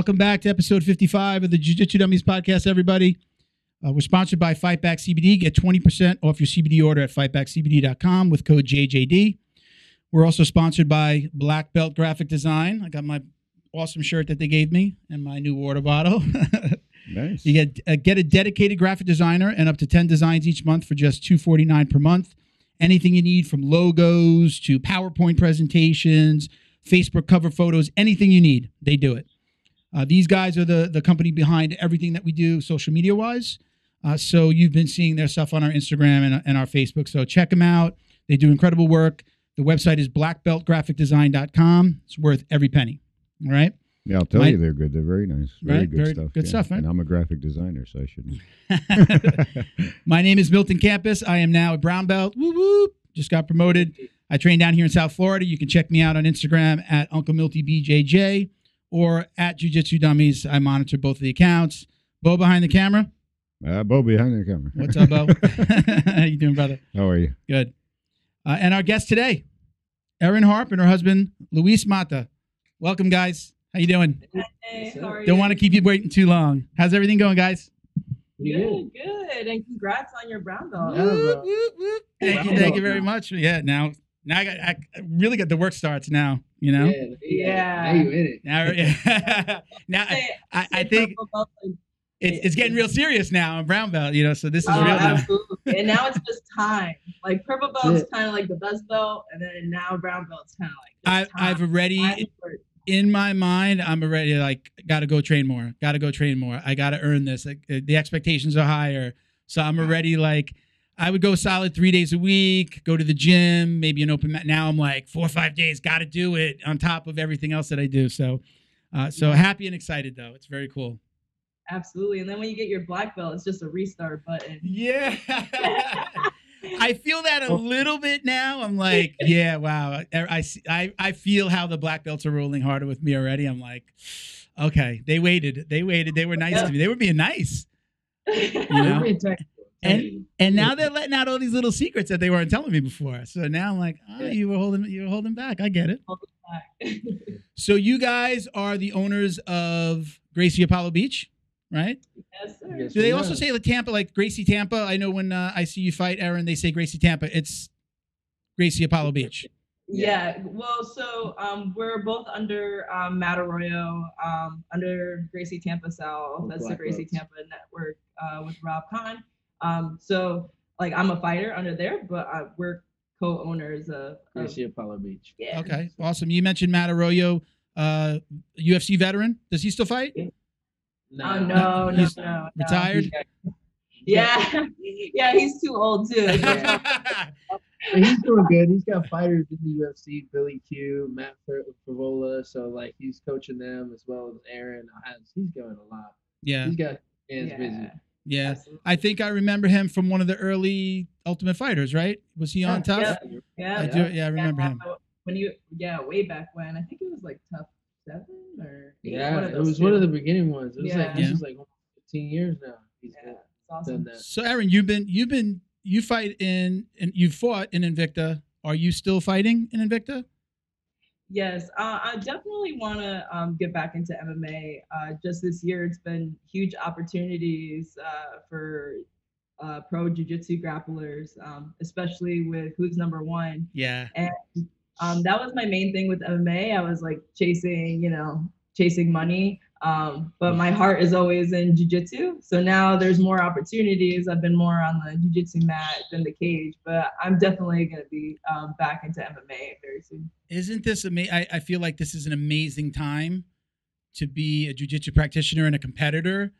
Welcome back to episode 55 of the Jiu Jitsu Dummies podcast, everybody. Uh, we're sponsored by Fightback CBD. Get 20% off your CBD order at fightbackcbd.com with code JJD. We're also sponsored by Black Belt Graphic Design. I got my awesome shirt that they gave me and my new water bottle. Nice. You get uh, get a dedicated graphic designer and up to 10 designs each month for just 249 per month. Anything you need from logos to PowerPoint presentations, Facebook cover photos, anything you need, they do it. Uh, these guys are the the company behind everything that we do social media wise. Uh, so you've been seeing their stuff on our Instagram and, and our Facebook. So check them out. They do incredible work. The website is blackbeltgraphicdesign.com. It's worth every penny. All right. Yeah, I'll tell My- you, they're good. They're very nice. Very Right, good very stuff. good yeah. stuff, right? And I'm a graphic designer, so I shouldn't. My name is Milton Campos. I am now a brown belt. Woo whoop. Just got promoted. I train down here in South Florida. You can check me out on Instagram at Uncle Milty BJJ or at Jiu Jitsu Dummies. I monitor both of the accounts. Bo behind the camera. uh, Bo behind the camera. What's up, Bo? How you doing, brother? How are you? Good. Uh, and our guest today, Erin Harpe and her husband, Luis Mata. Welcome, guys. How you doing? Hey, how are Don't you? want to keep you waiting too long. How's everything going, guys? Good, good, and congrats on your brown belt. Yeah. Whoop, whoop, whoop. Thank you, thank you very much. Yeah, now, now I got, I really got the work starts now. You know, Yeah. Yeah. Now you in it. now, yeah. now I, I, I think it's, it's getting real serious now. I'm brown belt, you know, so this is oh, real now. absolutely. and now it's just time. Like purple belt's it. kind of like the best belt, and then now brown belt's kind of like. I, I've already in my mind, I'm already like, got to go train more. Got to go train more. I got to earn this. Like, uh, the expectations are higher, so I'm already like, I would go solid three days a week, go to the gym, maybe an open mat. Now I'm like four or five days, got to do it on top of everything else that I do. So, uh, so happy and excited though. It's very cool. Absolutely, and then when you get your black belt, it's just a restart button. Yeah. I feel that a little bit now. I'm like, yeah, wow. I, I, see- I, I feel how the black belts are rolling harder with me already. I'm like, okay, they waited. They waited. They were nice to me. They were being nice. You know? Very technical. And and now they're letting out all these little secrets that they weren't telling me before. So now I'm like, oh, you were holding you were holding back. I get it. So you guys are the owners of Gracie Apollo Beach, right? yes, sir. Yes. Do they Yeah. also say like Tampa, like Gracie Tampa? I know when uh, I see you fight Erin, they say Gracie Tampa. It's Gracie Apollo Beach. Yeah. Well, so um, we're both under um, Matt Arroyo, um, under Gracie Tampa South. That's the Gracie Belts. Tampa network uh, with Rob Kahn. Um, so like I'm a fighter under there, but uh, we're co-owners of. of Gracie Apollo Beach. yeah. Okay, awesome. You mentioned Matt Arroyo, uh, UFC veteran. Does he still fight? Oh no, no, He's no, no. Retired. Yeah, yeah, he's too old too. But he's doing good. He's got fighters in the UFC, Billy Q, Matt Fr- Favola. So like he's coaching them as well as Erin. He's going a lot. yeah, He's got hands yeah, busy. Yeah. absolutely. I think I remember him from one of the early Ultimate Fighters. Right? Was he on TUF? Yeah, yeah, I do. Yeah, I remember him. When you, yeah, way back when, I think it was like TUF Seven or eight, Yeah, one of it those was one of the beginning ones. It was Yeah. like this Yeah. is like almost 15 years now. He's Yeah, done it's awesome. So Erin, you've been you've been you fight in and you fought in Invicta. Are you still fighting in Invicta? Yes, uh, I definitely want to um, get back into MMA. Uh, just this year, it's been huge opportunities uh, for uh, pro jiu-jitsu grapplers, um, especially with who's number one. Yeah. And um, that was my main thing with MMA. I was like chasing, you know, chasing money. Um, but my heart is always in jiu-jitsu. So now there's more opportunities. I've been more on the jiu-jitsu mat than the cage, but I'm definitely going to be um, back into MMA very soon. Isn't this amazing? I, I feel like this is an amazing time to be a jujitsu practitioner and a competitor.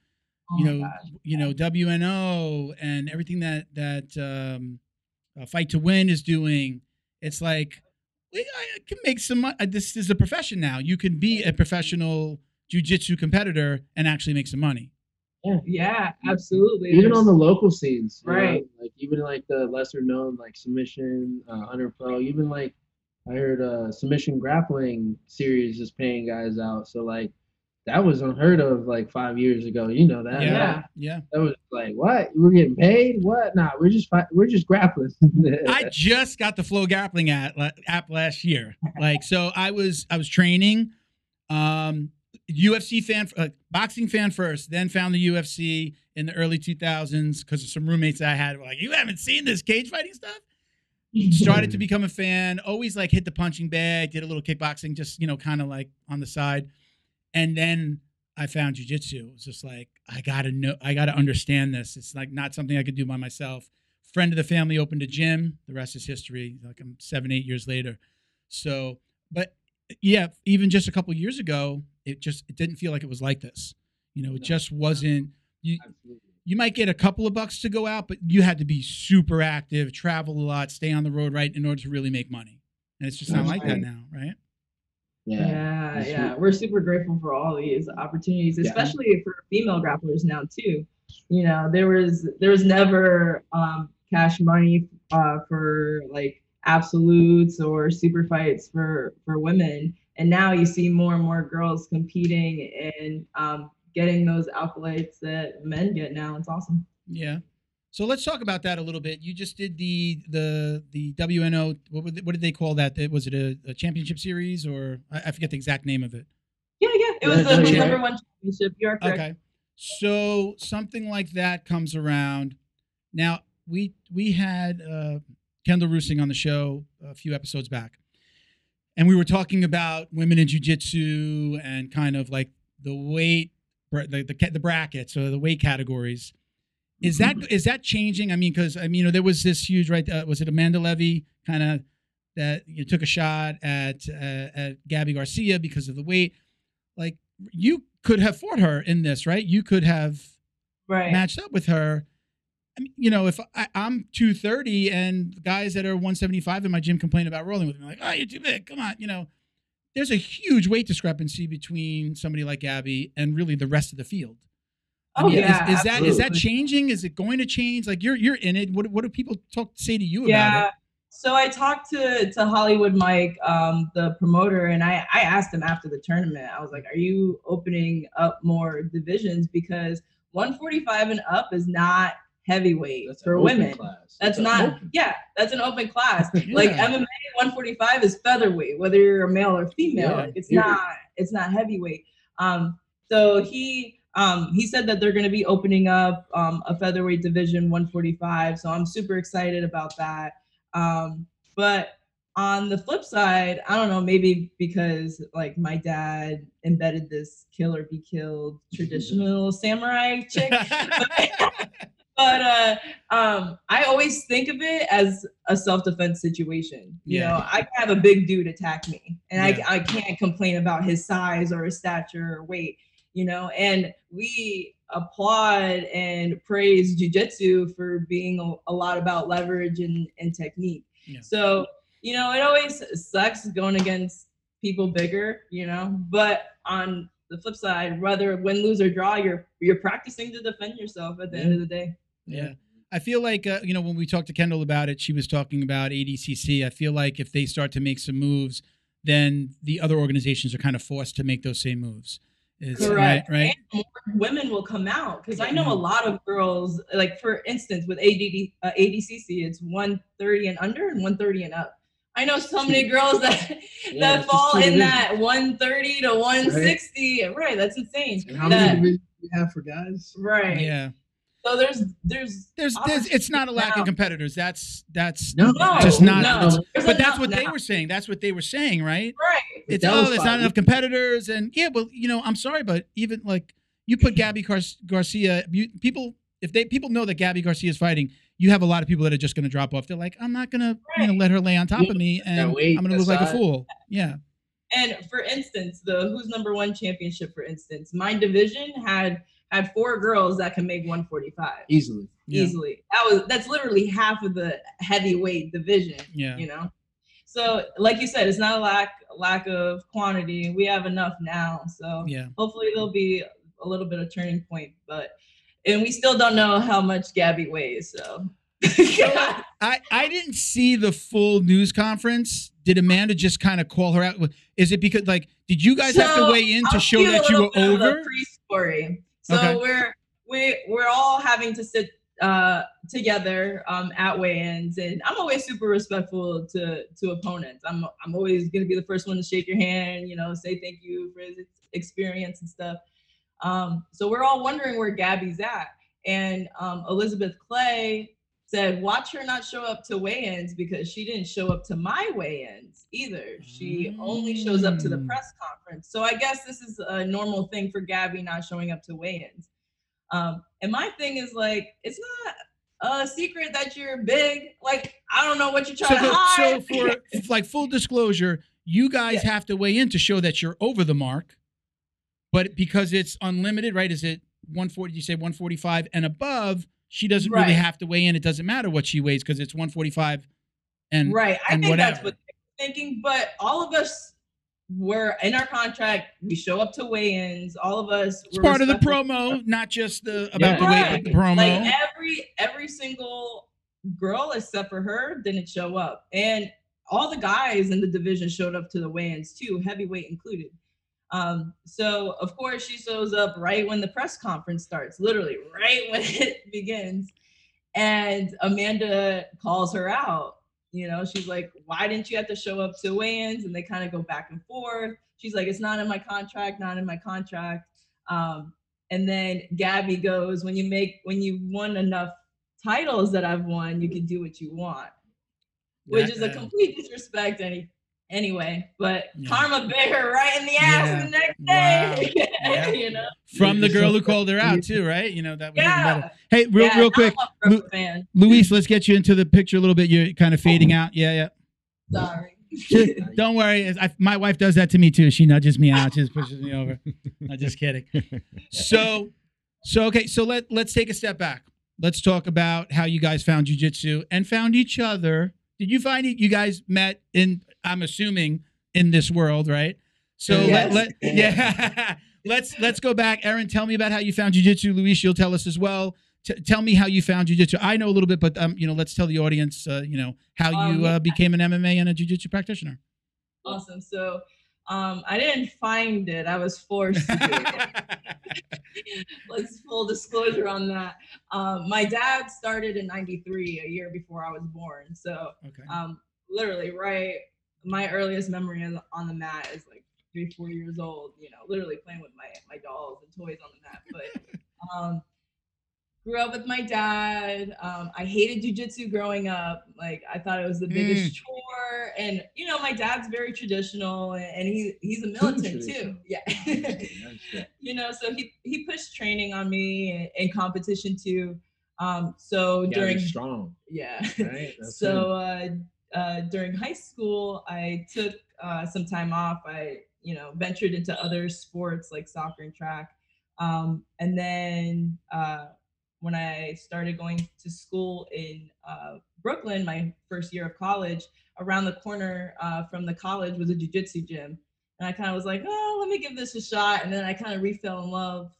Oh you know, gosh. you know WNO and everything that that um, uh, Fight to Win is doing. It's like we- I can make some. uh, This is a profession now. You can be a professional jujitsu competitor and actually make some money. Yeah, yeah absolutely. even There's- on the local scenes, you know, Right. like even like the lesser known like submission, uh, under pro, even like I heard uh submission grappling series is paying guys out. So like that was unheard of like five years ago. You know that? Yeah. Yeah. Yeah. That was like what? We're getting paid? What? Nah, we're just fi- we're just grappling. I just got the FloGrappling app, app last year. Like, so I was I was training. Um, UFC fan, uh, boxing fan first, then found the UFC in the early 2000s because of some roommates I had were like, "You haven't seen this cage fighting stuff." Started to become a fan. Always like hit the punching bag. Did a little kickboxing, just you know, kind of like on the side, and then I found jujitsu. It was just like I gotta know, I gotta understand this. It's like not something I could do by myself. Friend of the family opened a gym. The rest is history. Like I'm seven, eight years later. So, but yeah, even just a couple years ago, it just it didn't feel like it was like this. You know, it No. just wasn't. You Absolutely. you might get a couple of bucks to go out, but you had to be super active, travel a lot, stay on the road, right, in order to really make money. And it's just not That's like that now, right? Yeah. Yeah, yeah. We're super grateful for all these opportunities, Yeah. especially for female grapplers now too. You know, there was there was never um, cash money uh, for like absolutes or super fights for for women, and now you see more and more girls competing and um, getting those accolades that men get now. It's awesome. Yeah. So let's talk about that a little bit. You just did the the the WNO. What would, what did they call that? Was it a, a championship series or I, I forget the exact name of it? Yeah, yeah. It was the yeah. number one championship. You are correct. Okay. So something like that comes around. Now we we had uh, Kendall Reusing on the show a few episodes back, and we were talking about women in jujitsu and kind of like the weight, the the, the brackets or the weight categories. Is that is that changing? I mean, because I mean, you know, there was this huge right. Uh, was it Amanda Leve kind of that you took a shot at uh, at Gabby Garcia because of the weight? Like you could have fought her in this, right? You could have Right. matched up with her. I mean, you know, if I, I'm 230 and guys that are 175 in my gym complain about rolling with me, like, oh, you're too big. Come on, you know. There's a huge weight discrepancy between somebody like Abby and really the rest of the field. I Oh, mean, yeah, is, is that is that changing? Is it going to change? Like you're you're in it. What what do people talk say to you about yeah it? so i talked to to hollywood mike um the promoter and i i asked him after the tournament i was like are you opening up more divisions because 145 and up is not heavyweight That's for women. Class. that's an not open- yeah that's an open class. Like mma 145 is featherweight whether you're a male or female Yeah, it's not it's not heavyweight. Um so he um he said that they're going to be opening up um a featherweight division 145 so i'm super excited about that. Um but on the flip side i don't know maybe because like my dad embedded this kill or be killed traditional samurai chick but uh um i always think of it as a self-defense situation you Yeah. know i can have a big dude attack me and Yeah. I, I can't complain about his size or his stature or weight you know and we applaud and praise jiu-jitsu for being a, a lot about leverage and, and technique Yeah. so you know it always sucks going against people bigger you know but on the flip side whether win lose or draw you're you're practicing to defend yourself at the end of the day Yeah. I feel like, uh, you know, when we talked to Kendall about it, she was talking about ADCC. I feel like if they start to make some moves, then the other organizations are kind of forced to make those same moves. Is, Correct. Right. right? And more women will come out because I know Yeah. a lot of girls, like for instance, with ADD, uh, ADCC, it's 130 and under and 130 and up. I know so many girls that Yeah, that fall in that 130 to 160. Right, that's insane. And how That- many do we have for guys? right. Yeah. So there's there's There's, there's, it's not a lack now. of competitors. That's, that's, No, no, just not- no. There's but that's enough what they were saying. That's what they were saying, right? right. It's, that oh, there's not enough competitors. And yeah, well, you know, I'm sorry, but even like you put mm-hmm. Gabby Gar- Garcia, you, people, if they, people know that Gabby Garcia is fighting, you have a lot of people that are just going to drop off. They're like, I'm not going to, you know, let her lay on top Yeah, of me and weight, I'm going to look like a fool. Yeah. And for instance, the who's number one championship, for instance, my division had had four girls that can make 145 Easily. Yeah. easily. That was that's literally half of the heavyweight division. Yeah. You know, so like you said, it's not a lack lack of quantity. We have enough now, so Yeah. hopefully there'll be a little bit of turning point. But and we still don't know how much Gabby weighs, so. I, I didn't see the full news conference. Did Amanda just kind of call her out? Is it because like did you guys have to weigh in to I'll show give a that you little were bit of over? Pre-story. So Okay. we're we we're all having to sit uh, together um, at weigh-ins, and I'm always super respectful to to opponents. I'm I'm always gonna be the first one to shake your hand, you know, say thank you for his experience and stuff. Um, so we're all wondering where Gabby's at, and um, Elizabeth Clay said, "Watch her not show up to weigh-ins because she didn't show up to my weigh-ins either. She only shows up to the Mm. press conference. So I guess this is a normal thing for Gabby not showing up to weigh-ins." Um, and my thing is like, it's not a secret that you're big. Like, I don't know what you're So, trying to hide. so for like full disclosure, you guys have to weigh in to show that you're over the mark. But because it's unlimited, right? Is it 140? You say 145 and above? She doesn't really have to weigh in. It doesn't matter what she weighs because it's 145 and right. I and think that's what they're thinking. But all of us were in our contract. We show up to weigh-ins. All of us. it's were part of the promo, not just the about the Yeah. weight, but the promo. Like every every single girl except for her didn't show up, and all the guys in the division showed up to the weigh-ins too, heavyweight included. Um, so of course she shows up right when the press conference starts, literally right when it begins, and Amanda calls her out. You know, she's like, "Why didn't you have to show up to weigh-ins?" And they kind of go back and forth. She's like, "It's not in my contract, not in my contract." Um, and then Gabby goes, "When you make, when you won enough titles that I've won, you can do what you want," which is a complete disrespect. Any, anyway, but Yeah. Karma bit her right in the ass Yeah. the next Wow. day. Yeah. you know, From the girl who called her out too, right? You know that was yeah. Hey, real yeah, real quick, Lu- Luis, let's get you into the picture a little bit. You're kind of fading out. Yeah, yeah. Sorry. Just- don't worry. I, my wife does that to me too. She nudges me out, just pushes me over. I'm just kidding. So, so okay. So let let's take a step back. Let's talk about how you guys found jujitsu and found each other. Did you find it? You guys met in? I'm assuming in this world, right? So Yes. let, let yeah. let's let's go back. Erin, tell me about how you found jujitsu. Luis, you'll tell us as well. T- tell me how you found jujitsu. I know a little bit, but um, you know, let's tell the audience, uh, you know, how you Um, uh, became an MMA and a jujitsu practitioner. Awesome. So, um, I didn't find it. I was forced to do it. Let's full disclosure on that. Um, my dad started in '93, a year before I was born. So, okay. um, literally, right. My earliest memory on the, mat is like three, four years old. You know, literally playing with my my dolls and toys on the mat. But um, grew up with my dad. Um, I hated jujitsu growing up. Like I thought it was the biggest chore. And you know, my dad's very traditional, and, and he he's a militant too. Yeah. you know, so he he pushed training on me and, and competition too. Um, so During during strong, yeah. right? So uh, uh, during high school, I took uh, some time off. I, you know, ventured into other sports like soccer and track. Um, and then uh, when I started going to school in uh, Brooklyn, my first year of college, around the corner uh, from the college was a jujitsu gym. And I kind of was like, oh, let me give this a shot. And then I kind of refell in love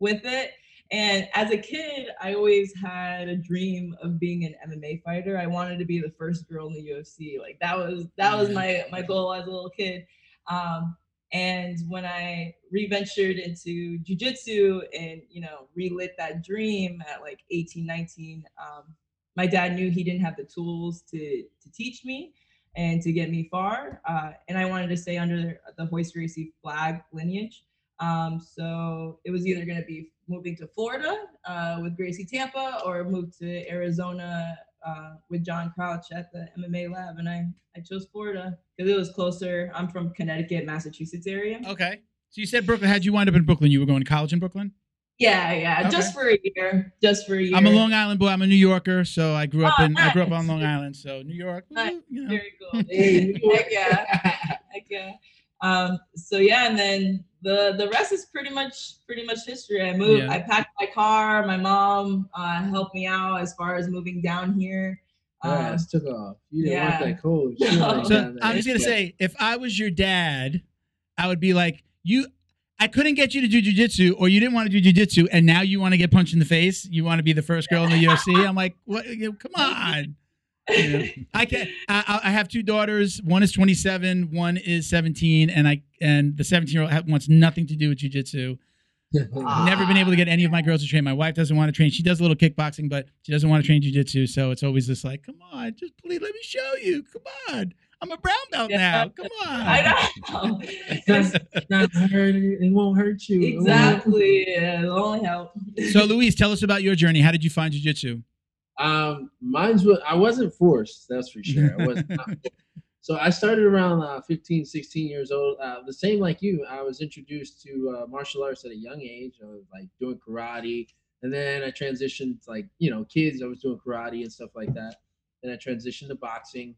with it. And as a kid, I always had a dream of being an MMA fighter. I wanted to be the first girl in the UFC. Like that was that was my my goal as a little kid. Um, and when I re-ventured into jujitsu and you know relit that dream at like 18, 19, um, my dad knew he didn't have the tools to to teach me and to get me far. Uh, and I wanted to stay under the Royce Gracie flag lineage. Um, so it was either going to be moving to Florida uh, with Gracie Tampa or move to Arizona uh, with John Crouch at the MMA lab. And I, I chose Florida because it was closer. I'm from Connecticut, Massachusetts area. Okay. So you said Brooklyn. How'd you wind up in Brooklyn? You were going to college in Brooklyn? Yeah, yeah, just for a year. Just for a year. I'm a Long Island boy. I'm a New Yorker, so I grew up Oh, in I grew up on. Long Island. So New York, Nice. you know. Very cool. Heck yeah. Heck yeah. Um, so yeah, and then the the rest is pretty much pretty much history. I moved, Yeah. I packed my car, my mom uh, helped me out as far as moving down here. Yeah, Um, it took off. You didn't yeah. want that coach. No. So. I'm just gonna say, if I was your dad, I would be like, you. I couldn't get you to do jujitsu, or you didn't want to do jujitsu, and now you want to get punched in the face. You want to be the first girl in the UFC. I'm like, what? you Come on. You I can. I, I have two daughters. One is 27. One is 17, and I and the 17 year old wants nothing to do with jujitsu. Never been able to get any of my girls to train. My wife doesn't want to train. She does a little kickboxing, but she doesn't want to train jujitsu. So it's always this like, come on, just please let me show you. Come on. I'm a brown belt Yeah. now. Come on. I know. It's not hurt. It won't hurt you. It won't- exactly. Yeah, it'll only help. So Luis, tell us about your journey. How did you find jujitsu? Um, mine's was I wasn't forced, that's for sure. I was. So I started around uh, 15, 16 years old. Uh, the same like you, I was introduced to uh, martial arts at a young age. I was like doing karate, and then I transitioned to, like you know kids. I was doing karate and stuff like that. Then I transitioned to boxing,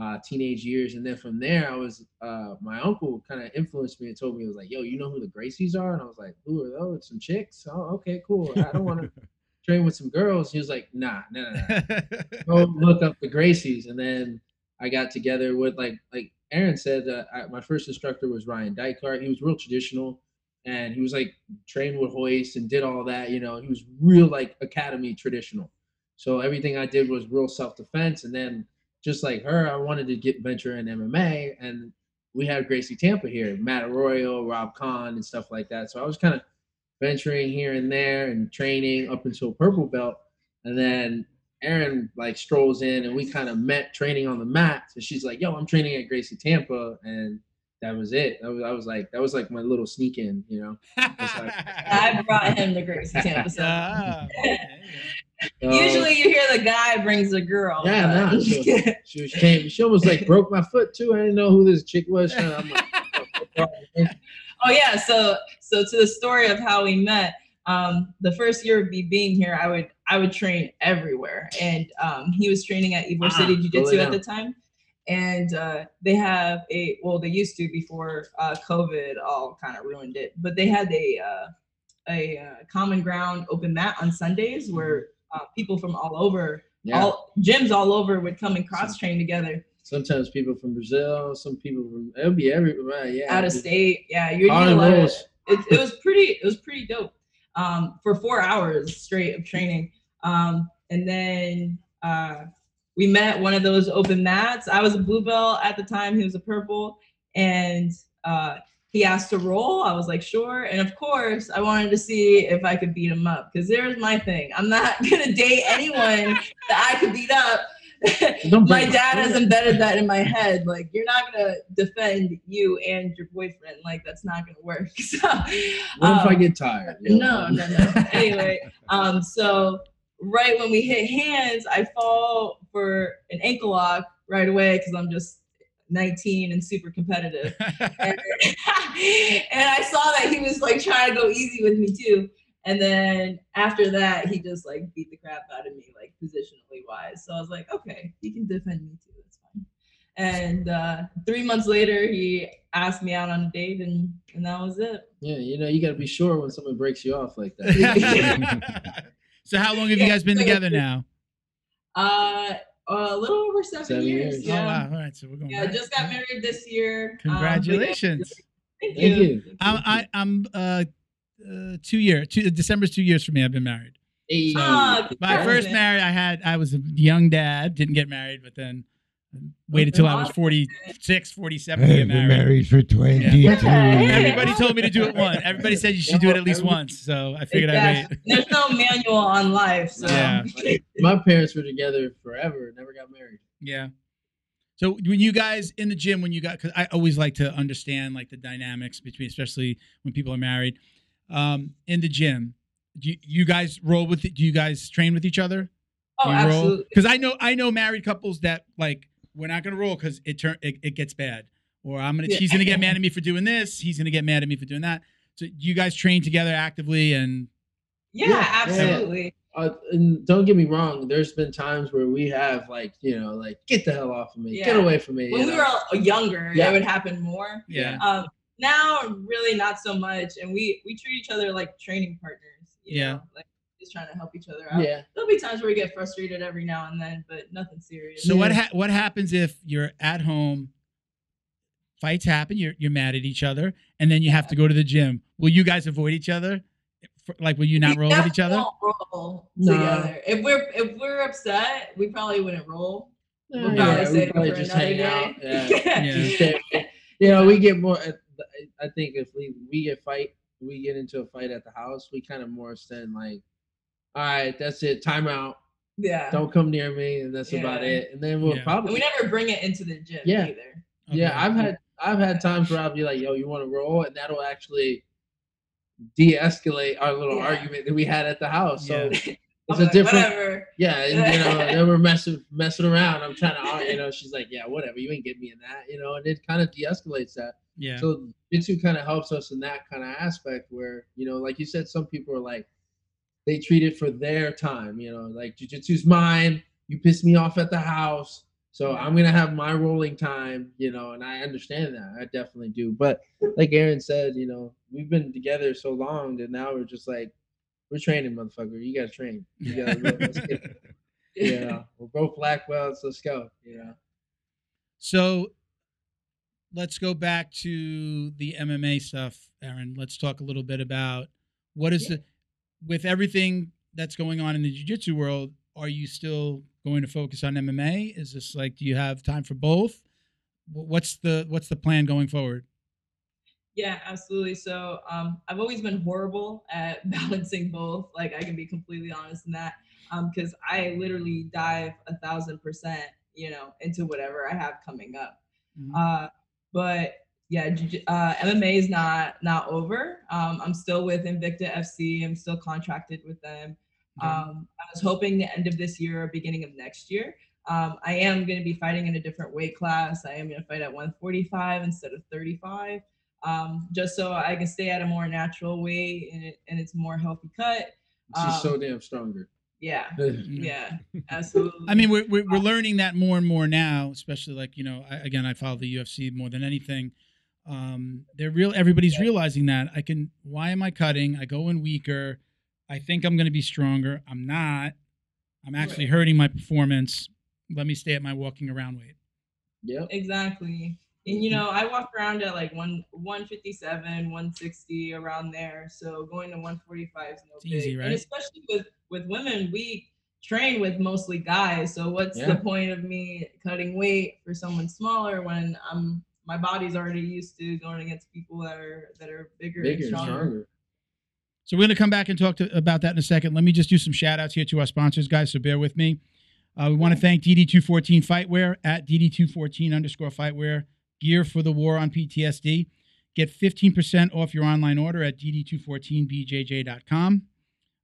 uh, teenage years, and then from there I was. Uh, my uncle kind of influenced me and told me he was like, "Yo, you know who the Gracies are?" And I was like, "Who are those? Some chicks? Oh, okay, cool. I don't want to." train with some girls. He was like, nah, nah, nah, nah. Go look up the Gracies. And then I got together with like like Erin said, uh, I, my first instructor was Ryan Dykart. He was real traditional, and he was like trained with Royce and did all that. You know, he was real like academy traditional. So everything I did was real self defense. And then just like her, I wanted to get venture in MMA, and we had Gracie Tampa here, Matt Arroyo, Rob Kahn, and stuff like that. So I was kind of venturing here and there and training up until purple belt. And then Erin like strolls in and we kind of met training on the mat. So she's like, yo, I'm training at Gracie Tampa. And that was it. That was, I was like, that was like my little sneak in, you know? I brought him to Gracie Tampa. So. Ah, So, Usually you hear the guy brings a girl. Yeah, but- no, sure. she, was, came, she almost like broke my foot too. I didn't know who this chick was. Oh yeah, so so to the story of how we met. Um, the first year of me being here, I would I would train everywhere, and um, he was training at Ybor Ah, City Jiu Jitsu at the time, and uh, they have a well they used to before uh, COVID all kind of ruined it, but they had a uh, a uh, common ground open mat on Sundays where uh, people from all over yeah. all gyms all over would come and cross train together Sometimes people from Brazil, some people from it'll be everywhere. Yeah, out of state. Yeah, you're know, rolls. it, it was pretty it was pretty dope um, for four hours straight of training. Um, and then uh, we met one of those open mats. I was a blue belt at the time. He was a purple, and uh, he asked to roll. I was like, sure. And of course, I wanted to see if I could beat him up because there's my thing. I'm not gonna date anyone that I could beat up. My dad has embedded that in my head. Like, you're not gonna defend you and your boyfriend. Like, that's not gonna work. So, What if I um, get tired? You know? no, no, no. anyway, um, so right when we hit hands, I fall for an ankle lock right away because I'm just 19 and super competitive. and, and I saw that he was like trying to go easy with me too. And then after that, he just like beat the crap out of me, like positionally wise. So I was like, okay, he can defend me too. That's fine. And uh, three months later, he asked me out on a date, and and that was it. Yeah, you know, you got to be sure when someone breaks you off like that. so how long have you guys been together now? Uh, a little over seven, Seven years. years. Yeah. Oh wow! All right, so we're going. Yeah, back. just got married this year. Um, yeah, Congratulations! thank Thank you. you. I'm I, I'm uh, uh two year two December's two years for me. I've been married. Hey. Ah, My first marriage, I had I was a young dad, didn't get married, but then waited till I was 46, 47 to get been married. married for 22 Yeah. Everybody told me to do it once. Everybody said you should do it at least once, so I figured I'd wait. There's no manual on life, so Yeah. My parents were together forever, never got married. Yeah. So when you guys in the gym, when you got, because I always like to understand like the dynamics between, especially when people are married, um, in the gym. Do you, you guys roll with? Do you guys train with each other? oh, absolutely. Because I know I know married couples that like we're not gonna roll because it turn it, it gets bad, or I'm gonna Yeah. she's gonna get mad at me for doing this, he's gonna get mad at me for doing that. So you guys train together actively and Yeah, Yeah, yeah, yeah. absolutely. Uh, and don't get me wrong, there's been times where we have like, you know, like get the hell off of me, get away from me. When you we know? were younger, Yeah. it would happen more. yeah, Um, now, really not so much, and we we treat each other like training partners. You Yeah. know? like just trying to help each other out. yeah, There'll be times where we get frustrated every now and then, but nothing serious. So what ha- what happens if you're at home? Fights happen. You're you're mad at each other, and then you have to go to the gym. Will you guys avoid each other? Like, will you not We roll with each definitely other? won't roll No. together. If we're if we're upset, we probably wouldn't roll. yeah, We'll yeah, probably we save probably just hang day. out. Yeah. Yeah. Just you know, we get more. I think if we we get fight we get into a fight at the house, we kind of more stand like, all right, that's it, timeout. Yeah. Don't come near me, and that's about it. And then we'll Yeah. And probably we never bring it into the gym Yeah. either. Yeah, I've had I've had times where I'll be like, "Yo, you want to roll?" and that'll actually de-escalate our little Yeah. argument that we had at the house. So Yeah. it's a different, Whatever. yeah. And, you know, we're messing messing around. I'm trying to, uh, you know, she's like, "Yeah, whatever. You ain't get me in that," you know, and it kind of de-escalates that. Yeah. So jitsu kind of helps us in that kind of aspect where, you know, like you said, some people are like, they treat it for their time, you know, like jujitsu's mine. You piss me off at the house. So I'm gonna have my rolling time, you know, and I understand that. I definitely do. But like Erin said, you know, we've been together so long that now we're just like, we're training, motherfucker. You gotta train. You gotta, let's you know, we're both black belts. Let's go. You know. So let's go back to the MMA stuff, Erin. Let's talk a little bit about what is Yeah. the with everything that's going on in the jiu-jitsu world, are you still going to focus on MMA? Is this like do you have time for both? What's the what's the plan going forward? Yeah, absolutely. So um, I've always been horrible at balancing both. Like I can be completely honest in that, because I literally dive a thousand percent, you know, into whatever I have coming up. Mhm. Uh, but yeah, uh, MMA is not not over. Um, I'm still with Invicta FC. I'm still contracted with them. Okay. Um, I was hoping the end of this year or beginning of next year. Um, I am going to be fighting in a different weight class. I am going to fight at 145 instead of 35, um, just so I can stay at a more natural weight and, it, and it's more healthy cut. She's Um, so damn stronger. Yeah, yeah, absolutely. I mean, we're, we're, we're learning that more and more now, especially like, you know, I, again, I follow the UFC more than anything. Um, they're real. Everybody's realizing that I can, why am I cutting? I go in weaker. I think I'm going to be stronger. I'm not. I'm actually Right. hurting my performance. Let me stay at my walking around weight. Yep. Exactly. And you know, I walk around at like one 157, 160 around there. So going to 145 is no It's big. easy, right? And especially with with women, we train with mostly guys. So what's Yeah. the point of me cutting weight for someone smaller when I'm my body's already used to going against people that are that are bigger, Bigger and and stronger. stronger. So we're going to come back and talk to, about that in a second. Let me just do some shout outs here to our sponsors, guys. So bear with me. Uh, we want to thank DD214 Fightwear at DD214 underscore Fightwear. Gear for the war on PTSD. Get 15% off your online order at DD214BJJ.com.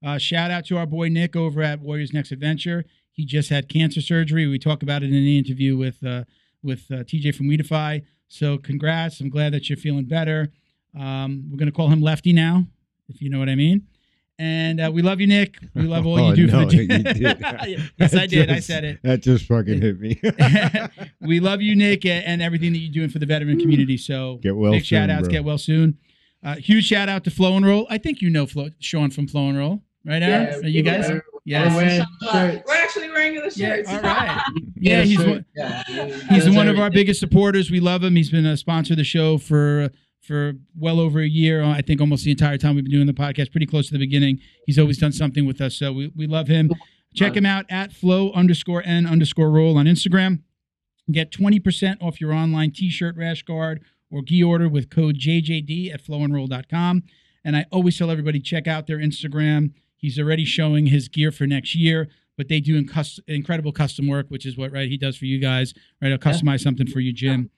Uh, shout out to our boy Nick over at Warriors Next Adventure. He just had cancer surgery. We talk about it in the interview with uh, with uh, TJ from Weedify. So congrats. I'm glad that you're feeling better. Um, we're going to call him Lefty now, if you know what I mean. And uh, we love you, Nick. We love all Oh, you do no, for the you did. yes, I That did. I said it. That just fucking hit me. we love you, Nick, and everything that you're doing for the veteran community. So Get well big shout outs. bro. Get well soon. Uh, huge shout out to Flow and Roll. I think you know Flo, Sean from Flow and Roll, right, Erin? Yes, Are you guys? We're Yes. wearing we're actually wearing the Yeah, shirts. all right. Yeah, Yeah, he's one, Yeah, he's one of our biggest supporters. We love him. He's been a sponsor of the show for for well over a year. I think almost the entire time we've been doing the podcast, pretty close to the beginning. He's always done something with us, so we, we love him. Check him out at flow underscore n underscore roll on Instagram. Get 20% off your online t-shirt, rash guard, or gi order with code JJD at flowandroll.com. And I always tell everybody, check out their Instagram. He's already showing his gear for next year, but they do incus- incredible custom work, which is what right he does for you guys. Right, I'll customize something for you, Jim.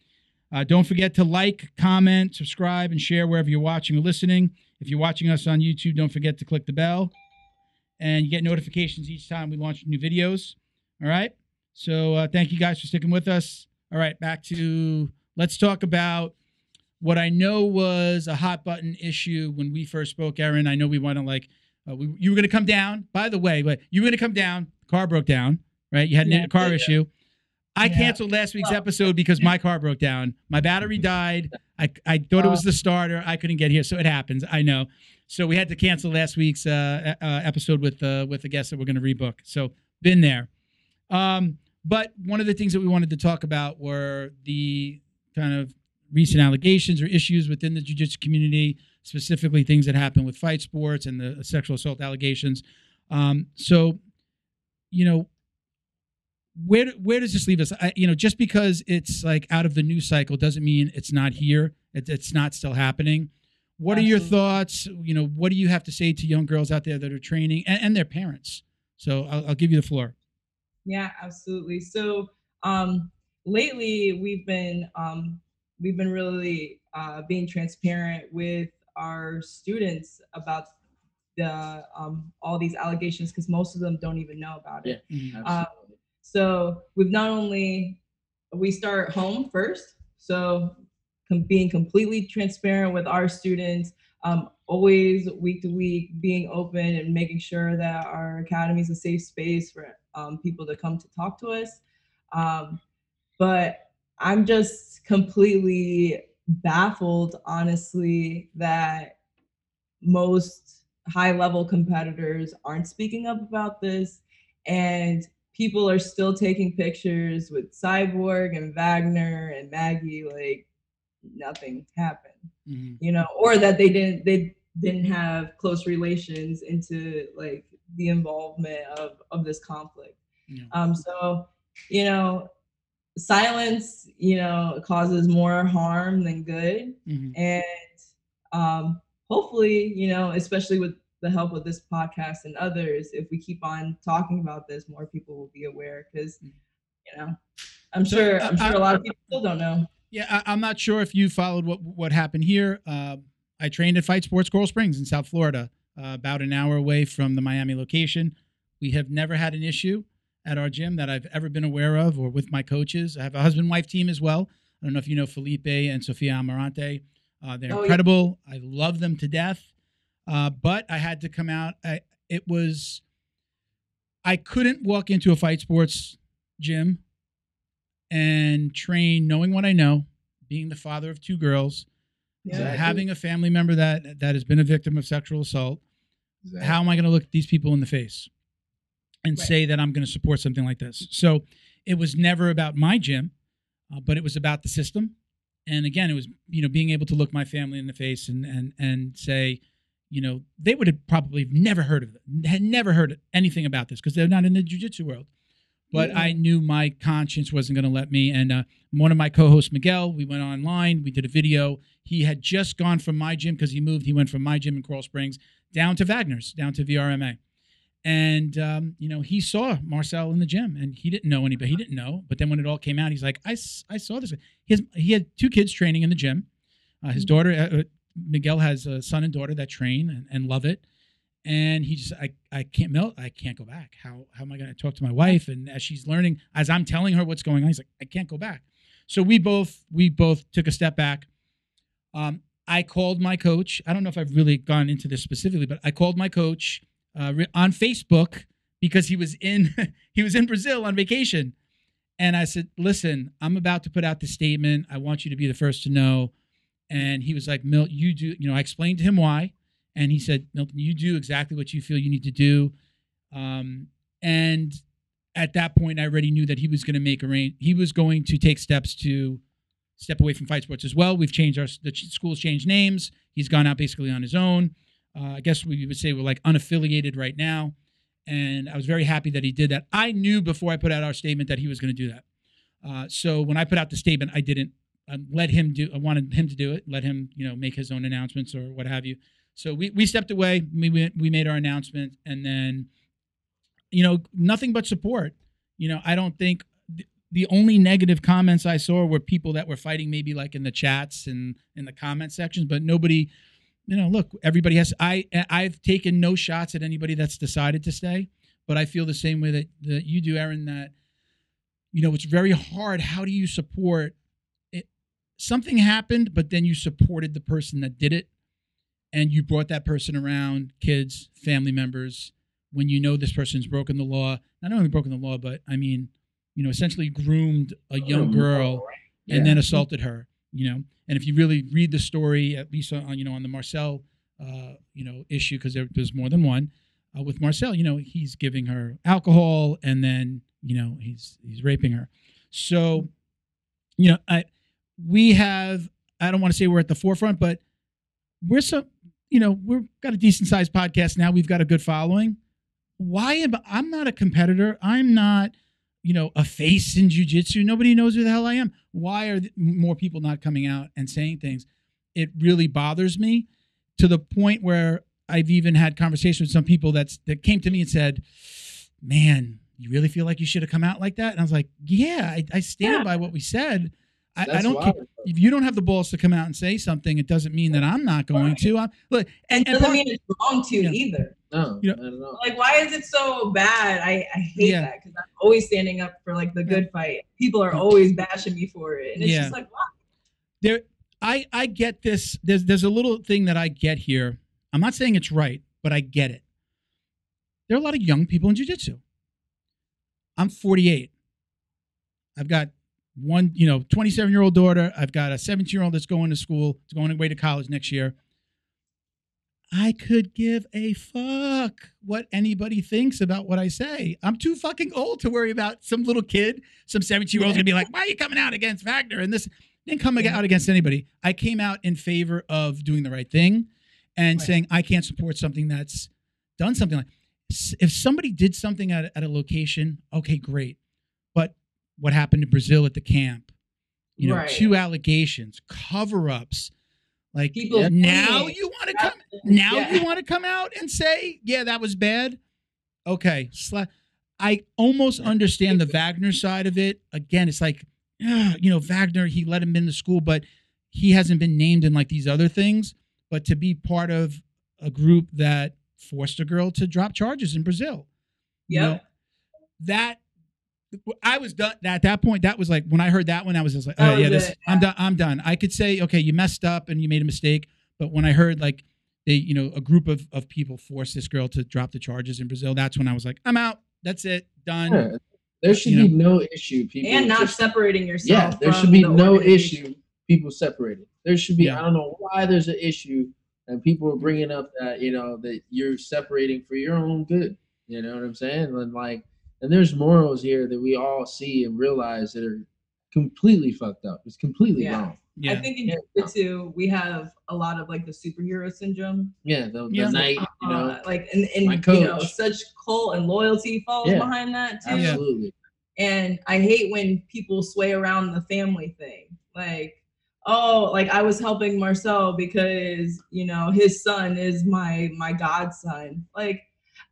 Uh, don't forget to like, comment, subscribe, and share wherever you're watching or listening. If you're watching us on YouTube, don't forget to click the bell, and you get notifications each time we launch new videos. All right. So uh, thank you guys for sticking with us. All right, back to let's talk about what I know was a hot button issue when we first spoke, Erin. I know we want to like uh, we, you were going to come down. By the way, but you were going to come down. Car broke down. Right, you had Yeah, a car yeah. issue. I Yeah. canceled last week's Well- episode because my car broke down. My battery died. I, I thought it was the starter. I couldn't get here, so it happens. I know. So we had to cancel last week's uh, uh, episode with uh, with the guest that we're going to rebook. So been there. Um, but one of the things that we wanted to talk about were the kind of recent allegations or issues within the jiu-jitsu community, specifically things that happen with fight sports and the sexual assault allegations. Um, so, you know, where where does this leave us? I, you know, just because it's like out of the news cycle doesn't mean it's not here. It, it's not still happening. What are your thoughts? You know, what do you have to say to young girls out there that are training and, and their parents? So I'll, I'll give you the floor. Yeah, absolutely. So um, lately, we've been um, we've been really uh, being transparent with our students about the um, all these allegations because most of them don't even know about it. Mhm. So we've not only we start home first, so being completely transparent with our students, um, always week to week being open and making sure that our academy is a safe space for um, people to come to talk to us. Um, but I'm just completely baffled, honestly, that most high level competitors aren't speaking up about this and people are still taking pictures with cyborg and wagner and maggie like nothing happened Mhm. you know or that they didn't they didn't have close relations into like the involvement of of this conflict Yeah. um so you know silence you know causes more harm than good Mhm. and um, hopefully you know especially with the help of this podcast and others if we keep on talking about this more people will be aware because you know i'm sure uh, i'm sure a lot of people still don't know Yeah, I, I'm not sure if you followed what what happened here. Uh, I trained at Fight Sports Coral Springs in South Florida, uh, about an hour away from the Miami location. We have never had an issue at our gym that I've ever been aware of, or with my coaches. I have a husband-wife team as well. I don't know if you know Felipe and Sofia Amarante. Uh, they're Oh, yeah. incredible. I love them to death. Uh, but I had to come out. I, it was. I couldn't walk into a Fight Sports gym and train knowing what I know, being the father of two girls, uh, having a family member that that has been a victim of sexual assault. Exactly. How am I going to look these people in the face and Right. say that I'm going to support something like this? So it was never about my gym, uh, but it was about the system. And again, it was you know being able to look my family in the face and and and say, you know, they would have probably never heard of it, had never heard anything about this because they're not in the jujitsu world. But Yeah. I knew my conscience wasn't going to let me. And uh, one of my co-hosts, Miguel, we went online. We did a video. He had just gone from my gym because he moved. He went from my gym in Coral Springs down to Wagner's, down to VRMA. And um, you know, he saw Marcel in the gym, and he didn't know anybody. He didn't know. But then when it all came out, he's like, "I, I saw this." He has, he had two kids training in the gym. Uh, his daughter, uh, uh, Miguel, has a son and daughter that train and, and love it. And he just, I, I can't melt. I can't go back. How, how am I going to talk to my wife? And as she's learning, as I'm telling her what's going on, he's like, I can't go back. So we both, we both took a step back. Um, I called my coach. I don't know if I've really gone into this specifically, but I called my coach uh, on Facebook because he was in he was in Brazil on vacation, and I said, "Listen, I'm about to put out the statement. I want you to be the first to know." And he was like, "Milt, you do." You know, I explained to him why, and he said, "Milton, you do exactly what you feel you need to do." Um, and at that point, I already knew that he was going to make a rain. He was going to take steps to step away from fight sports as well. We've changed our the school's changed names. He's gone out basically on his own. Uh, I guess we would say we're like unaffiliated right now. And I was very happy that he did that. I knew before I put out our statement that he was going to do that. Uh, so when I put out the statement, I didn't uh, let him do. I wanted him to do it. Let him, you know, make his own announcements or what have you. So we we stepped away. We went, we made our announcement, and then, you know, nothing but support. You know, I don't think th- the only negative comments I saw were people that were fighting, maybe like in the chats and in the comment sections, but nobody you know, look, everybody has. I I've taken no shots at anybody that's decided to stay, but I feel the same way that that you do, Erin. That you know, it's very hard. How do you support? Something happened, but then you supported the person that did it, and you brought that person around, kids, family members. When you know this person's broken the law, not only broken the law, but I mean, you know, essentially groomed a young girl and then assaulted her. You know, and if you really read the story, at least on you know on the Marcel, uh, you know, issue because there, there's more than one uh, with Marcel. You know, he's giving her alcohol and then you know he's he's raping her. So, you know, I we have I don't want to say we're at the forefront, but we're so you know we've got a decent sized podcast now. We've got a good following. Why am I'm not a competitor? I'm not you know, a face in jujitsu. Nobody knows who the hell I am. Why are more people not coming out and saying things? It really bothers me. to the point where I've even had conversations with some people that's that came to me and said, "Man, you really feel like you should have come out like that?" And I was like, "Yeah, I, I stand Yeah. by what we said. I, I don't care." If you don't have the balls to come out and say something, it doesn't mean that I'm not going Right. to. I'm, look, and, It doesn't part- mean it's wrong to Yeah. either. No, You I don't know. Like, why is it so bad? I, I hate Yeah. that because I'm always standing up for like the Yeah. good fight. People are Yeah. always bashing me for it, and it's Yeah. just like, wow. there I I get this. There's there's a little thing that I get here. I'm not saying it's right, but I get it. There are a lot of young people in jiu-jitsu. I'm 48. I've got one, you know, 27 year old daughter. I've got a 17 year old that's going to school, it's going away to college next year. I could give a fuck what anybody thinks about what I say. I'm too fucking old to worry about some little kid, some 17 year old's gonna be like, why are you coming out against Wagner? And this didn't come Yeah. out against anybody. I came out in favor of doing the right thing and Right. saying I can't support something that's done something like if somebody did something at, at a location, okay, great. But what happened in Brazil at the camp? You know, Right. two allegations, cover ups. Like People now you want to come now Yeah. you want to come out and say, yeah, that was bad. Okay, sla- I almost understand the Wagner side of it. Again, it's like, you know, Wagner, he let him in the school, but he hasn't been named in like these other things. But to be part of a group that forced a girl to drop charges in Brazil, you know, that I was done at that point. That was like when I heard that one, I was just like, oh, That oh yeah, this I'm done. I'm done. I could say, okay, you messed up and you made a mistake. But when I heard like they, you know, a group of, of people forced this girl to drop the charges in Brazil, that's when I was like, I'm out. That's it. Done. Yeah. There should You be no issue. People and not just- separating yourself. yeah, there from should be the no issue. People separated. There should be. Yeah. I don't know why there's an issue, and people are bringing up that you know that you're separating for your own good. You know what I'm saying? And like, and there's morals here that we all see and realize that are completely fucked up. It's completely Yeah. wrong. Yeah. I think in Yeah. jiu-jitsu we have a lot of like the superhero syndrome. Yeah, the, the Yeah. knight, you know, Uh, like and, and you know, such cult and loyalty falls Yeah. behind that too. Absolutely. And I hate when people sway around the family thing. Like, oh, like I was helping Marcel because, you know, his son is my my godson. Like I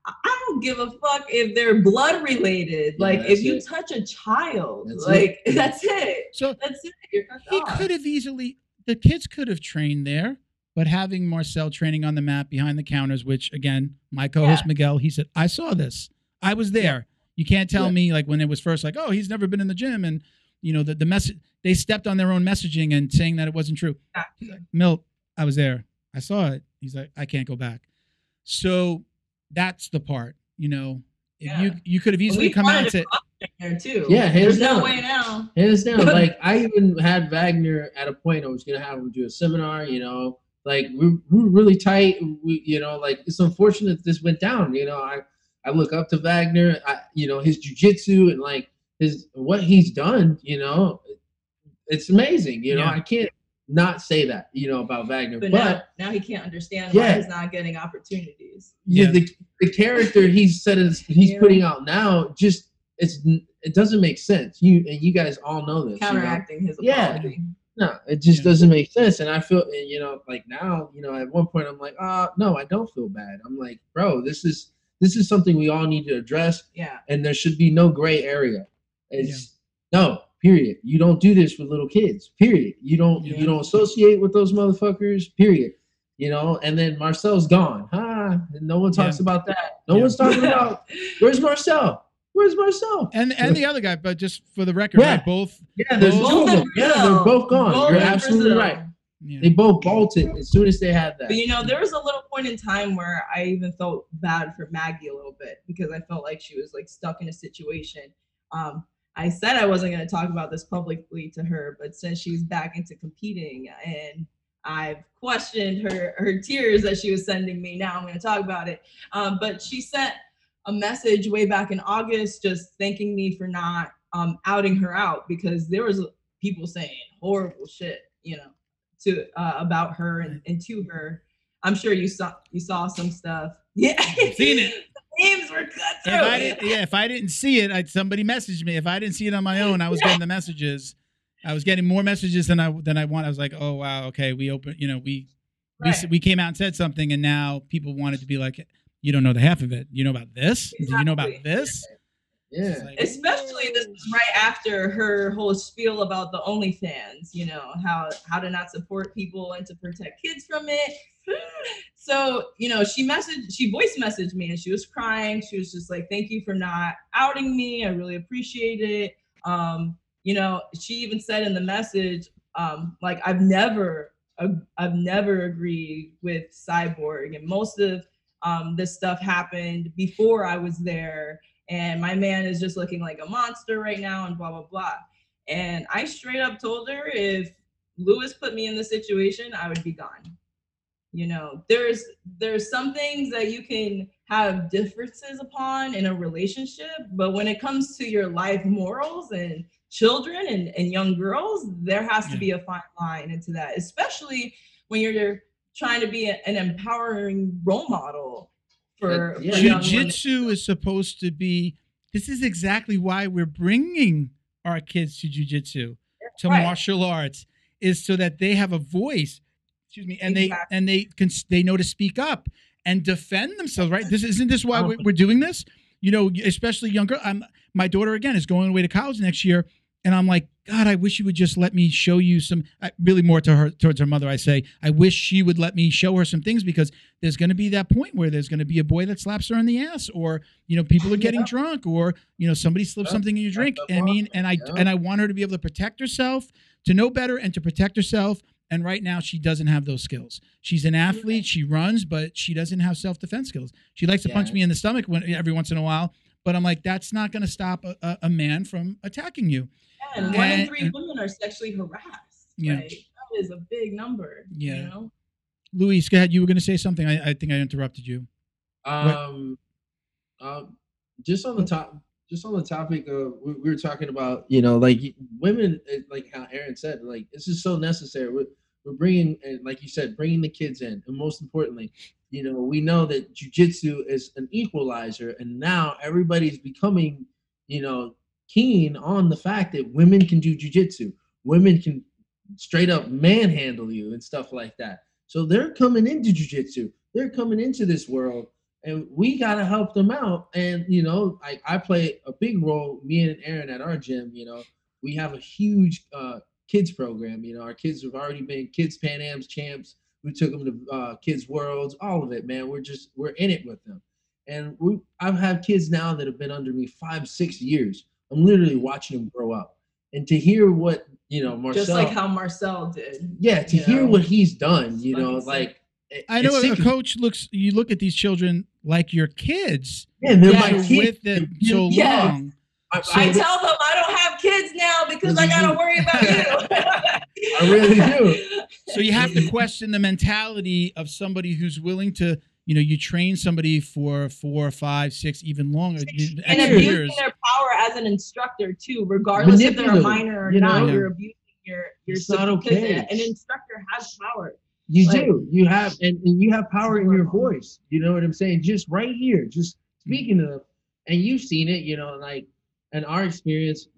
I don't give a fuck if they're blood related. Yeah, like that's if you it. touch a child, That's like it. that's it. So That's it. You're he off. could have easily the kids could have trained there, but having Marcel training on the mat behind the counters, which again, my co-host Miguel, he said, I saw this. I was there. You can't tell Yeah. me like when it was first like, oh, he's never been in the gym and you know the, the message they stepped on their own messaging and saying that it wasn't true. Yeah. He's like, Milt, I was there. I saw it. He's like, I can't go back. So that's the part, you know. If you Yeah. you could have easily we come out wanted and said, to there too. Yeah, hands there's no down. way now. Hands down. like I even had Wagner at a point I was gonna have him do a seminar, you know. Like we we were really tight. We you know, like it's unfortunate this went down. You know, I I look up to Wagner, I you know, his jujitsu and like his what he's done, you know, it's amazing. You know, Yeah. I can't not say that, you know, about Wagner. But, But, now, now he can't understand Yeah. why he's not getting opportunities. yeah, Yeah. the the character he's said is he's Yeah. putting out now just it's it doesn't make sense. You and you guys all know this. you know? Counteracting his Yeah. No, it just Yeah. doesn't make sense. And I feel, and, you know, like now, you know, at one point I'm like, uh, no, I don't feel bad. I'm like, bro, this is this is something we all need to address, Yeah. and there should be no gray area. It's no period. You don't do this with little kids. Period. You don't Yeah. you don't associate with those motherfuckers. Period. You know, and then Marcel's gone. Huh? And no one talks Yeah. about that. No Yeah. one's talking about where's Marcel? Where's Marcel? and and the other guy, but just for the record, Yeah. right? Both Yeah, there's Both two of them. Yeah, they're both gone. Both You're absolutely Brazil. right. yeah. They both bolted as soon as they had that. But you know, there was a little point in time where I even felt bad for Maggie a little bit because I felt like she was like stuck in a situation. Um, I said I wasn't going to talk about this publicly to her, but since she's back into competing and I've questioned her her tears that she was sending me, now I'm going to talk about it. Um, but she sent a message way back in August, just thanking me for not um, outing her out because there was people saying horrible shit, you know, to uh, about her and, and to her. I'm sure you saw you saw some stuff. Yeah, Seen it. Names were cut through. if I didn't, yeah, if I didn't see it, I, somebody messaged me. If I didn't see it on my own, I was getting the messages. I was getting more messages than I than I want. I was like, oh wow, okay, we open, you know, we we Right. we came out and said something, and now people wanted to be like, "You don't know the half of it. You know about this? Do you know about this?" Yeah. Like, especially this is right after her whole spiel about the OnlyFans, you know, how how to not support people and to protect kids from it. So, you know, she messaged, she voice messaged me and she was crying. She was just like, thank you for not outing me. I really appreciate it. Um, you know, she even said in the message, um, like I've never I've never agreed with Cyborg and most of um, this stuff happened before I was there and my man is just looking like a monster right now and blah blah blah and i straight up told her if lewis put me in the situation i would be gone you know there's there's some things that you can have differences upon in a relationship but when it comes to your life morals and children and, and young girls there has to be a fine line into that especially when you're trying to be a- an empowering role model for, Yeah. for. Jiu-jitsu is supposed to be. This is exactly why we're bringing our kids to jiu-jitsu, to Right. martial arts, is so that they have a voice. Excuse me, and Exactly. they and they can they know to speak up and defend themselves. Right? This isn't this why we're, doing this. You know, especially younger. I'm my daughter again is going away to college next year, and I'm like, God, I wish you would just let me show you some. I, really, more to her towards her mother, I say, I wish she would let me show her some things because there's going to be that point where there's going to be a boy that slaps her in the ass, or you know, people are getting Yeah. drunk, or you know, somebody slips Yeah. something in your drink. And I mean, and I Yeah. and I want her to be able to protect herself, to know better, and to protect herself. And right now, she doesn't have those skills. She's an athlete. She runs, but she doesn't have self defense skills. She likes to punch me in the stomach when, every once in a while. But I'm like, that's not going to stop a, a, a man from attacking you. and one in And- three women are sexually harassed. Yeah. Like, that is a big number. Yeah. You know? Luis, go ahead. You were going to say something. I, I think I interrupted you. Um, um, just on the top, just on the topic of we, we were talking about, you know, like women, like how Erin said, like this is so necessary. We're we're bringing, like you said, bringing the kids in, and most importantly, you know, we know that jujitsu is an equalizer, and now everybody's becoming, you know, keen on the fact that women can do jujitsu, women can straight up manhandle you and stuff like that. So they're coming into jujitsu, they're coming into this world and we gotta help them out. And you know, like I play a big role. Me and Erin at our gym, you know, we have a huge uh, kids program. You know, our kids have already been kids Pan Am's champs. We took them to uh, kids worlds, all of it, man. We're just we're in it with them. And we, I've had kids now that have been under me five, six years. I'm literally watching them grow up, and to hear what you know, Marcel, Just like how Marcel did. yeah, to hear know, what he's done, you know, like it- I know a, a coach looks. You look at these children like your kids. Yeah, they're Yeah, my kids. with them so Yes. long. I, So I tell them I don't have kids now because I gotta worry about you. I really do. So you have to question the mentality of somebody who's willing to, you know, you train somebody for four, five, six, even longer you- and abusing years. their power as an instructor too, regardless if they're a minor or you not. know? You're abusing your your It's not okay. An instructor has power. You Like- do. You have, and, and you have power in your voice. You know what I'm saying? Just right here, just speaking to them, and you've seen it. You know, like in our experience,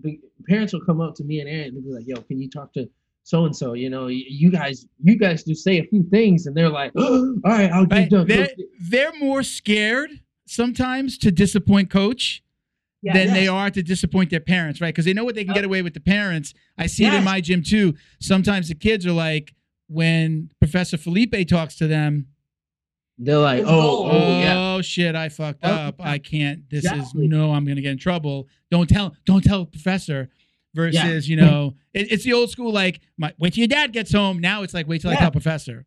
parents will come up to me and Erin and be like, "Yo, can you talk to so and so? You know, you guys, you guys just say a few things, and they're like, "All right, I'll Right? get done." They're, they're more scared sometimes to disappoint coach Yeah, than yeah. they are to disappoint their parents, right? Because they know what they can get away with the parents. I see it in my gym too. Sometimes the kids are like, when Professor Felipe talks to them, They're like, It's "Oh, gold. oh, yeah." oh shit, I fucked Oh, up. I can't. This exactly. is no. I'm gonna get in trouble. Don't tell. Don't tell professor. Versus, you know, it, it's the old school like, my, wait till your dad gets home. Now it's like, wait till I tell professor.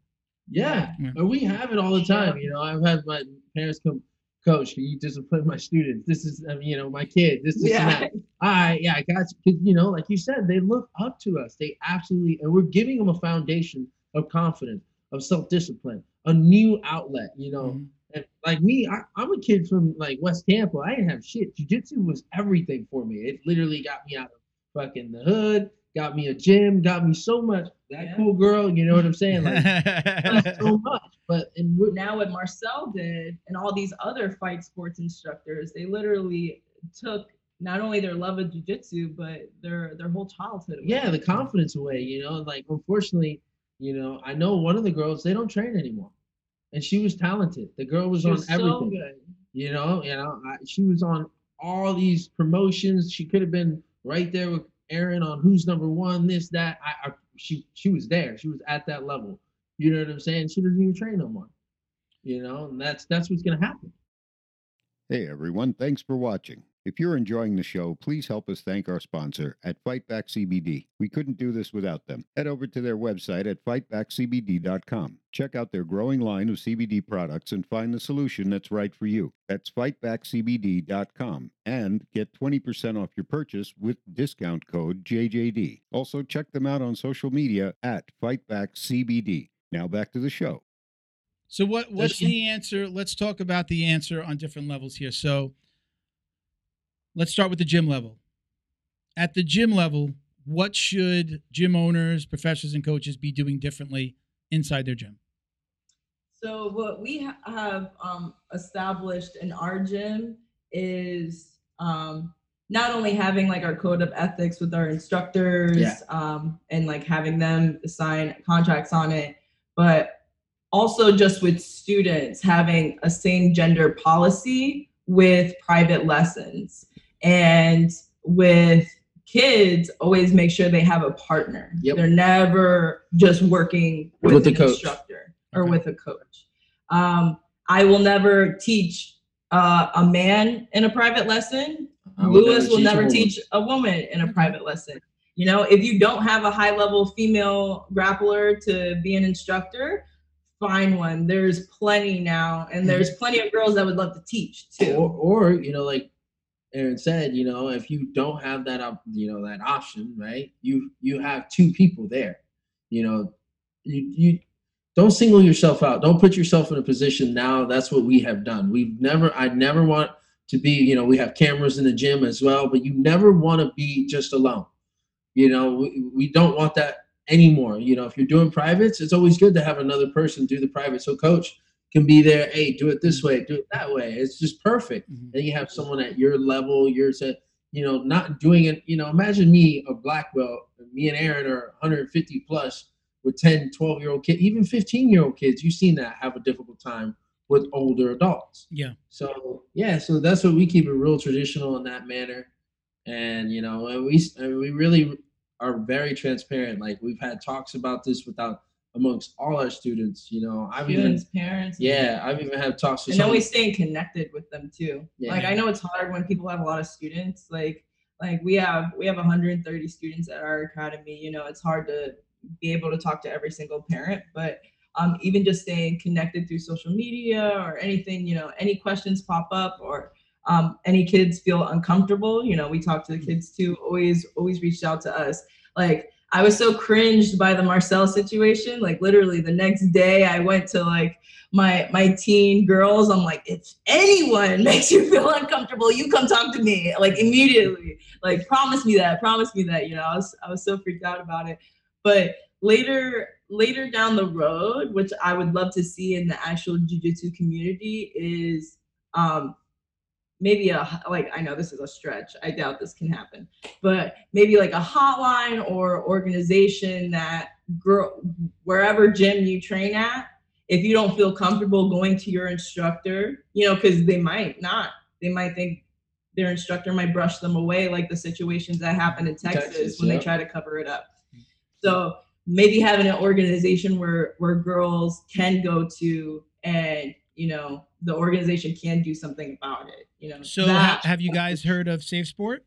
Yeah, Yeah. and we have it all the time. You know, I've had my parents come, Coach, can you discipline my students? This is, I mean, you know, my kid. This, is, and Yeah. that. All right, yeah, I got you. 'Cause, you know, like you said, they look up to us. They absolutely, and we're giving them a foundation of confidence, of self-discipline, a new outlet. You know, Mhm. and like me, I, I'm a kid from like West Tampa. I didn't have shit. Jiu-jitsu was everything for me. It literally got me out of fucking the hood, got me a gym, got me so much. That Yeah. cool girl, you know what I'm saying? Like so much. But and now what Marcel did and all these other fight sports instructors, they literally took not only their love of jujitsu, but their their whole childhood. away. yeah, the confidence away, you know, like unfortunately, You know, I know one of the girls they don't train anymore, and she was talented. The girl was She on was so everything. good. You know, you know, I, she was on all these promotions. She could have been right there with Erin on who's number one, this, that. I, I she she was there. She was at that level. You know what I'm saying? She doesn't even train no more. You know, and that's that's what's gonna happen. Hey everyone, thanks for watching. If you're enjoying the show, please help us thank our sponsor at Fightback CBD. We couldn't do this without them. Head over to their website at fightbackcbd.com. Check out their growing line of CBD products and find the solution that's right for you. That's fightbackcbd.com and get 20% off your purchase with discount code JJD. Also check them out on social media at FightbackCBD. Now back to the show. So what what's the answer? Let's talk about the answer on different levels here. So let's start with the gym level. At the gym level, what should gym owners, professors, and coaches be doing differently inside their gym? So what we ha- have um, established in our gym is um, not only having like our code of ethics with our instructors Yeah. um, and like having them sign contracts on it, but also just with students having a same gender policy with private lessons and with kids always make sure they have a partner Yep. they're never just working with, With the an coach. instructor or Okay. with a coach um, i will never teach uh, a man in a private lesson Lewis will never teach a woman in a private lesson. You know, if you don't have a high level female grappler to be an instructor, find one. There's plenty now, and there's plenty of girls that would love to teach or, too. or you know like erin said you know if you don't have that op- you know that option right you you have two people there. You know you you don't single yourself out. Don't put yourself in a position now that's what we have done. We've never i never want to be you know we have cameras in the gym as well but you never want to be just alone. You know we, we don't want that anymore. You know if you're doing privates it's always good to have another person do the private. So coach can be there hey do it this way do it that mm-hmm. way. It's just perfect. Mm-hmm. And you have someone at your level you're sa- you know not doing it you know imagine me a black belt me and erin are 150 plus with 10 12 year old kids even 15 year old kids you've seen that have a difficult time with older adults. Yeah. so yeah so that's what we keep it real traditional in that manner. And you know and we and we really are very transparent. Like we've had talks about this without amongst all our students you know i've even Students, parents. yeah i've even had talks with And we staying connected with them too. Yeah. Like I know it's hard when people have a lot of students. Like like we have we have 130 students at our academy. You know, it's hard to be able to talk to every single parent, but um, even just staying connected through social media or anything, you know, any questions pop up or um, any kids feel uncomfortable, you know, we talk to the kids too. Always always reached out to us. Like I was so cringed by the Marcel situation. Like literally the next day, I went to like my my teen girls. I'm like if anyone makes you feel uncomfortable you come talk to me like immediately. Like promise me that promise me that you know i was i was so freaked out about it. But later later down the road which i would love to see in the actual jiu-jitsu community is um maybe a like i know this is a stretch i doubt this can happen but maybe like a hotline or organization that girl wherever gym you train at if you don't feel comfortable going to your instructor, you know, because they might not, they might think their instructor might brush them away, like the situations that happen in Texas, Texas, when yeah. they try to cover it up. Mm-hmm. So maybe having an organization where where girls can go to and you know the organization can do something about it. You know. So that- have you guys heard of Safe Sport?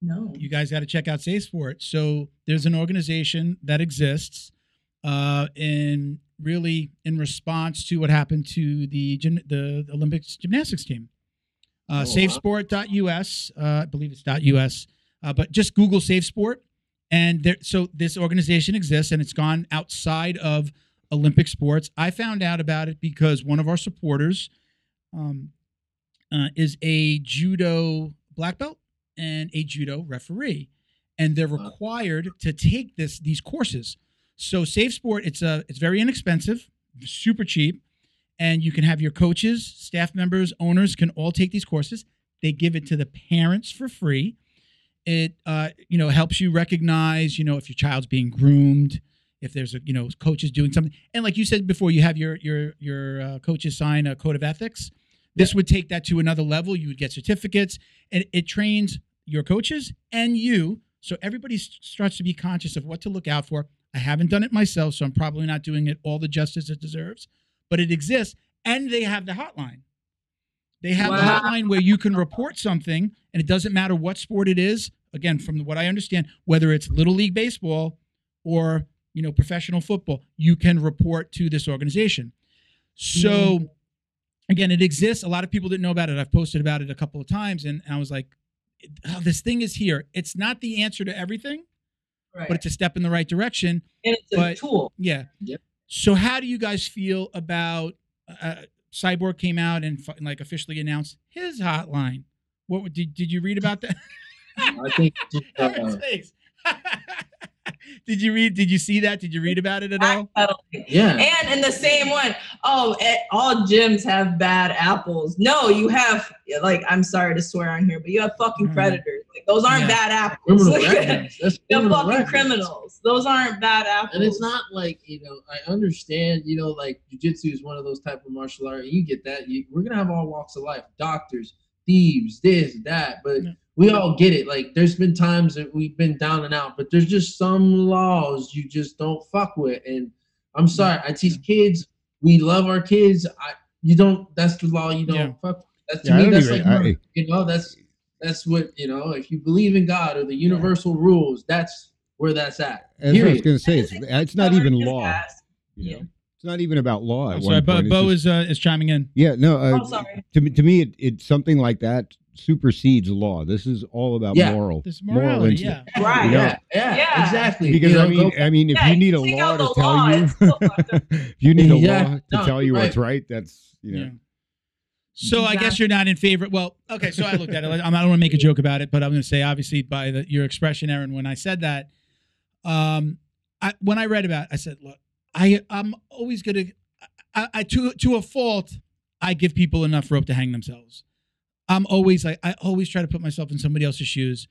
No. You guys got to check out Safe Sport. So there's an organization that exists uh, in really in response to what happened to the gym, the Olympics gymnastics team. Uh, Oh. SafeSport.us, uh, I believe it's .us, uh, but just Google Safe Sport, and there. So this organization exists, and it's gone outside of Olympic sports. I found out about it because one of our supporters um, uh, is a judo black belt and a judo referee, and they're required to take this these courses. So Safe Sport, it's a it's very inexpensive, super cheap, and you can have your coaches, staff members, owners can all take these courses. They give it to the parents for free. It uh, you know helps you recognize you know if your child's being groomed, if there's a you know coaches doing something, and like you said before, you have your your your uh, coaches sign a code of ethics. This would take that to another level. You would get certificates, and it trains your coaches and you. So everybody starts to be conscious of what to look out for. I haven't done it myself, so I'm probably not doing it all the justice it deserves, but it exists, and they have the hotline. They have the Wow. hotline where you can report something, and it doesn't matter what sport it is. Again, from what I understand, whether it's little league baseball or you know professional football, you can report to this organization. So again, it exists. A lot of people didn't know about it. I've posted about it a couple of times, and I was like, oh, "This thing is here. It's not the answer to everything, Right. but it's a step in the right direction." and it's a tool. Yeah. Yep. So how do you guys feel about uh, Cyborg came out and fu- like officially announced his hotline? What did did you read about that? I think uh, face. did you read? Did you see that? Did you read about it at all? Yeah. And in the same one, oh, eh, all gyms have bad apples. No, you have like I'm sorry to swear on here, but you have fucking Mhm. predators. Like those aren't Yeah. bad apples. Criminal Like, records. That's They're fucking records. criminals. Those aren't bad apples. And it's not like you know. I understand. You know, like jujitsu is one of those type of martial art. You get that. You, we're gonna have all walks of life. Doctors, thieves, this, that. But Yeah. We all get it. Like there's been times that we've been down and out. But there's just some laws you just don't fuck with. And I'm sorry. I teach kids. We love our kids. I. You don't. That's the law. You don't Yeah. fuck. That's to Yeah, me. That's like I- you know. That's that's what you know. If you believe in God or the universal rules, that's where that's at. That's what I was going to say. It's, it's not even law. ass. You know? Yeah. It's not even about law. At I'm one sorry, Bo, point. It's Bo just- is uh, is chiming in. yeah, no. Uh, Oh, sorry. To me, to me, it, it's something like that supersedes law. This is all about Yeah. moral, This moral morality, yeah. Right. You know, Yeah, yeah, Yeah. exactly. Because You I mean, go- I mean, if Yeah, you need a law to tell law, you, it's still fucked up. if you need a Yeah, law to no, tell you right. what's right, that's you know. Yeah. So I guess you're not in favor. Well, okay. So I looked at it. I'm- I don't want to make a joke about it, but I'm going to say, obviously, by the, your expression, Erin, when I said that, um, I, when I read about, it, I said, look, I I'm always going to, I, I to to a fault, I give people enough rope to hang themselves. I'm always like, I always try to put myself in somebody else's shoes.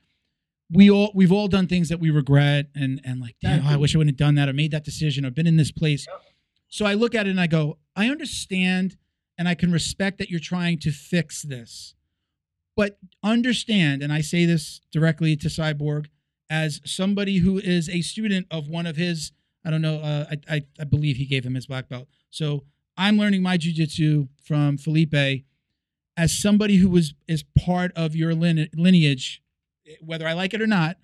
We all we've all done things that we regret and and like, damn, I wish I wouldn't have done that or made that decision or been in this place. So I look at it and I go, I understand and I can respect that you're trying to fix this. But understand, and I say this directly to Cyborg, as somebody who is a student of one of his, I don't know, uh, I, I, I believe he gave him his black belt. So I'm learning my jujitsu from Felipe as somebody who was is part of your lineage, whether I like it or not.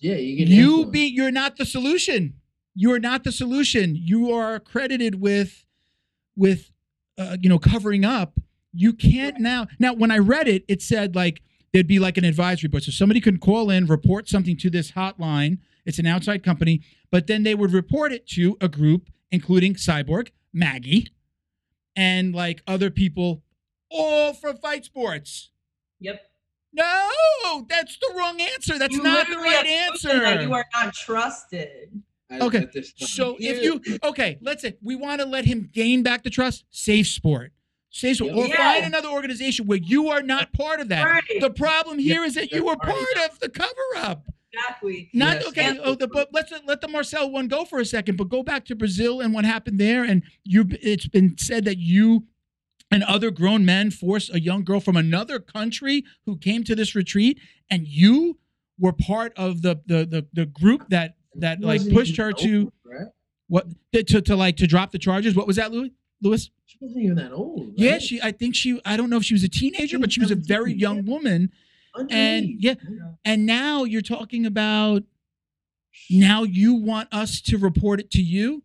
yeah, you you be you're not the solution. You are not the solution. You are credited with with uh, you know covering up. You can't now. Now, when I read it, it said like there'd be like an advisory board, so somebody can call in, report something to this hotline. It's an outside company, but then they would report it to a group, including Cyborg, Maggie, and like other people, all from Fight Sports. Yep. No, that's the wrong answer. That's You not the right answer. that You are not trusted. Okay, at this. So if you okay, let's say we want to let him gain back the trust, safe sport. Safe sport. Or Yes. find another organization where you are not part of that. Right. The problem here is that you were part of the cover up. exactly. Not Yes. okay. Oh, the, but let's let the Marcel one go for a second. But go back to Brazil and what happened there. And you, it's been said that you and other grown men forced a young girl from another country who came to this retreat, and you were part of the the the, the group that that like pushed her to right? what to, to like to drop the charges. What was that, Louis? Lewis? She wasn't even that old. Yeah, she. I think she. I don't know if she was a teenager, but she was a very young woman. And yeah, and now you're talking about now you want us to report it to you.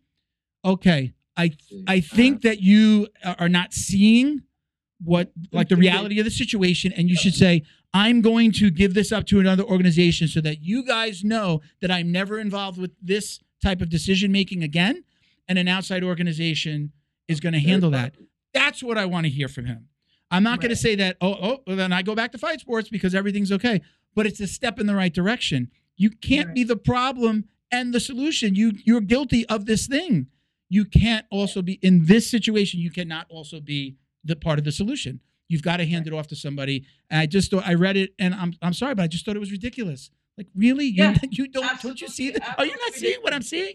Okay, I mm. I uh-huh. think that you are not seeing what like the reality of the situation, and you should say, I'm going to give this up to another organization so that you guys know that I'm never involved with this type of decision making again, and an outside organization is going to handle that. That's what I want to hear from him. I'm not going to say that, oh, oh, well, then I go back to fight sports because everything's okay. But it's a step in the right direction. You can't Right. be the problem and the solution. You you're guilty of this thing. You can't also be in this situation. You cannot also be the part of the solution. You've got to hand it off to somebody. And I just thought I read it, and I'm I'm sorry, but I just thought it was ridiculous. Like really, you Yeah, you don't don't you see that? Are you not seeing what I'm seeing?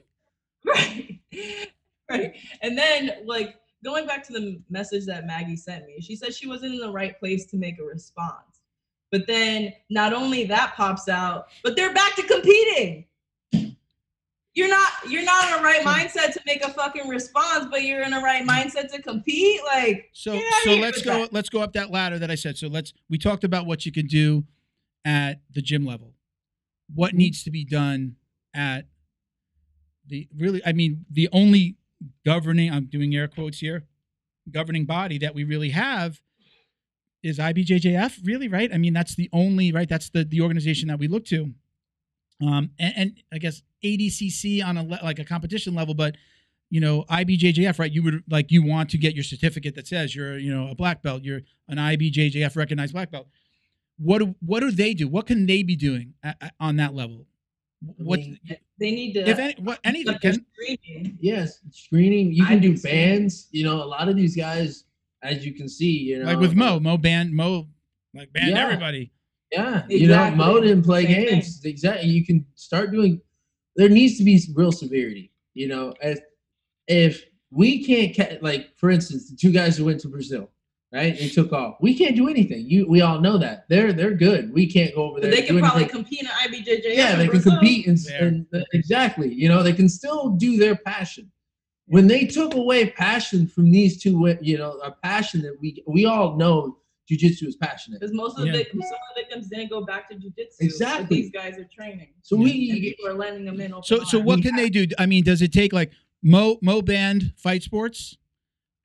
right right and then like going back to the message that maggie sent me she said she wasn't in the right place to make a response but then not only that pops out but they're back to competing you're not you're not in the right mindset to make a fucking response but you're in the right mindset to compete like So so let's go that. let's go up that ladder that I said. So let's we talked about what you can do at the gym level. What Mm-hmm. needs to be done at the really I mean the only governing I'm doing air quotes here governing body that we really have is IBJJF really right? I mean that's the only right that's the the organization that we look to. Um and, and I guess ADCC on a le- like a competition level but you know IBJJF right you would like you want to get your certificate that says you're you know a black belt you're an IBJJF recognized black belt what do, what do they do what can they be doing at, at- on that level what mean, they need to if any what anything like can screaming. Yes, screening. You I can do can bands. You know, a lot of these guys, as you can see, you know, like with Mo Mo band Mo like banned Yeah. everybody Yeah, you know, Exactly. Mo didn't play Same thing. games. Exactly. You can start doing. There needs to be real severity. You know, as if we can't ca- like, for instance, the two guys who went to Brazil, right? They took off. We can't do anything. You, we all know that. They're they're good. We can't go over But there. they can probably anything. compete in IBJJF. yeah, in they can compete and, There. and exactly. You know, they can still do their passion. When they took away passion from these two, you know, a passion that we we all know jujitsu is passionate. Because most of the Yeah. victims, some of the victims didn't go back to jujitsu. Exactly. These guys are training. So And we people are letting them in. so so what can they do I mean does it take like Mo Mo band fight sports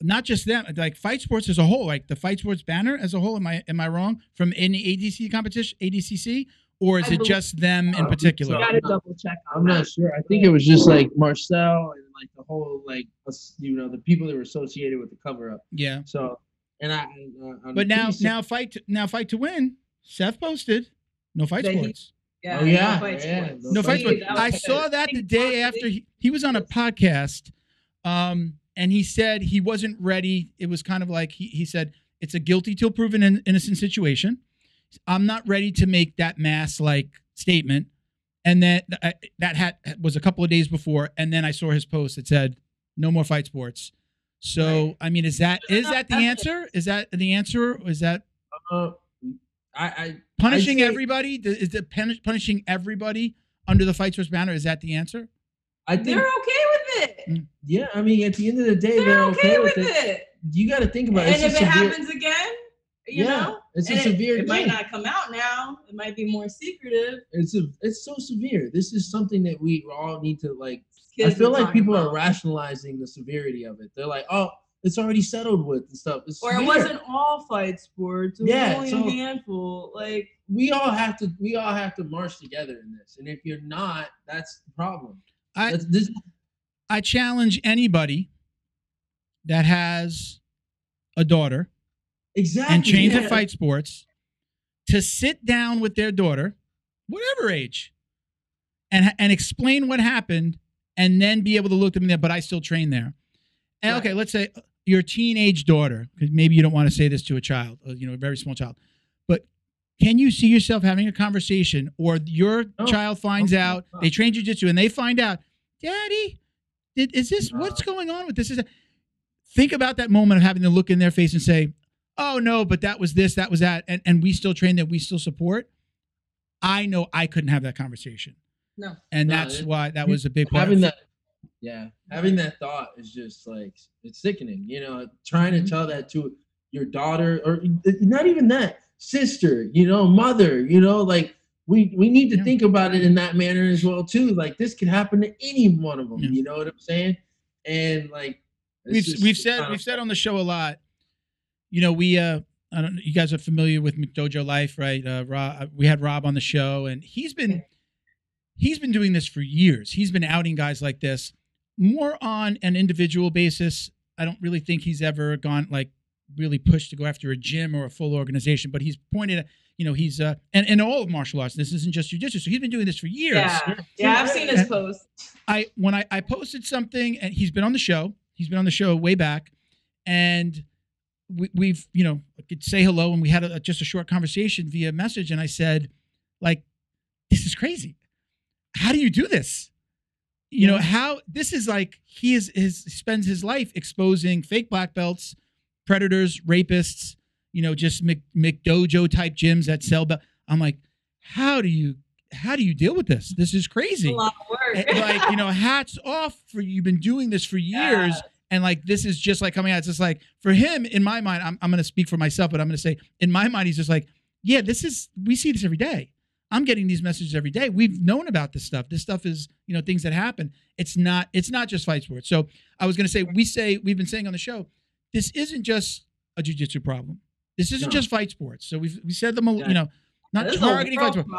not just them like fight sports as a whole like the fight sports banner as a whole am I am I wrong from any ADC competition ADCC or is I it believe- just them in Uh, particular You so- gotta double check. I'm not sure. I think it was just like Marcel and like the whole like us- you know the people that were associated with the cover up. yeah So and I. Uh, But now, pretty now fight, to, now fight to win. Seth posted no fight That he- sports. Yeah, Oh, yeah, no fight yeah, sports. no No fight sports. I saw that the day after he, he was on a podcast, um, and he said he wasn't ready. It was kind of like he, he said it's a guilty till proven in, innocent situation. I'm not ready to make that mass like statement. And then uh, that had was a couple of days before, and then I saw his post that said no more fight sports. So Right. I mean, is that is that the answer? Is that the answer? Is that Uh, I, I punishing say- everybody is the punish, punishing everybody under the fight sports banner is that the answer I think They're okay with it. Mm. yeah. I mean, at the end of the day, They're, they're, okay, with it. it. You got to think about it. And It's if it severe- happens again, you yeah, know, it's a and it- severe it, might not come out now. It might be more secretive. It's a, it's so severe. This is something that we all need to like. Kids I feel like talking people are rationalizing the severity of it. They're like, oh, it's already settled with and stuff. It's Or it wasn't all fight sports. It was Yeah, only so- a handful. Like we all have to we all have to march together in this. And if you're not, that's the problem. I- That's, this i challenge anybody that has a daughter exactly and trains yeah. at fight sports to sit down with their daughter whatever age and and explain what happened and then be able to look them in there but i still train there and Right. okay let's say your teenage daughter because maybe you don't want to say this to a child uh, you know a very small child but can you see yourself having a conversation or your No. child finds No, out no. they train jujitsu and they find out daddy did, is this what's going on with this is think about that moment of having to look in their face and say oh no but that was this that was that and, and we still train that we still support i know i couldn't have that conversation no. and No, that's it- why that was a big part having that yeah having that thought is just like it's sickening you know trying Mm-hmm. to tell that to your daughter or not even that sister you know mother you know like we we need to Yeah. think about it in that manner as well too like this could happen to any one of them Yeah. you know what i'm saying and like we've just- we've said uh, we've said on the show a lot. You know, we uh I don't you guys are familiar with McDojo Life, right? Uh Rob, we had Rob on the show and he's been he's been doing this for years. He's been outing guys like this more on an individual basis. I don't really think he's ever gone like really pushed to go after a gym or a full organization, but he's pointed at, you know, he's uh and, and all of martial arts. This isn't just jujitsu. So he's been doing this for years. Yeah. Yeah, I've seen his And- post. I when I, I posted something and he's been on the show. He's been on the show way back, and we, we've you know I could say hello and we had a, just a short conversation via message. And I said, like, this is crazy. How do you do this? you know how this is like he is his spends his life exposing fake black belts, predators, rapists, you know, just Mc, McDojo type gyms that sell belt. I'm like, how do you how do you deal with this? This is crazy. lot of work. Like you know, hats off for you've been doing this for years, Yeah. and like this is just like coming out. It's just like for him, in my mind, I'm I'm gonna speak for myself, but I'm gonna say in my mind, he's just like, yeah, this is we see this every day. I'm getting these messages every day. We've known about this stuff. This stuff is, you know, things that happen. It's not, it's not just fight sports. So I was gonna say, we say, we've been saying on the show, this isn't just a jujitsu problem. This isn't No. just fight sports. So we've we said them, Yeah. you know, not This is targeting fight sports.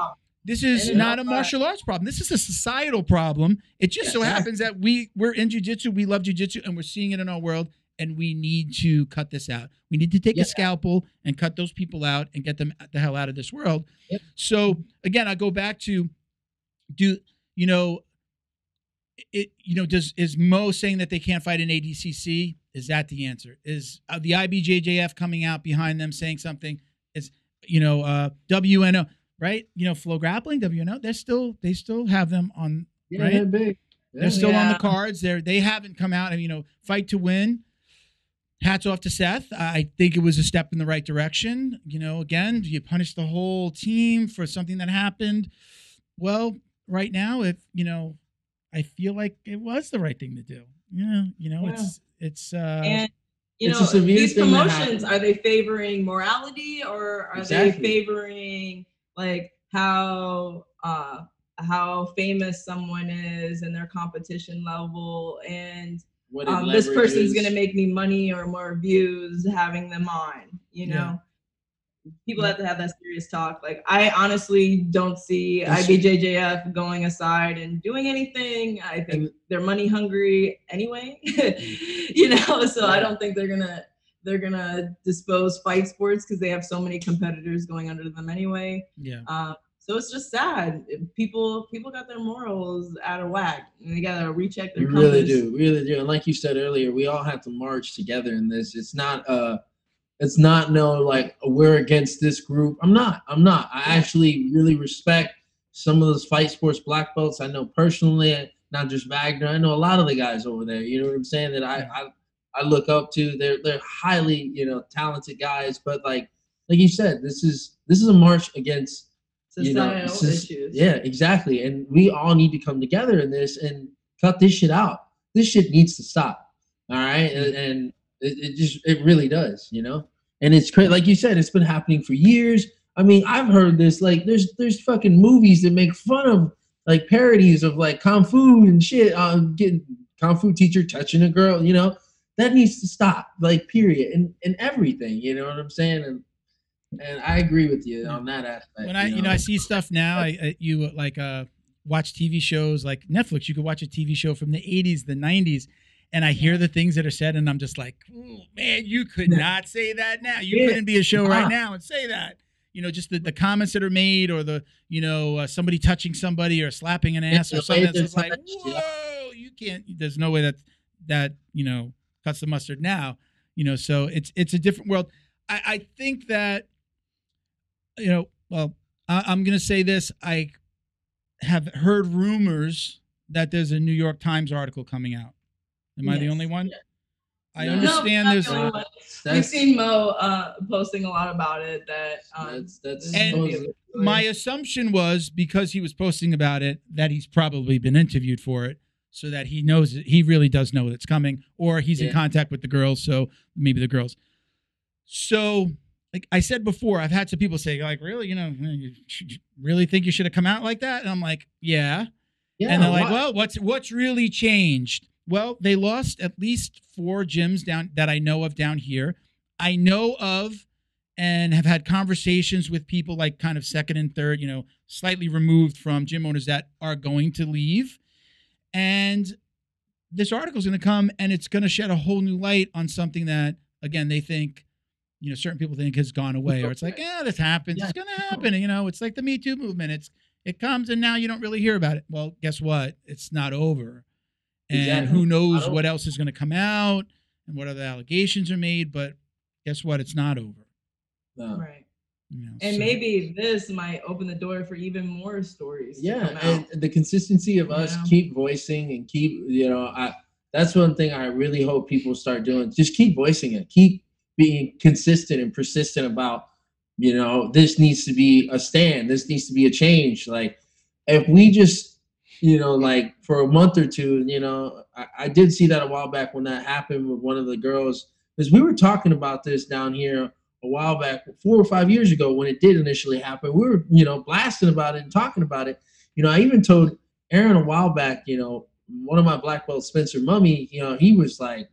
This is not a martial arts problem. This is a societal problem. It just so happens that we we're in jujitsu, we love jujitsu, and we're seeing it in our world, and we need to cut this out. We need to take Yeah. a scalpel and cut those people out and get them the hell out of this world. Yep. So again, I go back to do you know it you know does is Mo saying that they can't fight in ADCC? Is that the answer? Is uh, the IBJJF coming out behind them saying something? Is you know uh WNO right? You know FloGrappling WNO. They're still they still have them on. Yeah, Right? they're big. They're still on the cards. They're they haven't come out and you know fight to win. Hats off to Seth. I think it was a step in the right direction. You know, again, do you punish the whole team for something that happened. Well, right now, if you know, I feel like it was the right thing to do. Yeah, you know, Yeah. it's it's uh and you It's a know severe these promotions are they favoring morality or are Exactly. they favoring like how uh how famous someone is and their competition level and um, this person's gonna make me money or more views having them on you Yeah. know? People have to have that serious talk. Like i honestly don't see ibjjf going aside and doing anything. I think And- they're money hungry anyway you know? So i don't think they're gonna they're gonna dispose fight sports because they have so many competitors going under them anyway. Yeah. um, so it's just sad people people got their morals out of whack and they gotta recheck We their really do, really do. And like you said earlier, we all have to march together in this. It's not uh it's not no like we're against this group. I'm not. I'm not. I actually really respect some of those fight sports black belts. I know personally, not just Wagner. I know a lot of the guys over there. You know what I'm saying? That I I, I look up to. They're they're highly you know talented guys. But like like you said, this is this is a march against you know, societal is- issues Yeah, exactly. And we all need to come together in this and cut this shit out. This shit needs to stop. All right, and, and it, it just it really does, you know. And it's crazy, like you said, it's been happening for years. I mean, I've heard this. Like, there's there's fucking movies that make fun of like parodies of like kung fu and shit. Um, getting kung fu teacher touching a girl, you know. That needs to stop. Like, period. And and everything, you know what I'm saying? And and I agree with you on that aspect. when I you know I see stuff now, I, I you like uh watch TV shows like Netflix. You could watch a TV show from the '80s, the '90s, and I hear the things that are said, and I'm just like, "Ooh, man, you could not say that now. You Yeah. couldn't be a show right now and say that. You know, just the, the comments that are made, or the you know uh, somebody touching somebody or slapping an ass the or something that's just like, whoa, you can't. There's no way that that you know cuts the mustard now. You know, so it's it's a different world. I, I think that you know, well, I, I'm going to say this. I have heard rumors that there's a New York Times article coming out. Am I the only one? Yeah. I No. understand not there's. the only one. We've seen Mo uh, posting a lot about it. That um, That's that's this is gonna be a supposedly- big story. My assumption was because he was posting about it that he's probably been interviewed for it, so that he knows it, he really does know it's coming, or he's in contact with the girls, so maybe the girls. So, like I said before, I've had some people say, like, really, you know, you really think you should have come out like that? And I'm like, yeah. yeah, and they're like, well, what's what's really changed? Well, they lost at least four gyms down that I know of down here. I know of and have had conversations with people like kind of second and third, you know, slightly removed from gym owners that are going to leave. And this article is going to come and it's going to shed a whole new light on something that, again, they think, you know, certain people think has gone away, or it's like, yeah, this happens. It's going to happen. You know, it's like the Me Too movement. It's it comes and now you don't really hear about it. Well, guess what? It's not over. And Exactly. who knows what else is going to come out and what other allegations are made, but guess what? It's not over. No. right. You know, And so- maybe this might open the door for even more stories. to yeah come out. and the consistency of us Yeah. keep voicing and keep you know i that's one thing i really hope people start doing just keep voicing it keep being consistent and persistent about you know this needs to be a stand this needs to be a change like if we just you know like for a month or two you know i, I did see that a while back when that happened with one of the girls because we were talking about this down here a while back, four or five years ago, when it did initially happen, we were, you know, blasting about it and talking about it. You know, I even told Erin a while back, you know, one of my black belts, Spencer Mummy, you know, he was like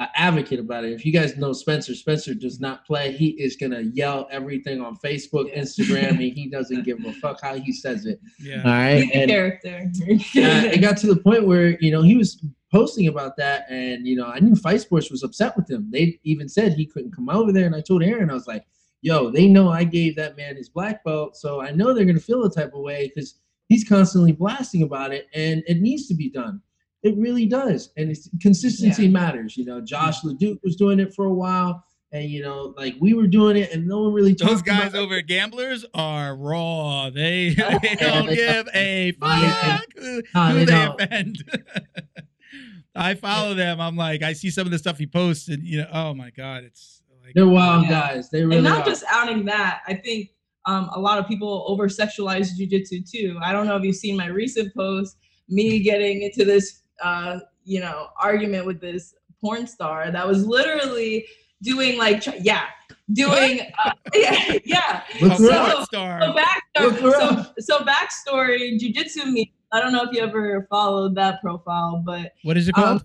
an advocate about it. If you guys know Spencer, Spencer does not play. He is gonna yell everything on Facebook, Yeah. Instagram, and he doesn't give a fuck how he says it. Yeah. right. He's a And- character. uh, it got to the point where you know he was posting about that, and you know I knew Fight Sports was upset with him. They even said he couldn't come over there, and I told Erin, I was like, "Yo, they know I gave that man his black belt, so I know they're gonna feel a type of way because he's constantly blasting about it, and it needs to be done. It really does, and it's consistency Yeah. matters. You know, Josh Leduc was doing it for a while." And you know, like we were doing it, and no one really talked Those guys about over at Gamblers are raw. They, they don't give a fuck who, who they they offend. I follow them. I'm like, I see some of the stuff he posts, and you know, oh my god, it's like They're wild Yeah. guys. They really and not are. just outing that. I think um, a lot of people over sexualize jujitsu too. I don't know if you've seen my recent post, me getting into this, uh, you know, argument with this porn star that was literally doing like, tr- yeah, doing, uh, yeah, yeah. Look so- porn star. So backstory, so, up. so backstory, jujitsu me. I don't know if you ever followed that profile, but What is it um, called?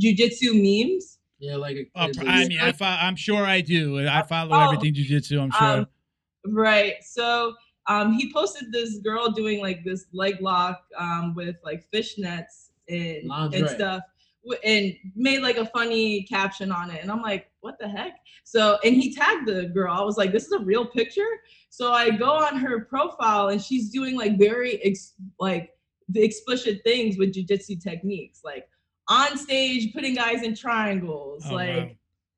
jujitsu memes. Yeah, like a, Oh, it's pr- a- I mean, I fo- I'm sure I do. I follow Oh. everything jujitsu. I'm sure. Um, right. So um, he posted this girl doing like this leg lock um, with like fishnets and, and stuff, and made like a funny caption on it. And I'm like, what the heck? So and he tagged the girl. I was like, this is a real picture. So I go on her profile and she's doing like very ex- like the explicit things with jujitsu techniques, like on stage putting guys in triangles, Oh, like wow.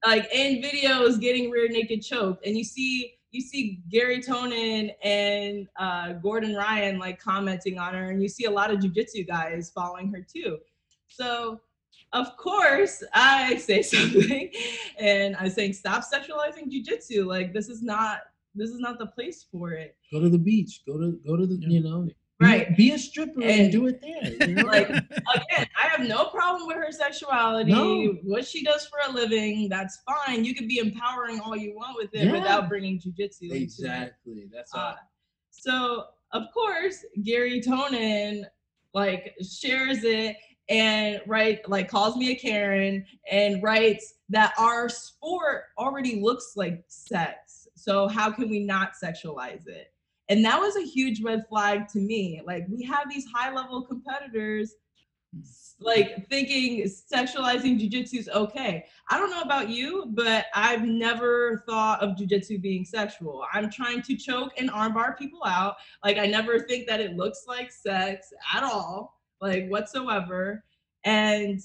like in videos getting rear naked choked and you see you see Gary Tonon and uh, Gordon Ryan like commenting on her and you see a lot of jujitsu guys following her too so of course I say something and I'm saying stop sexualizing jujitsu like this is not this is not the place for it go to the beach. Go to go to the Yeah. you know be- Right. Be, a stripper and, And- do it there. You know? like again, I have no problem with her sexuality. No. What she does for a living, that's fine. You could be empowering all you want with it Yeah. without bringing jujitsu into it. exactly. That's Uh, all. so of course, Gary Tonon like shares it and write like calls me a Karen and writes that our sport already looks like sex. So how can we not sexualize it? And that was a huge red flag to me. Like we have these high level competitors hmm. like thinking sexualizing jujitsu is okay. I don't know about you, but I've never thought of jujitsu being sexual. I'm trying to choke and armbar people out. Like I never think that it looks like sex at all, like whatsoever. And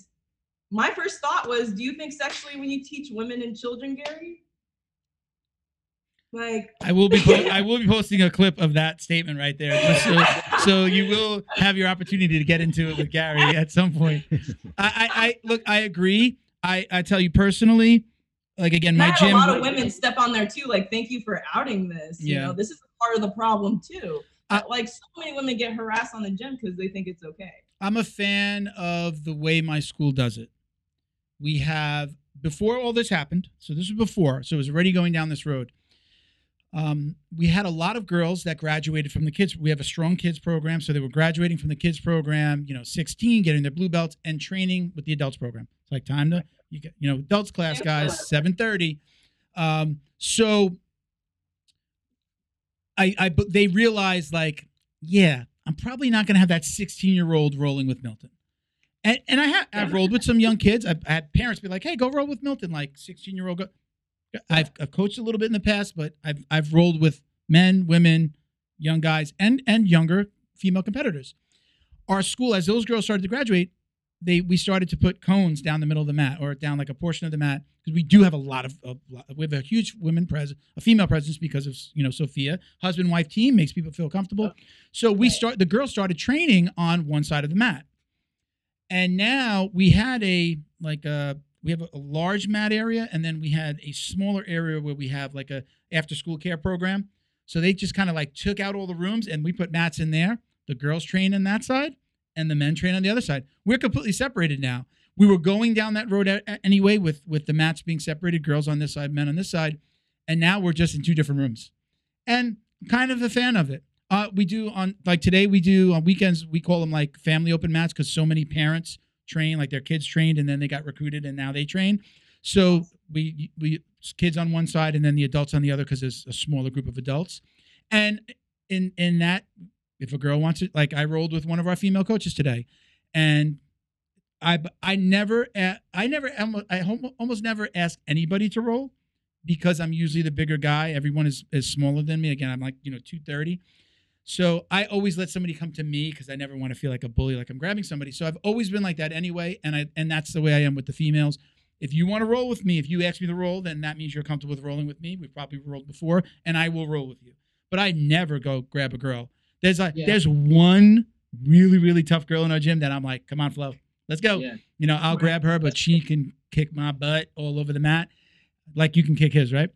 my first thought was, do you think sexually when you teach women and children, Gary? Like I will be po- I will be posting a clip of that statement right there, so, so you will have your opportunity to get into it with Gary at some point. I, I, I look, I agree. I, I tell you personally, like again, my gym. a lot of women step on there too. Like, thank you for outing this. You Yeah. know, this is part of the problem too. I- like, so many women get harassed on the gym because they think it's okay. I'm a fan of the way my school does it. We have before all this happened, so this was before, so it was already going down this road. Um, we had a lot of girls that graduated from the kids. We have a strong kids program, so they were graduating from the kids program, you know, 16, getting their blue belts, and training with the adults program. It's like time to you get, you know, adults class, guys, 7:30. Um, so I, I, but they realized like, yeah, I'm probably not going to have that 16 year old rolling with Milton. And, and I have I've rolled with some young kids. I've had parents be like, hey, go roll with Milton, like 16 year old. Go. I've, I've coached a little bit in the past, but I've I've rolled with men, women, young guys, and and younger female competitors. Our school, as those girls started to graduate, they we started to put cones down the middle of the mat or down like a portion of the mat because we do have a lot of, of we have a huge women presence, a female presence because of you know Sophia, husband wife team makes people feel comfortable. Oh, so we start the girls started training on one side of the mat, and now we had a like a we have a, a large mat area and then we had a smaller area where we have like a after school care program. So they just kind of like took out all the rooms and we put mats in there. The girls train on that side and the men train on the other side. We're completely separated now. We were going down that road anyway with with the mats being separated, girls on this side, men on this side, and now we're just in two different rooms. And kind of a fan of it. Uh, we do on like today we do on weekends we call them like family open mats because so many parents train like their kids trained and then they got recruited and now they train. So we we kids on one side and then the adults on the other because there's a smaller group of adults. And in in that, if a girl wants to, like I rolled with one of our female coaches today, and I I never I never I almost never ask anybody to roll because I'm usually the bigger guy. Everyone is is smaller than me. Again, I'm like you know two thirty. So I always let somebody come to me because I never want to feel like a bully, like I'm grabbing somebody. So I've always been like that anyway, and I and that's the way I am with the females. If you want to roll with me, if you ask me to roll, then that means you're comfortable with rolling with me. We've probably rolled before, and I will roll with you. But I never go grab a girl. There's like Yeah. there's one really really tough girl in our gym that I'm like, come on, Flo, let's go. Yeah. You know, I'll grab her, but she can kick my butt all over the mat, like you can kick his, right?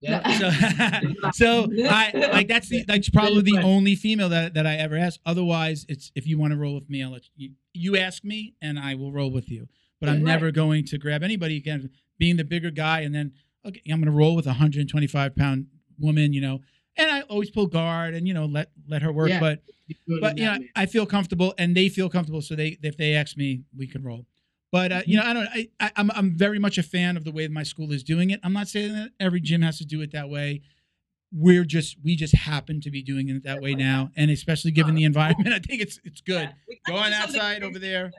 Yeah. So, so I like that's the that's probably the only female that, that I ever ask. Otherwise, it's if you want to roll with me, I'll let you. You ask me, and I will roll with you. But I'm Right. never going to grab anybody again. Being the bigger guy, and then okay, I'm going to roll with a 125 pound woman, you know. And I always pull guard, and you know, let let her work. Yeah. But but you know. I feel comfortable, and they feel comfortable. So they, if they ask me, we can roll. But uh, you know, I don't. I, I, I'm I'm very much a fan of the way my school is doing it. I'm not saying that every gym has to do it that way. We're just we just happen to be doing it that way now, and especially given the environment, I think it's it's good. Yeah, we Go kinda on do that something side crazy over there.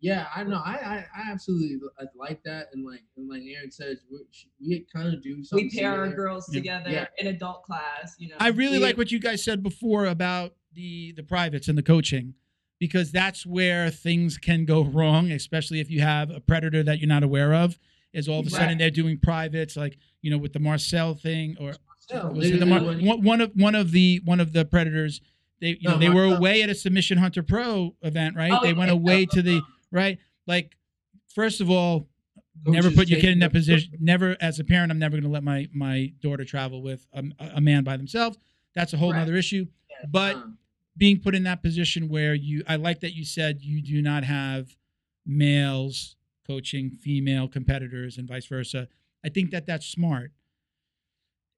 Yeah, I know. I I, I absolutely I like that, and like and like Erin says, we, we kind of do something. We pair our similar. girls Yeah. together Yeah. in adult class. You know, I really We- like what you guys said before about the the privates and the coaching because that's where things can go wrong, especially if you have a predator that you're not aware of. Is all of a sudden they're doing privates, like you know, with the Marcel thing, or Yeah, was the Mar- one, one of one of the one of the predators. They you know No, they were away at a Submission Hunter Pro event, right? Oh, they went away to the right. Like first of all, never put your kid in that position. Never, as a parent, I'm never going to let my my daughter travel with a, a man by themselves. That's a whole Right. other issue. But Um, being put in that position where you, I like that you said you do not have males coaching female competitors and vice versa. I think that that's smart.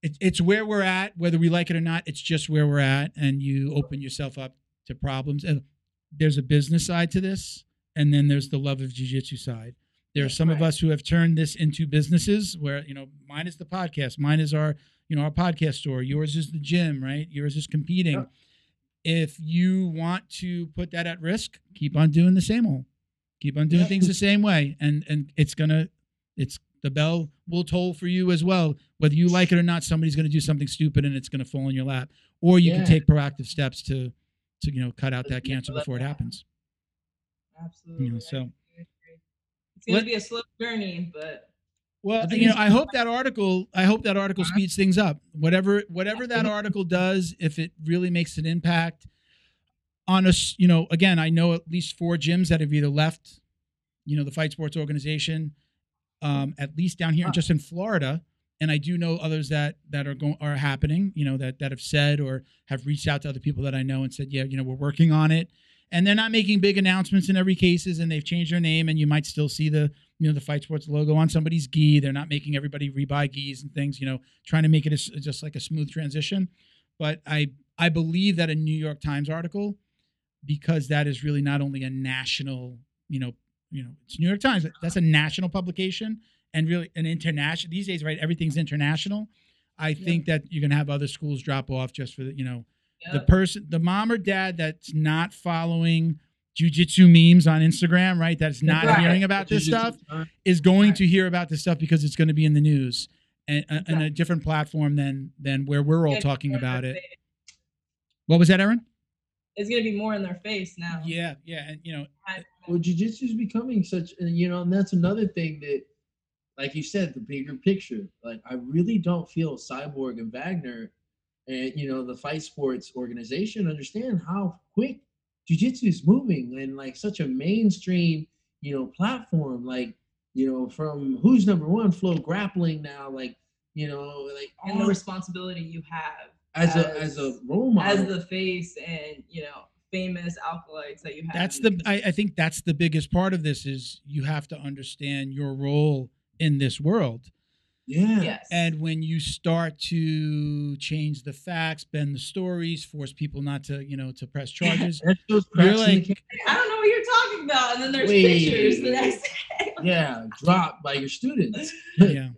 It, it's where we're at, whether we like it or not. It's just where we're at, and you open yourself up to problems. And there's a business side to this, and then there's the love of jujitsu side. There are some of us who have turned this into businesses where you know mine is the podcast, mine is our you know our podcast store, yours is the gym, right? Yours is competing. Yep. If you want to put that at risk, keep on doing the same old. Keep on doing Yep. things the same way, and and it's gonna it's the bell will toll for you as well. Whether you like it or not, somebody's gonna do something stupid and it's gonna fall in your lap, or you can take proactive steps to to you know cut out that cancer before it happens. Absolutely. You know, so it's gonna Let- be a slow journey, but Well, you know, I hope that article. I hope that article speeds things up. Whatever, whatever that article does, if it really makes an impact on us, you know, again, I know at least four gyms that have either left, you know, the fight sports organization, um, at least down here, just in Florida, and I do know others that that are going are happening. You know, that that have said or have reached out to other people that I know and said, yeah, you know, we're working on it. And they're not making big announcements in every cases, and they've changed their name, and you might still see the you know the fight sports logo on somebody's gi. They're not making everybody rebuy gis and things you know trying to make it a just like a smooth transition. But i i believe that a new york times article because that is really not only a national you know you know it's new york times that's a national publication and really an international these days right everything's international. I think that you're going to have other schools drop off just for the you know the person the mom or dad that's not following jujitsu memes on instagram right that's not Right. hearing about this Jiu-jitsu stuff time. is going Right. to hear about this stuff because it's going to be in the news and uh, in a different platform than than where we're all talking about it. they- What was that, Erin? it's gonna be more in their face now. Yeah, yeah, and you know, Well, jujitsu is becoming such, and you know, and that's another thing that, like you said, the bigger picture. Like, I really don't feel Cyborg and Wagner, and you know, the fight sports organization understand how quick jujitsu is moving, and like such a mainstream, you know, platform. Like, you know, from who's number one, FloGrappling now, like, you know, like and the responsibility you have as a as a role model. as the face and you know famous alkalites that you have. that's the I, I think that's the biggest part of this is you have to understand your role in this world. Yeah. yes. And when you start to change the facts, bend the stories, force people not to, you know, to press charges, That you're cracks in the like, I don't know what you're talking about, and then there's Wait. pictures the next day. yeah, dropped by your students. yeah.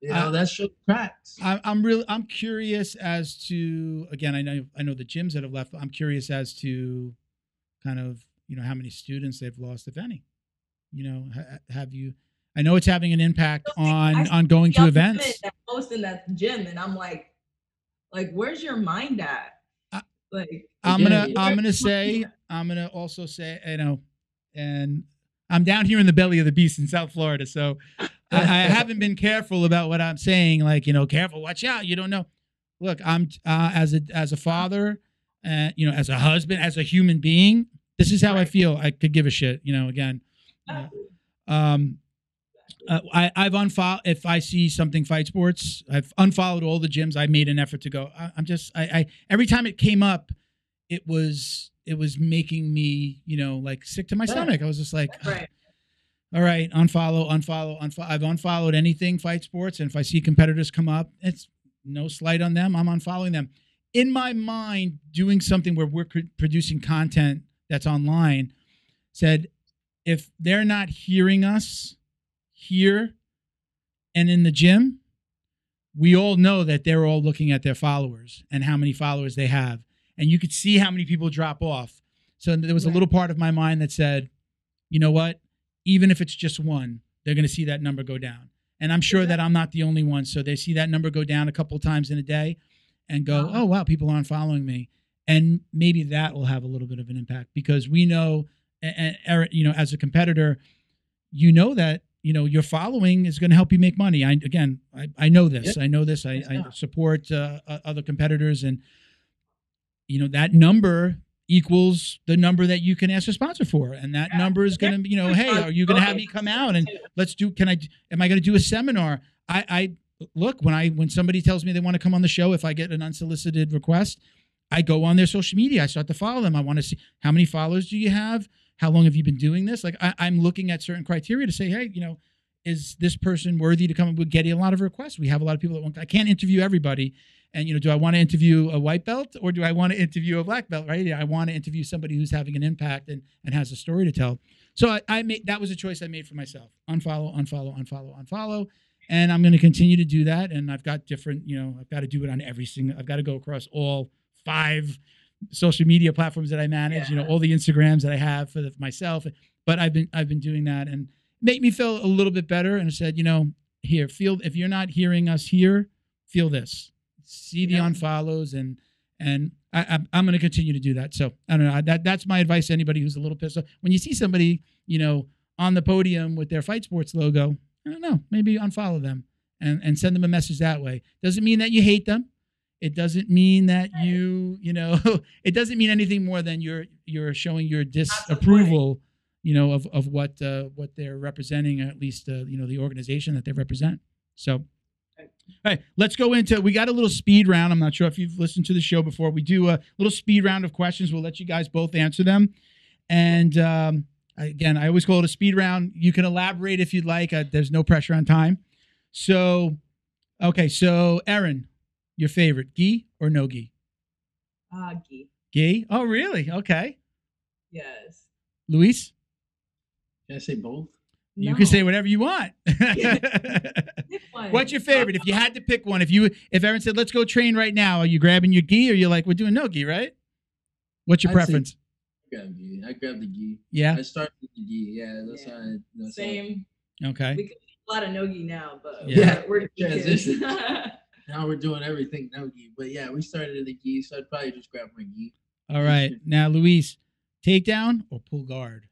You know, Uh, that shows cracks. I, I'm really I'm curious as to again I know I know the gyms that have left. But I'm curious as to kind of you know how many students they've lost, if any. You know, ha- have you? I know it's having an impact on I on going to events. women that post in that gym, and I'm like, like, where's your mind at? I- Like, I'm gonna yeah. I'm gonna say I'm gonna also say you know, and I'm down here in the belly of the beast in South Florida, so I, I haven't been careful about what I'm saying. Like you know, careful, watch out. You don't know. Look, I'm uh, as a as a father, uh, you know, as a husband, as a human being. This is how I feel. I could give a shit. You know, again. uh, Um, uh, I, I've unfollowed if I see something fight sports. I've unfollowed all the gyms. I made an effort to go. I, I'm just I, I every time it came up, it was it was making me you know like sick to my Yeah. stomach. I was just like, right. all right, unfollow, unfollow, unfollow. I've unfollowed anything fight sports, and if I see competitors come up, it's no slight on them. I'm unfollowing them. In my mind, doing something where we're producing content that's online, said if they're not hearing us here and in the gym, we all know that they're all looking at their followers and how many followers they have, and you could see how many people drop off. So there was a little part of my mind that said, you know what? even if it's just one, they're going to see that number go down. And I'm sure that I'm not the only one. So they see that number go down a couple times in a day and go, Wow. oh, wow, people aren't following me. And maybe that will have a little bit of an impact because we know, and, and er, you know, as a competitor, you know that, you know, your following is going to help you make money. I, again, I, I know this. I know this. I, I support uh, other competitors and, you know, that number equals the number that you can ask a sponsor for. And that Yeah. number is going to, you know, hey, are you going to have me come out and let's do can i am i going to do a seminar i i look when i when somebody tells me they want to come on the show if i get an unsolicited request i go on their social media i start to follow them i want to see how many followers do you have how long have you been doing this like I, i'm looking at certain criteria to say hey you know is this person worthy to come we're getting a lot of requests we have a lot of people that want i can't interview everybody and you know do i want to interview a white belt or do i want to interview a black belt right i want to interview somebody who's having an impact and and has a story to tell so I, I made that was a choice I made for myself. Unfollow, unfollow, unfollow, unfollow. And I'm going to continue to do that. And I've got different, you know, I've got to do it on every single, I've got to go across all five social media platforms that I manage, you know, all the Instagrams that I have for the, myself. But I've been, I've been doing that and make me feel a little bit better. And I said, you know, here, feel, if you're not hearing us here, feel this, see the Yeah. unfollows and, and I, I'm, I'm going to continue to do that. So I don't know. That that's my advice to anybody who's a little pissed off. When you see somebody, you know, on the podium with their Fight Sports logo, I don't know. Maybe unfollow them and and send them a message that way. Doesn't mean that you hate them. It doesn't mean that you, you know, it doesn't mean anything more than you're you're showing your disapproval, you know, of of what uh, what they're representing, or at least uh, you know the organization that they represent. So. All right, let's go into. We got a little speed round. I'm not sure if you've listened to the show before. We do a little speed round of questions. We'll let you guys both answer them. And um, again, I always call it a speed round. You can elaborate if you'd like. Uh, there's no pressure on time. So, okay. So, Erin, your favorite, gi or no gi? Ah, Gee. Gi. Oh, really? Okay. Yes. Luis, Can I say both? you can say whatever you want. What's your favorite? If you had to pick one, if you if Erin said, "Let's go train right now," are you grabbing your gi or you're like, "We're doing no gi, right?" What's your I'd say- preference? I grab gi. I grab the gi. Yeah. I started with the gi. Yeah, that's Yeah. how. I, that's how I- Same. Okay. We could do a lot of nogi now, but Yeah. we're, we're Transition. kids. now we're doing everything no gi. But yeah, we started in the gi, so I'd probably just grab my gi. All right. Now, Luis, takedown or pull guard?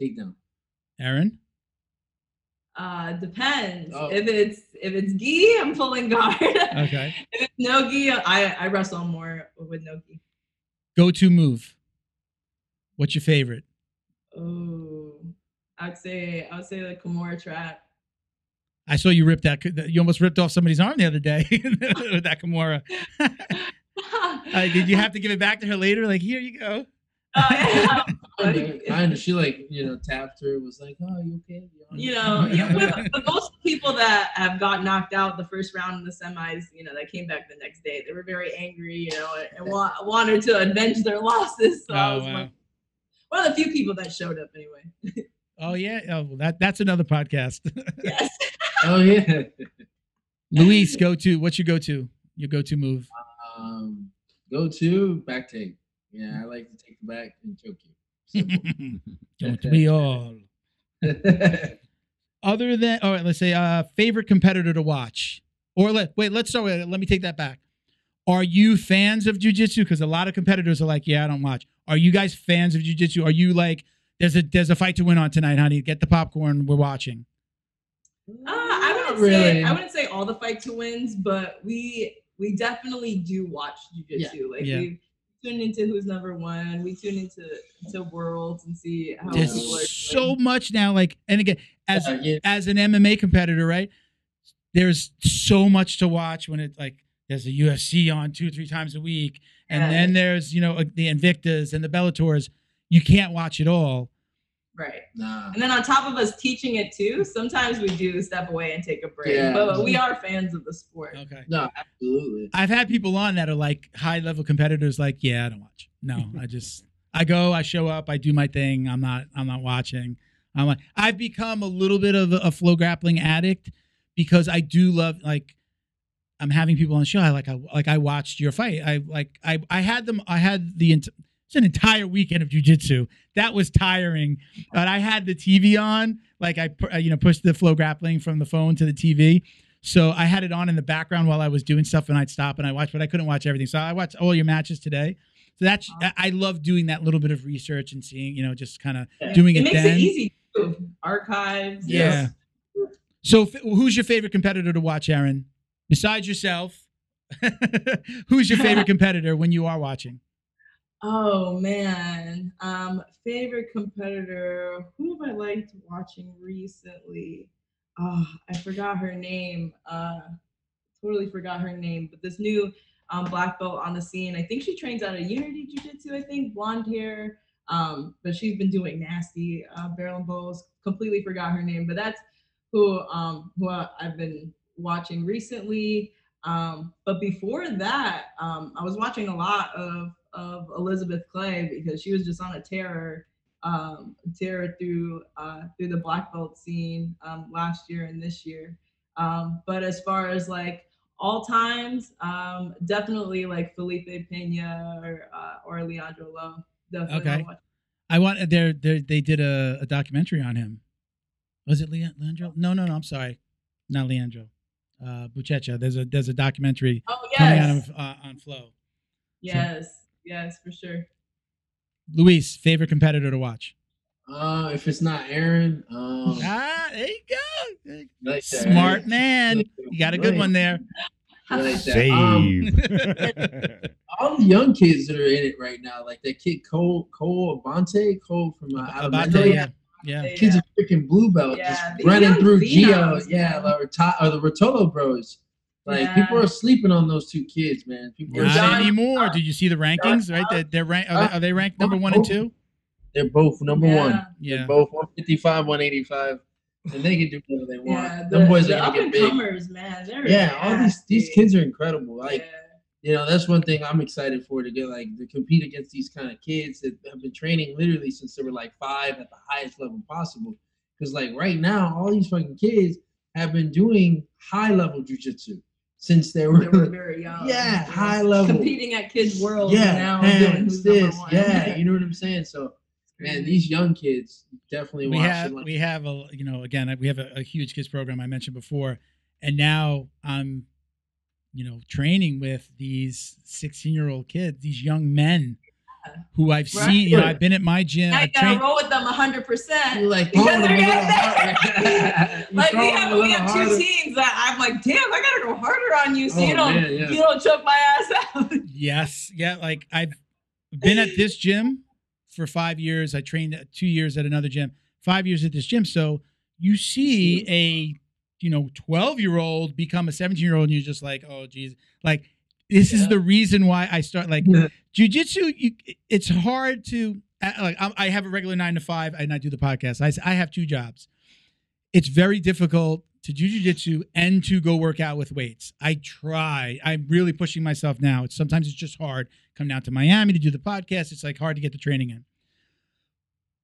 Takedown. Erin? Uh, depends. Oh. If it's if it's gi, I'm pulling guard. Okay. if it's no gi, I I wrestle more with no gi. Go to move. What's your favorite? Oh, I'd say I would say the Kimura trap. I saw you rip that. You almost ripped off somebody's arm the other day with that Kimura. Uh, did you have to give it back to her later? Like, here you go. Oh, yeah. Kinda, kinda. She like you know tapped her. Was like, oh, you okay? you know, yeah, with, with most people that have got knocked out the first round in the semis, you know, that came back the next day, they were very angry, you know, and, and wa- wanted to avenge their losses. So I Oh, was wow. one, one of the few people that showed up anyway. Oh, yeah. Oh, well, that that's another podcast. yes. Oh yeah. Luis, go to. What's your go to? Your go to move? Um, go to back take. Yeah, I like to take the back and choke you. Don't we all? Other than, all right, let's say, uh, favorite competitor to watch, or let wait. Let's start with. Let me take that back. Are you fans of jujitsu? Because a lot of competitors are like, yeah, I don't watch. Are you guys fans of jujitsu? Are you like, there's a there's a fight to win on tonight, honey? Get the popcorn. We're watching. Uh, I Not wouldn't say. I wouldn't say all the fight to wins, but we we definitely do watch jujitsu. Like Yeah. we tune into who's number one. We tune into to worlds and see how There's people so doing. much now. Like, and again, as Uh, yeah. as an MMA competitor, right? There's so much to watch when it's like there's a UFC on two, three times a week, and Yeah. then there's you know the Invictas and the Bellators. You can't watch it all. Right. Nah. And then on top of us teaching it too, sometimes we do step away and take a break. Yeah. But we are fans of the sport. Okay. No, absolutely. I've had people on that are like high level competitors. Like, yeah, I don't watch. No, I just I go, I show up, I do my thing. I'm not I'm not watching. I'm like I've become a little bit of a, a FloGrappling addict because I do love like I'm having people on the show. I like I like I watched your fight. I like I I had them. I had the ent- it's an entire weekend of jujitsu. That was tiring, but I had the TV on. Like I uh, you know pushed the FloGrappling from the phone to the TV. So I had it on in the background while I was doing stuff, and I'd stop and I watched, but I couldn't watch everything. So I watched all your matches today. So that's I love doing that little bit of research and seeing, you know, just kind of Yeah. doing it, it makes then. it easy too. Archives. Yeah. So f- who's your favorite competitor to watch, Erin? Besides yourself, who's your favorite competitor when you are watching? Oh man. Um, favorite competitor. Who have I liked watching recently? Oh, I forgot her name. Uh totally forgot her name. But this new um, black belt on the scene. I think she trains out of Unity Jiu Jitsu, I think, blonde hair. Um, but she's been doing nasty uh, berimbolos. Completely forgot her name, but that's who um, who I've been watching recently. Um, but before that, um, I was watching a lot of of Elizabeth Clay because she was just on a terror um, terror through uh, through the black belt scene um, last year and this year. Um, but as far as like all times, um, definitely like Felipe Pena or uh, or Leandro Lo. Definitely Okay. I want there there they did a, a documentary on him. Was it Lea- Leandro? No, no, no. I'm sorry, not Leandro. Uh, Buchecha. There's a there's a documentary Oh coming out of, uh, on Flo. yes, yes, for sure. Luis, favorite competitor to watch? Uh, if it's not Erin, um, Ah, there you go. like Smart right? man. You got a good one there. Like that. Um, all the young kids that are in it right now, like that kid Cole Cole Abate, Cole from uh, Alabama. Abate, yeah, yeah. Yeah. Kid's are freaking blue belt, Yeah, just these running through Geo. Yeah, man. like, Rota- or the Rotolo bros. Like Yeah. people are sleeping on those two kids, man. People Not John- anymore. Did you see the rankings? Right, they're, they're ranked. Are they, are they ranked number one and two? they're both number Yeah. one. Yeah. They're both 155, 185, and they can do whatever they want. Yeah, Them boys the are gonna get big. comers, man. They're Yeah, all these these kids are incredible. Like Yeah. you know, that's one thing I'm excited for to get like to compete against these kind of kids that have been training literally since they were like five at the highest level possible. Because like right now, all these fucking kids have been doing high level jujitsu since they were, they were very young. yeah, you know, high level. Competing at Kids World yeah, now and doing hands, this, one. yeah, you know what I'm saying. So man, these young kids definitely we watch have like, we have a you know again we have a, a huge kids program I mentioned before, and now I'm you know, training with these 16 year old kids, these young men who I've Right. seen. You know, I've been at my gym. I've gotta trained- roll with them 100%. Like Because they're a little. You like throw we have, a we have two harder. teams that I'm like, damn, I gotta go harder on you so Oh, you don't man, yeah. you don't choke my ass out. Yes. Yeah. Like I've been at this gym for five years. I trained two years at another gym, five years at this gym. So you see a, you know, 12 year old become a 17 year old and you're just like, oh, geez. Like, this is the reason why I start like Yeah. jujitsu. You, it's hard to, uh, like, I'm- I have a regular nine to five and I do the podcast. I have two jobs. It's very difficult to do jujitsu and to go work out with weights. I try. I'm really pushing myself now. It's sometimes it's just hard. Come down to Miami to do the podcast. It's like hard to get the training in.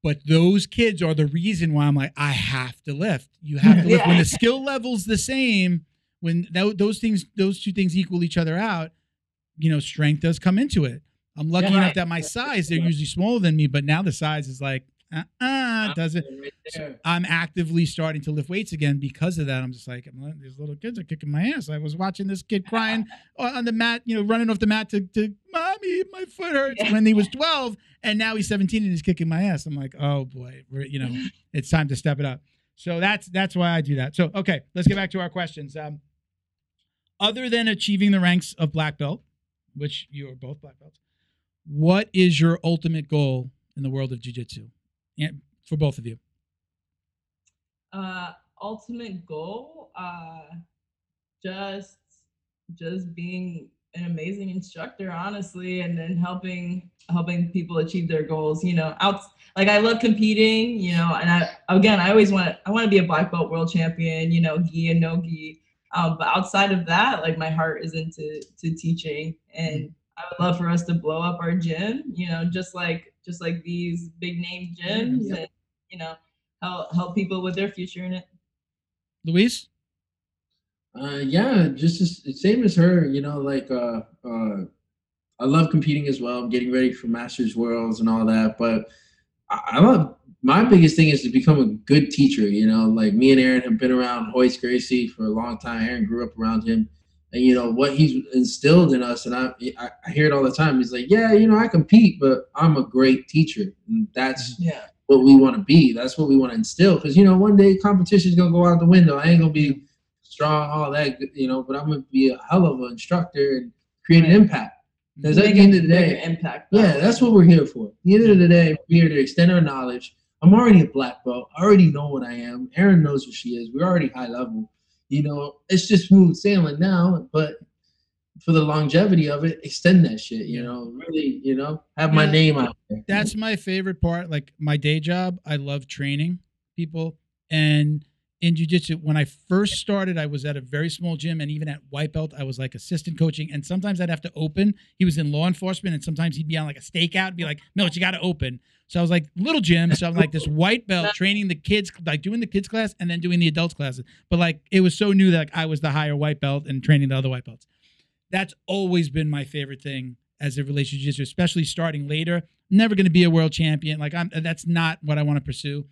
But those kids are the reason why I'm like, I have to lift. You have to lift. When the skill level's the same, when tho- those things, those two things equal each other out, you know, strength does come into it. I'm lucky Yeah. enough Right. that my size, they're usually smaller than me, but now the size is like, uh uh doesn't. Right there. I'm actively starting to lift weights again because of that. I'm just like, these little kids are kicking my ass. I was watching this kid crying on the mat, you know, running off the mat to, to mommy, my foot hurts Yeah. when he was 12, and now he's 17 and he's kicking my ass. I'm like, oh boy, we're, you know, it's time to step it up. So that's that's why I do that. So okay, let's get back to our questions. Um, other than achieving the ranks of black belt, which you are both black belts, what is your ultimate goal in the world of jiu-jitsu? For both of you. uh ultimate goal uh just just being an amazing instructor honestly and then helping helping people achieve their goals you know out like i love competing you know and i again i always want i want to be a black belt world champion you know gi and no gi um, but outside of that like my heart is into to teaching and i would love for us to blow up our gym you know just like just like these big name gyms Yep. and you know help help people with their future in it Luis? Uh, yeah, just as, same as her. You know, like uh, uh, I love competing as well. I'm getting ready for Masters Worlds and all that. But I, I love my biggest thing is to become a good teacher. You know, like me and Erin have been around Royce Gracie for a long time. Erin grew up around him, and you know what he's instilled in us. And I, I, I hear it all the time. He's like, yeah, you know, I compete, but I'm a great teacher, and that's yeah what we want to be. That's what we want to instill. Because you know, one day competition's gonna go out the window. I ain't gonna be strong, all that, you know. But I'm gonna be a hell of an instructor and create an impact. Because at the end of the day, impact yeah, that's what we're here for. At the end of the day, we're here to extend our knowledge. I'm already a black belt. I already know what I am. Erin knows what she is. We're already high level. You know, it's just smooth sailing now, but for the longevity of it, extend that shit. You know, really, you know, have my Yeah. name out there. That's my favorite part. Like my day job, I love training people. And in jujitsu, when I first started, I was at a very small gym, and even at white belt, I was like assistant coaching. And sometimes I'd have to open. He was in law enforcement, and sometimes he'd be on like a stakeout, and be like, "No, you got to open." So I was like little gym. So I'm like this white belt training the kids, like doing the kids class and then doing the adults classes. But like it was so new that like, I was the higher white belt and training the other white belts. That's always been my favorite thing as it relates to jiu-jitsu, especially starting later. Never going to be a world champion. Like I'm, that's not what I want to pursue.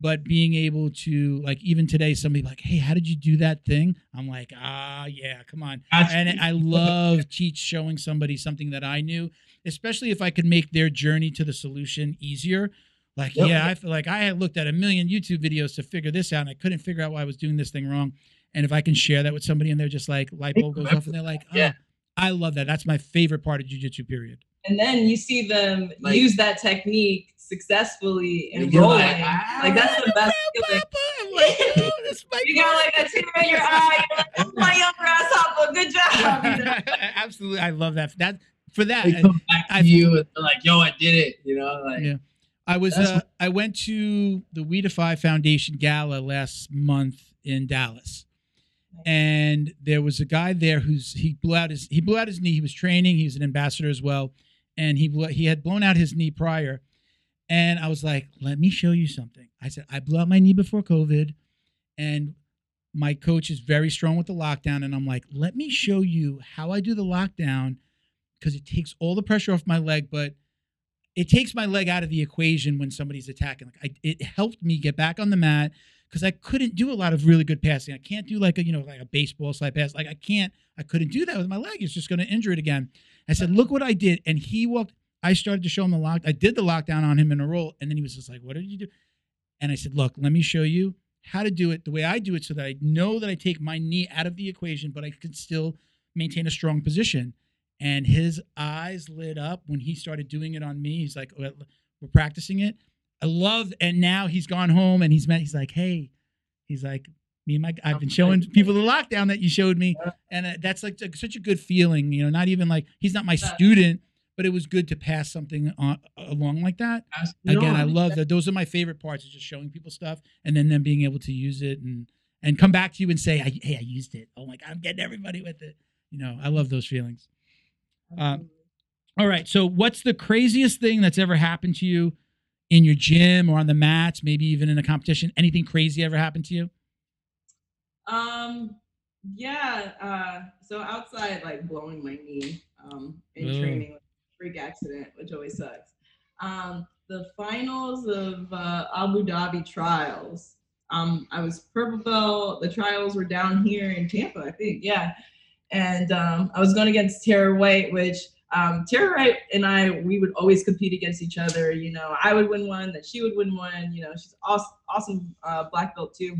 But being able to, like, even today, somebody like, "Hey, how did you do that thing?" I'm like, "Ah, yeah, come on." and I love teach showing somebody something that I knew, especially if I could make their journey to the solution easier. Like, Yep. yeah, I feel like I had looked at a million YouTube videos to figure this out, and I couldn't figure out why I was doing this thing wrong. And if I can share that with somebody, and they're just like light bulb goes off, and they're like, "Oh, Yeah. I love that. That's my favorite part of jujitsu." Period. and then you see them Like- use that technique successfully and And you're rolling. like, Like, that's the best feeling. I'm like, oh, this might You got like a tear in your eye. You're like, oh my young grasshopper, good job. Absolutely, I love that. That for that. they come back to I- you and they're like, "Yo, I did it," you know, like Yeah. I was uh, I went to the We Defy Foundation gala last month in Dallas. And there was a guy there who's he blew out his he blew out his knee. He was training, he was an ambassador as well. And he blew, he had blown out his knee prior. And I was like, let me show you something. I said, I blew out my knee before COVID. And my coach is very strong with the lockdown. And I'm like, let me show you how I do the lockdown because it takes all the pressure off my leg, but it takes my leg out of the equation when somebody's attacking. Like I, it helped me get back on the mat because I couldn't do a lot of really good passing. I can't do like a you know like a baseball slide pass. Like I can't. I couldn't do that with my leg. It's just going to injure it again. I said, look what I did, and he walked. I started to show him the lock. I did the lockdown on him in a roll, and then he was just like, "What did you do?" And I said, "Look, let me show you how to do it the way I do it, so that I know that I take my knee out of the equation, but I can still maintain a strong position." And his eyes lit up when he started doing it on me. He's like, "We're practicing it." I love, and now he's gone home and he's met. He's like, "Hey," he's like, "Me and my, I've been showing people the lockdown that you showed me." and uh, that's like such a good feeling you know not even like he's not my student but it was good to pass something on, along like that again i love that those are my favorite parts is just showing people stuff and then them being able to use it and and come back to you and say hey i used it oh my god i'm getting everybody with it you know i love those feelings Um, all right so what's the craziest thing that's ever happened to you in your gym or on the mats maybe even in a competition anything crazy ever happened to you Um, yeah. Uh, so outside, like blowing my knee um, in Ugh. training, freak accident, which always sucks. Um, the finals of uh, Abu Dhabi trials. Um, I was purple belt. The trials were down here in Tampa, I think. Yeah, and um, I was going against Tara White, which um, Tara White and I, we would always compete against each other. You know, I would win one, then she would win one. You know, she's awesome, awesome uh, black belt too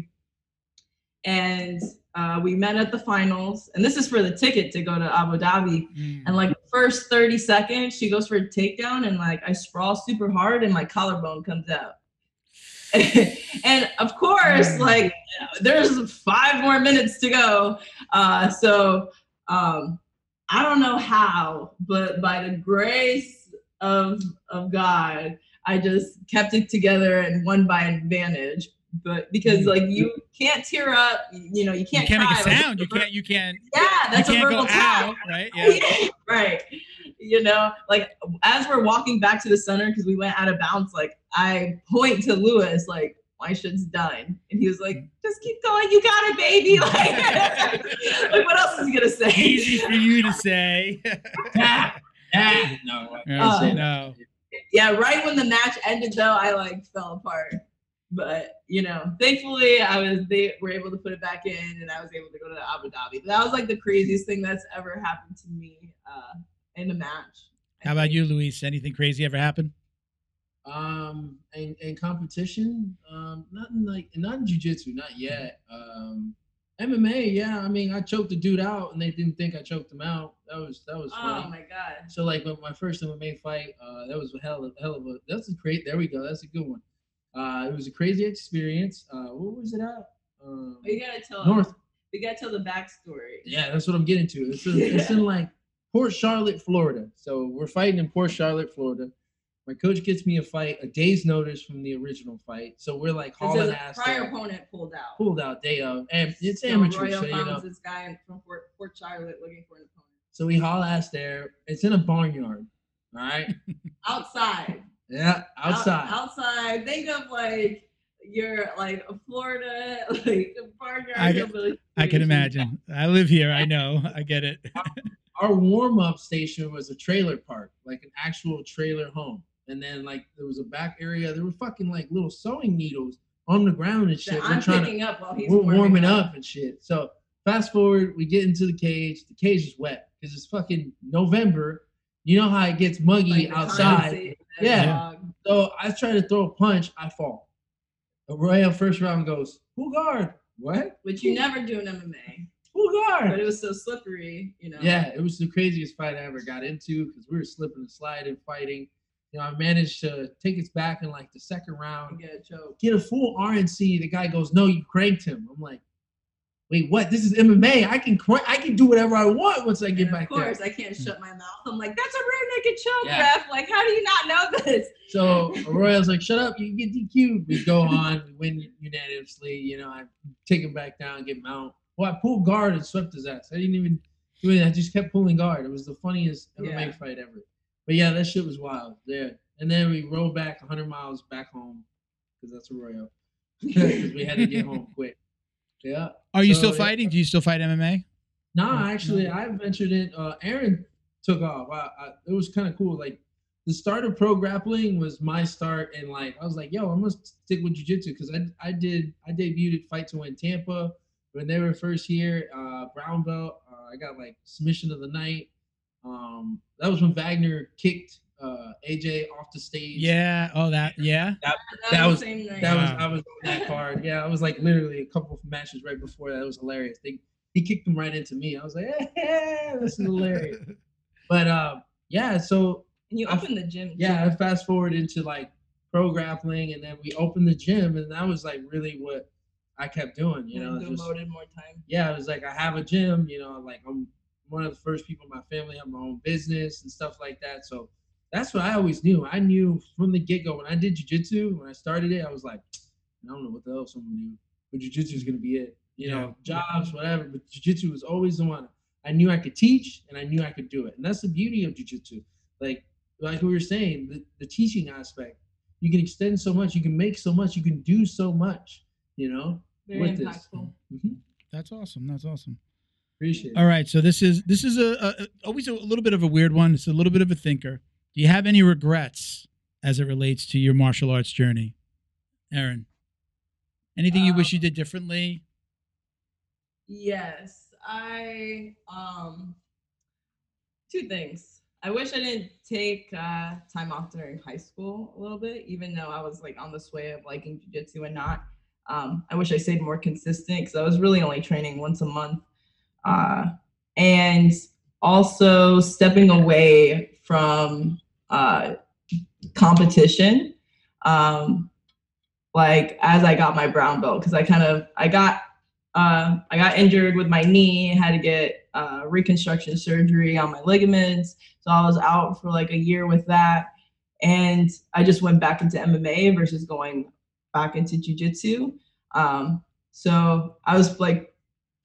and uh, we met at the finals. And this is for the ticket to go to Abu Dhabi. And like the first 30 seconds, she goes for a takedown, and like I sprawl super hard, and my collarbone comes out. and of course, like there's five more minutes to go. Uh, so um, I don't know how, but by the grace of of God, I just kept it together and won by advantage. But because like you can't tear up, you know, you you can't, can't make cry, a like, you can't you can't Yeah, that's you a can't verbal go out right? Yeah. Right. You know, like as we're walking back to the center because we went out of bounds, like I point to Lewis, like my shit's done, and he was like, "Just keep going, you got it, baby." Like, like what else is he gonna say? easy for you to say. No, I can't say no yeah, right when the match ended, though, I like fell apart. But you know, thankfully, I was they were able to put it back in, and I was able to go to Abu Dhabi. That was like the craziest thing that's ever happened to me uh, in a match. I how about think. you luis anything crazy ever happen Um, in, in competition, um, nothing like not in jujitsu, not yet. Um, MMA, yeah. I mean, I choked the dude out, and they didn't think I choked him out. That was that was funny. Oh my god. So like my first MMA fight, uh, that was a hell of hell of a that's a great. There we go. That's a good one. Uh, it was a crazy experience. Uh, what was it at? Um, We gotta tell North. We gotta tell the backstory. Yeah, that's what I'm getting to. It's in, it's in like Port Charlotte, Florida. So we're fighting in Port Charlotte, Florida. My coach gets me a fight a day's notice from the original fight. So we're like Because hauling the ass. prior there. opponent pulled out. pulled out day of, and it's So amateur, Royal so you know. this guy from Fort, Fort Charlotte looking for an opponent. So we haul ass there. It's in a barnyard. All right. Outside. Yeah, Out- outside. outside. Think of like you're like a Florida, like a barnyard. I can- i can imagine i live here i know i get it Our warm up station was a trailer park, like an actual trailer home. And then like there was a back area. There were fucking like little sewing needles on the ground and shit. That We're I'm trying to picking up while he's we're warming up and shit. So fast forward, we get into the cage. The cage is wet because it's fucking November. You know how it gets muggy Like outside. Yeah. dog. So I try to throw a punch, I fall. Arroyo first round goes, full guard. What? Which you never do in MMA. Full guard. But it was so slippery, you know. Yeah, it was the craziest fight I ever got into because we were slipping and sliding, fighting. You know, I managed to take us back in like the second round, get a choke. get a full RNC. The guy goes, "No, you cranked him." I'm like, "Wait, what? This is MMA. I can crank. I can do whatever I want once I get And back of course, there." I can't hmm. shut my mouth. I'm like, that's a rear naked choke, Yeah. ref. Like, how do you not know this? So Arroyo's like, "Shut up, you get DQ'd." We go on, we win unanimously. You know, I take him back down, get mount. Well, I pulled guard and swept his ass. I didn't even do it. I just kept pulling guard. It was the funniest MMA Yeah. fight ever. But yeah, that shit was wild. Yeah, and then we rode back 100 miles back home because that's Arroyo. Because we had to get home quick. Yeah. are you So, still yeah. fighting do you still fight mma Nah, Oh, actually, no. I ventured in. Uh, Erin took off. I, I, it was kind of cool. Like the start of pro grappling was my start, and like I was like, yo, I'm gonna stick with jujitsu because I I did I debuted at Fight to Win Tampa when they were first here, uh, brown belt. Uh, I got like submission of the night. Um, that was when Wagner kicked uh, AJ off the stage. Yeah. Oh, that. Yeah. That was- same night. That was Wow. I was on that card. Yeah, I was like literally a couple of matches right before that. It was hilarious. They he kicked him right into me. I was like, hey, this is hilarious. But uh, yeah, so And you I- the gym. yeah. I fast forward into like pro grappling, and then we opened the gym, and that was like really what I kept doing. You know, And just more time. yeah, it was like I have a gym. You know, like I'm one of the first people in my family have my own business and stuff like that. So that's what I always knew. I knew from the get go when I did jujitsu, when I started it, I was like, I don't know what the hell I'm gonna do, but jujitsu is gonna be it. You know, jobs, whatever. But jujitsu was always the one. I knew I could teach and I knew I could do it, and that's the beauty of jujitsu. Like, like we were saying, the, the teaching aspect. You can extend so much. You can make so much. You can do so much. You know. Very with this. impactful. Mhm. That's awesome. That's awesome. Appreciate it. All right. So this is this is a, a always a little bit of a weird one. It's a little bit of a thinker. Do you have any regrets as it relates to your martial arts journey, Erin? Anything you wish you did differently? Yes, I um two things. I wish I didn't take uh, time off during high school a little bit, even though I was like on the sway of liking jujitsu and not. Um, I wish I stayed more consistent because I was really only training once a month, uh, and also stepping away from uh, competition. Um, like as I got my brown belt, because I kind of I got uh, I got injured with my knee, had to get uh, reconstruction surgery on my ligaments. So I was out for like a year with that. And I just went back into MMA versus going back into jujitsu. Um, so I was like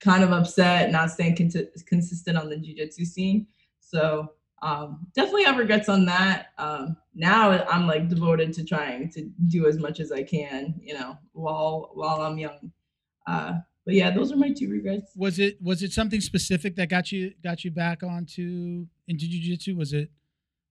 kind of upset not staying con- consistent on the jujitsu scene. So um, definitely have regrets on that. Um, now I'm like devoted to trying to do as much as I can, you know, while while I'm young. Uh, but yeah, those are my two regrets. Was it was it something specific that got you got you back onto into jujitsu? Was it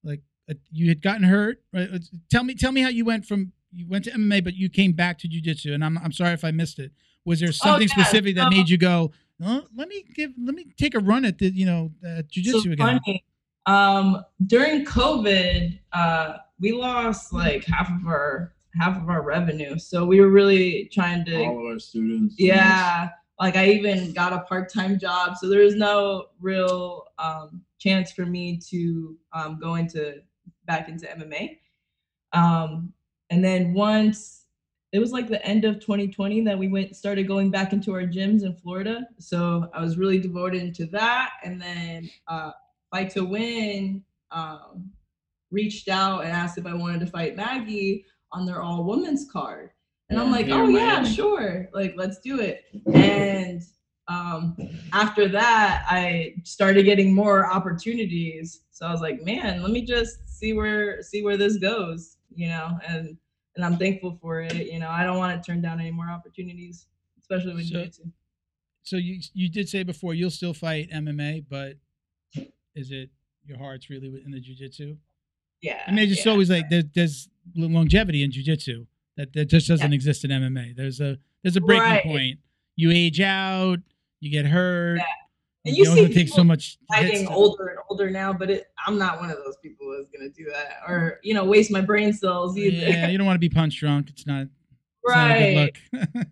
like uh you had gotten hurt? Right? Uh, Tell me tell me how you went from you went to MMA, but you came back to jujitsu. And I'm I'm sorry if I missed it. Was there something yeah, specific that um, made you go? Oh, let me give let me take a run at the you know at jujitsu so again. funny. Um, during COVID, uh, we lost like half of our half of our revenue. So we were really trying to all of our students. yeah like i even got a part-time job so there was no real um, chance for me to um, go into back into mma um, and then once it was like the end of 2020 that we went started going back into our gyms in florida so i was really devoted to that and then uh, fight to win um, reached out and asked if i wanted to fight maggie on their all women's card and I'm like, oh yeah, Miami. sure. Like, let's do it. And um, after that, I started getting more opportunities. So I was like, man, let me just see where see where this goes, you know. And and I'm thankful for it. You know, I don't want to turn down any more opportunities, especially with So- jiu-jitsu. So you you did say before you'll still fight MMA, but is it your heart's really in the jiu-jitsu? Yeah. I mean, it's just yeah. always like there, there's longevity in jujitsu that that just doesn't exist in MMA. There's a there's a breaking Right. point. You age out, you get hurt. Yeah. And you also see take so much. I'm getting older and older now, but it, I'm not one of those people that's gonna do that or you know waste my brain cells either. Yeah, you don't want to be punch drunk. It's not, it's right. not a good look.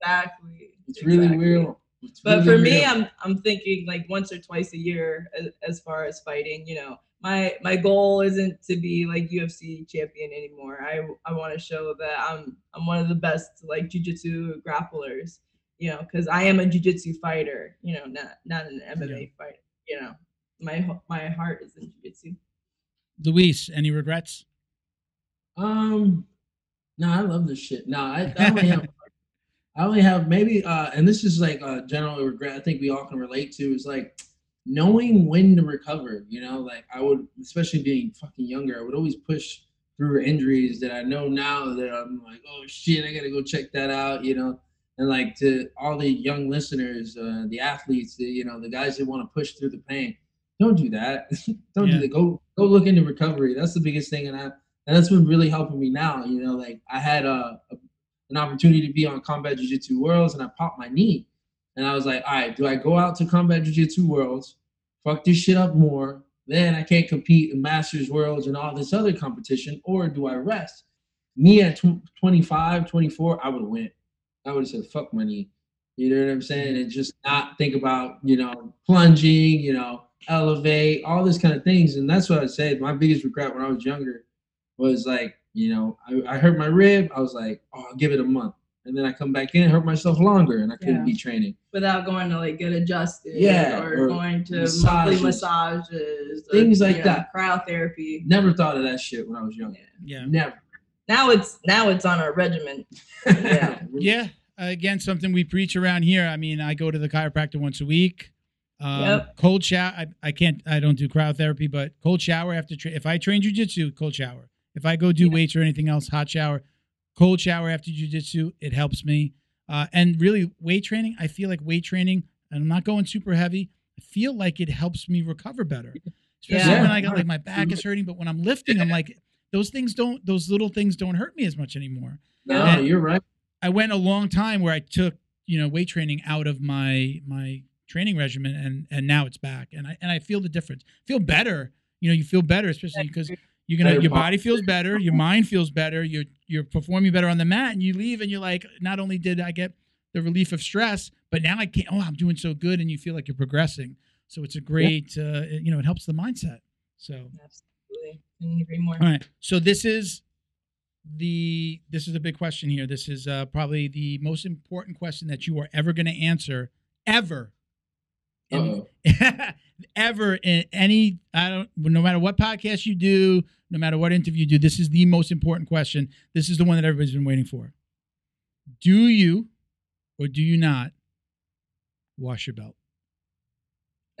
Exactly. It's really exactly. weird. It's But really for me, real. I'm I'm thinking like once or twice a year as, as far as fighting. You know, my my goal isn't to be like UFC champion anymore. I I want to show that I'm I'm one of the best like jujitsu grapplers. You know, because I am a jujitsu fighter. You know, not not an MMA fighter. You know, my my heart is in jujitsu. Luis, any regrets? Um, no, I love this shit. No, I, I only have, I only have maybe, uh, and this is like a general regret. I think we all can relate to is like knowing when to recover. You know, like I would, especially being fucking younger, I would always push through injuries that I know now that I'm like, oh shit, I gotta go check that out. You know, and like to all the young listeners, uh, the athletes, the, you know, the guys that want to push through the pain. don't do that. don't Yeah. do that. Go go look into recovery. That's the biggest thing, and I and that's been really helping me now. You know, like I had a, a an opportunity to be on Combat Jiu Jitsu Worlds, and I popped my knee, and I was like, all right, do I go out to Combat Jiu Jitsu Worlds, fuck this shit up more? Then I can't compete in Masters Worlds and all this other competition, or do I rest? Me at tw- 25, 24, I would have went. I would have said, fuck money. You know what I'm saying? And just not think about, you know, plunging, you know, elevate, all this kind of things. And that's what I said. My biggest regret when I was younger was like, you know, I, I hurt my rib. I was like, oh, I'll give it a month. And then I come back in, hurt myself longer, and I couldn't Yeah. be training. Without going to like get adjusted. Yeah, Or, or going to massages. monthly massages. or, Things like you know, that. Cryotherapy. Never thought of that shit when I was younger. Yeah. Yeah. Never. Now it's now it's on our regimen. Yeah. Yeah. Again, something we preach around here. I mean, I go to the chiropractor once a week. Um, Yep. Cold shower. I, I can't. I don't do cryotherapy, but cold shower after. Tra- if I train jujitsu, cold shower. If I go do Yeah. weights or anything else, hot shower. Cold shower after jujitsu, it helps me. Uh, and really, weight training. I feel like weight training, and I'm not going super heavy. I feel like it helps me recover better, especially Yeah. when I got like my back is hurting. But when I'm lifting, I'm like, those things don't. Those little things don't hurt me as much anymore. No, Yeah. you're right. I went a long time where I took you know weight training out of my my training regimen and and now it's back and I and I feel the difference. Feel better. You know, you feel better, especially because you're gonna your body feels better, your mind feels better, you're you're performing better on the mat, and you leave and you're like, not only did I get the relief of stress, but now I can't. Oh, I'm doing so good, and you feel like you're progressing. So it's a great, uh, you know, it helps the mindset. So Absolutely. Couldn't agree more. all right. So this is the this is a big question here. This is uh, probably the most important question that you are ever going to answer ever. In, Uh-oh. ever in any I don't no matter what podcast you do, no matter what interview you do, this is the most important question. This is the one that everybody's been waiting for. Do you or do you not wash your belt?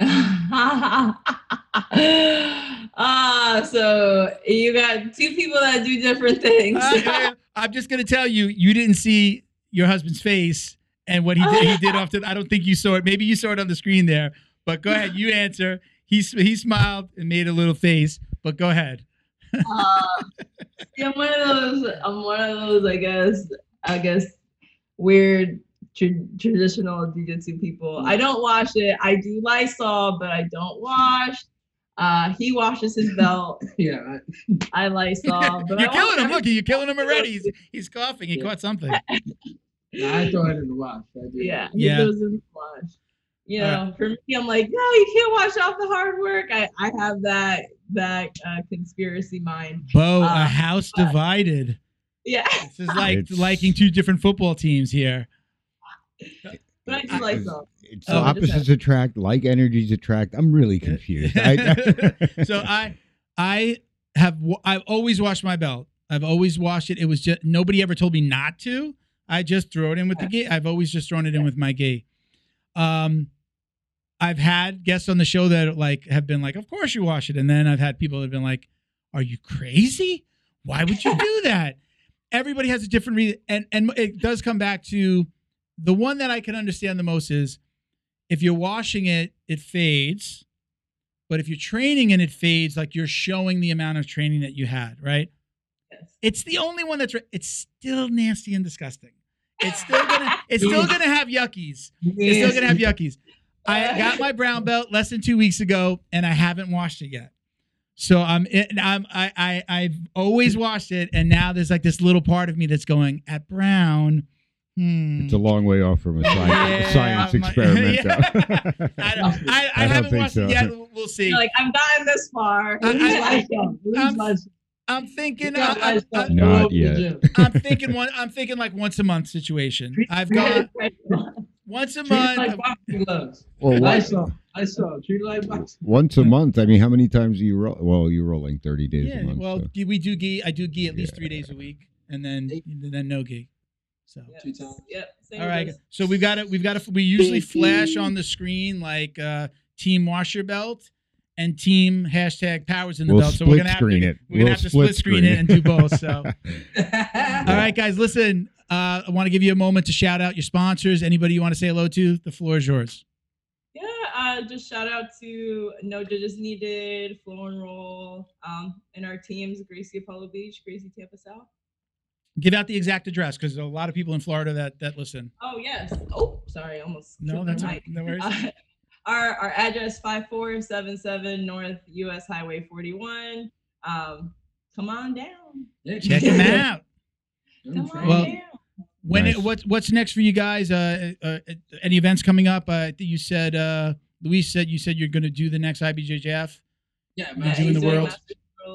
ah, so you got two people that do different things. I, am just gonna tell you, you didn't see your husband's face and what he did. He did off to. I don't think you saw it. Maybe you saw it on the screen there. But go ahead, you answer. He he smiled and made a little face. But go ahead. uh, see, I'm one of those. I'm one of those. I guess. I guess weird tra- traditional jujitsu people. I don't wash it. I do Lysol, but I don't wash. Uh, he washes his belt. yeah. I- I Lysol, but you're I killing him. Look, you're killing him already. He's, he's coughing. He Yeah. caught something. no, I throw it in the wash. I do. Yeah, he Yeah. goes in the wash. You All know, for me, I'm like, no, you can't wash off the hard work. I, I have that that uh, conspiracy mind. Bo, a Uh, house divided. Yeah, This is like It's- liking two different football teams here. but I do I- Lysol. It's Oh, opposites attract, like energies attract. I'm really confused. I, so I I have I've always washed my belt. I've always washed it. It was just nobody ever told me not to. I just throw it in with the gate. I've always just thrown it in with my gate. Um, I've had guests on the show that like have been like, "Of course you wash it," and then I've had people that have been like, "Are you crazy? Why would you do that?" Everybody has a different reason, and and it does come back to the one that I can understand the most is if you're washing it, it fades. But if you're training and it fades, like you're showing the amount of training that you had, right? Yes. It's the only one that's. It's still nasty and disgusting. It's still gonna. It's still gonna have yuckies. It's still gonna have yuckies. I got my brown belt less than two weeks ago, and I haven't washed it yet. So I'm. I'm. I. I. I've always washed it, and now there's like this little part of me that's going at brown. Hmm. it's a long way off from a science, Yeah, science I'm experiment. Yeah. I, I, I, I haven't watched so. it yet. We'll- We'll see. You're like I've gotten this far. I- Release I- Lysol. Release I'm- I'm thinking. You I, Lysol. I, No. Not up yet. I'm thinking one. I'm thinking like once a month situation. I've gone once a Treat like month. boxing gloves. well, what- Lysol. Lysol. Treat like boxing. once a month. I mean, how many times do you roll? Well, you're rolling 30 days Yeah. a month. Well, so. we do gi. I do gi at least three days a week, and then and then no gi. So. Yes. Two times. Yep. same All right. as- So we've got it. We've got it. We usually flash on the screen like uh, team washer belt and team hashtag powers in the We'll belt. So we're split gonna have screen to, it. We're gonna We'll have to split split screen screen it it. and do both. So. All right, guys, listen. Uh, I want to give you a moment to shout out your sponsors. Anybody you want to say hello to? The floor is yours. Yeah. uh, just shout out to No Judges Needed, Flow and Roll, um, and our teams, Gracie Apollo Beach, Gracie Tampa South. Give out the exact address because a lot of people in Florida that that listen. Oh yes. Oh, sorry, almost. No, that's mic. no worries. Uh, our our address 5477 North US Highway 41. Um, come on down. Check them out. Come on Well, down. When Nice. it, what's what's next for you guys? Uh, uh, uh, any events coming up? Uh, I think you said uh, Luis said you said you're going to do the next IBJJF. Yeah, Yeah, man. doing he's the world.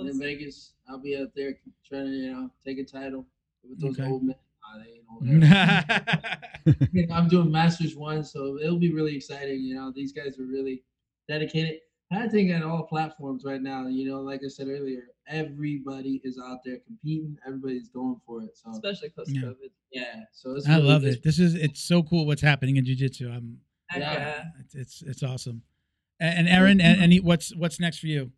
In Vegas. I'll be out there trying to, you know, take a title with those Okay. old men. Nah, they ain't old men. You know, I'm doing Masters one, so it'll be really exciting. You know, these guys are really dedicated. I think on all platforms right now, you know, like I said earlier, everybody is out there competing. Everybody's going for it. So Especially post Yeah. COVID. yeah, so it's I really- love it's- it. This is it's so cool what's happening in jiu-jitsu. I'm Yeah. yeah. it's it's, it's awesome. And, and Erin, and, any what's what's next for you?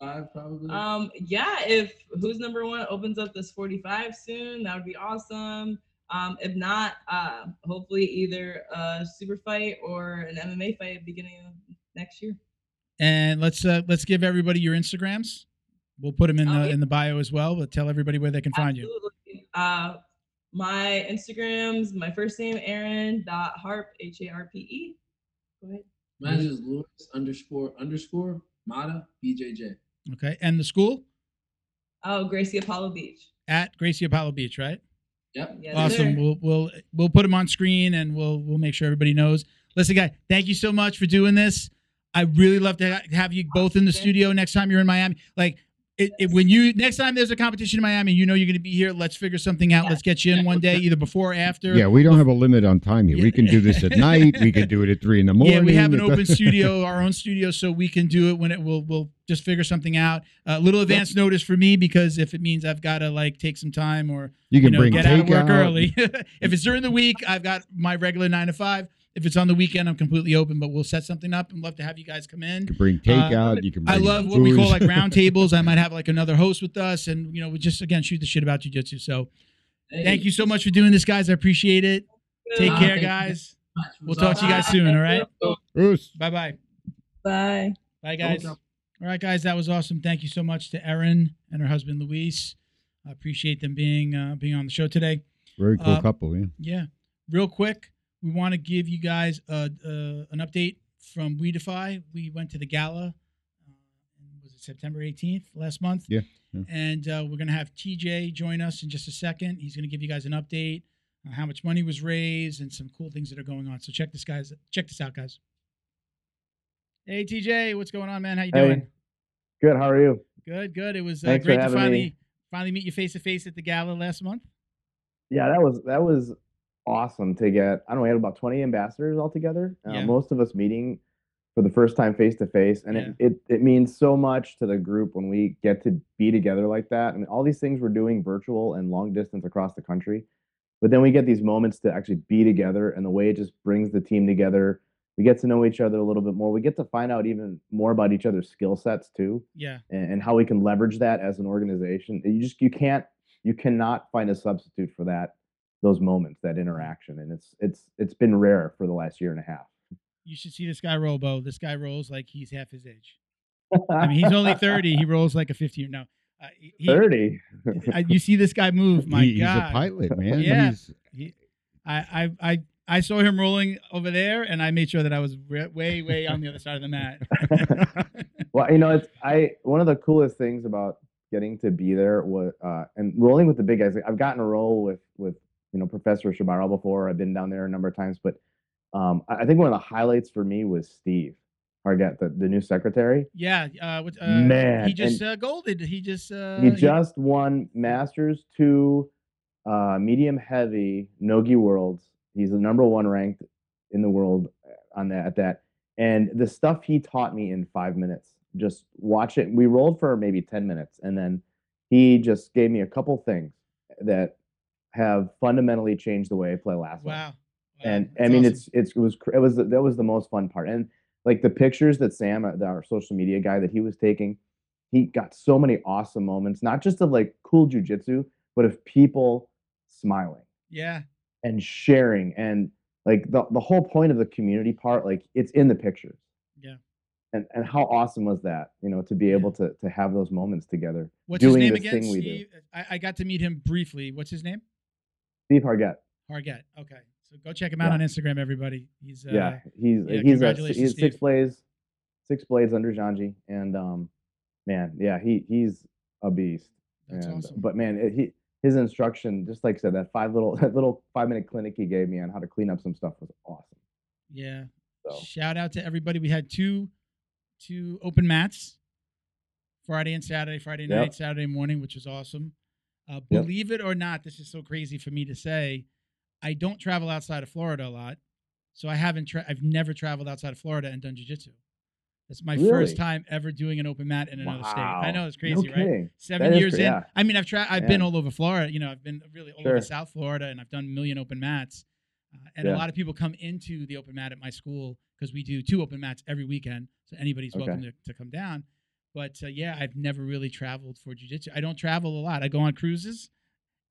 Five probably. Um, yeah, if who's number one opens up this 45 soon, that would be awesome. Um, if not, uh, hopefully either a super fight or an MMA fight at the beginning of next year. And let's uh, let's give everybody your Instagrams. We'll put them in the Okay. in the bio as well. But tell everybody where they can find you. Absolutely. Uh, my Instagrams, my first name Erin dot Harpe H A R P E. Go ahead. Mine's just Luis underscore underscore Mata BJJ. Okay. And the school Oh, Gracie Apollo Beach. at Gracie Apollo Beach, right? Yep. Yes, awesome. sir. We'll we'll we'll put them on screen and we'll we'll make sure everybody knows. Listen, guy, thank you so much for doing this. I really love to have you both in the studio next time you're in Miami. Like it, it, when you next time there's a competition in Miami, you know you're going to be here. Let's figure something out. Yeah. Let's get you in one day, either before or after. Yeah, we don't have a limit on time here. Yeah. We can do this at night. We can do it at three in the morning. Yeah, we have an open studio, our own studio, so we can do it when it will. We'll just figure something out. A little advance notice for me because if it means I've got to like take some time or You you can know bring get out of work takeout. early. if it's during the week, I've got my regular nine to five. If it's on the weekend, I'm completely open. But we'll set something up and love to have you guys come in. You can bring takeout. you can. Bring Uh, I love what we call like round tables. I might have like another host with us, and you know we just again shoot the shit about jujitsu. So thank you so much for doing this, guys. I appreciate it. Take Uh, care, thank guys. We'll was talk to you guys soon. All right. Oos. Bye bye. Bye. Bye, guys. All right, guys, that was awesome. Thank you so much to Erin and her husband Luis. I appreciate them being uh, being on the show today. Very cool Uh, couple. Yeah. Yeah, real quick, we want to give you guys a, uh, an update from WeDefy. We went to the gala. Uh, was it September 18th last month? Yeah, yeah. And uh, we're gonna have TJ join us in just a second. He's gonna give you guys an update on how much money was raised and some cool things that are going on. So check this guys. Check this out, guys. Hey TJ, what's going on, man? How you Hey. doing? Good. How are you? Good, good. It was uh, great to finally me. finally meet you face to face at the gala last month. Yeah, that was that was awesome to get. I don't know. We had about twenty ambassadors altogether. Uh, Yeah. Most of us meeting for the first time face to face, and it, it it means so much to the group when we get to be together like that. I mean, all these things we're doing virtual and long distance across the country, but then we get these moments to actually be together, and the way it just brings the team together. We get to know each other a little bit more. We get to find out even more about each other's skill sets too. Yeah, and, and how we can leverage that as an organization. You just you can't you cannot find a substitute for that those moments that interaction and it's it's it's been rare for the last year and a half. you should see this guy roll, Bo. This guy rolls like he's half his age. I mean, he's only thirty. He rolls like a fifty. No, uh, he, Thirty. uh, you see this guy move? My He- he's a pilot, man. Yeah. He's, He, I, I, I, I saw him rolling over there, and I made sure that I was re- way, way on the other side of the mat. well, you know, it's I one of the coolest things about getting to be there was uh, and rolling with the big guys. I've gotten to roll with with you know Professor Shabarl before. I've been down there a number of times, but um, I think one of the highlights for me was Steve Hargett, the, the new secretary. yeah, uh, uh, Man, he just and- uh, golded. He just, uh, he just won Masters two, uh, medium heavy Nogi Worlds. He's the number one ranked in the world uh, on that at that. And the stuff he taught me in five minutes, just watch it. We rolled for maybe ten minutes, and then he just gave me a couple things that have fundamentally changed the way I play last wow. wow, and I mean, awesome. it's it's it was it was the- that was the most fun part, and like the pictures that Sam, uh, our social media guy, that he was taking, he got so many awesome moments, not just of like cool jujitsu, but of people smiling yeah, and sharing, and like the the whole point of the community part, like it's in the pictures. Yeah. And and how awesome was that? You know, to be Yeah. able to to have those moments together. What's his doing name again? thing we do. Steve? I, I got to meet him briefly. What's his name? Steve Hargett. Hargett. Okay, so go check him out Yeah. on Instagram, everybody. He's uh, yeah, he's yeah, he's a, he's six Steve. blades, six blades under Janji, and um, man, yeah, he he's a beast. That's and, awesome. But man, it, he his instruction, just like I said, that five little that little five minute clinic he gave me on how to clean up some stuff was awesome. Yeah. So Shout out to everybody. We had two two open mats, Friday and Saturday, Friday Yep. night, Saturday morning, which was awesome. Uh, Yep. believe it or not, this is so crazy for me to say. I don't travel outside of Florida a lot, so I haven't. Tra- I've never traveled outside of Florida and done jujitsu. It's my Really? first time ever doing an open mat in another state. I know it's crazy, right? Seven That years in. yeah. I mean, I've tried. I've been all over Florida. You know, I've been really all Sure. over South Florida, and I've done a million open mats. Uh, and a lot of people come into the open mat at my school because we do two open mats every weekend. So anybody's Okay. welcome to, to come down. But uh, yeah, I've never really traveled for jujitsu. I don't travel a lot. I go on cruises,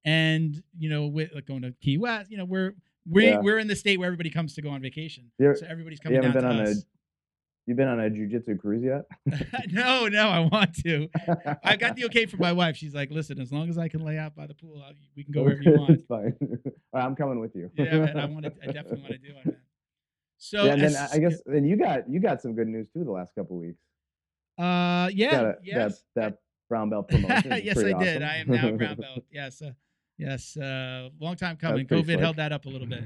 and you know, with like going to Key West. You know, we're we Yeah. we're in the state where everybody comes to go on vacation. You're- so everybody's coming down been to on a us. you been on a jujitsu cruise yet? no, no, I want to. I got the okay from my wife. She's like, listen, as long as I can lay out by the pool, I'll, we can go wherever you want. it's fine. All right, I'm coming with you. yeah, man, I want to. I definitely want to do it, man. So yeah, and then as- I guess then you got you got some good news too the last couple weeks. Uh, yeah, a- yes, that that brown belt promotion. yes, I pretty did. I am now brown belt. Yes, uh, yes, uh, long time coming. COVID held that up a little bit.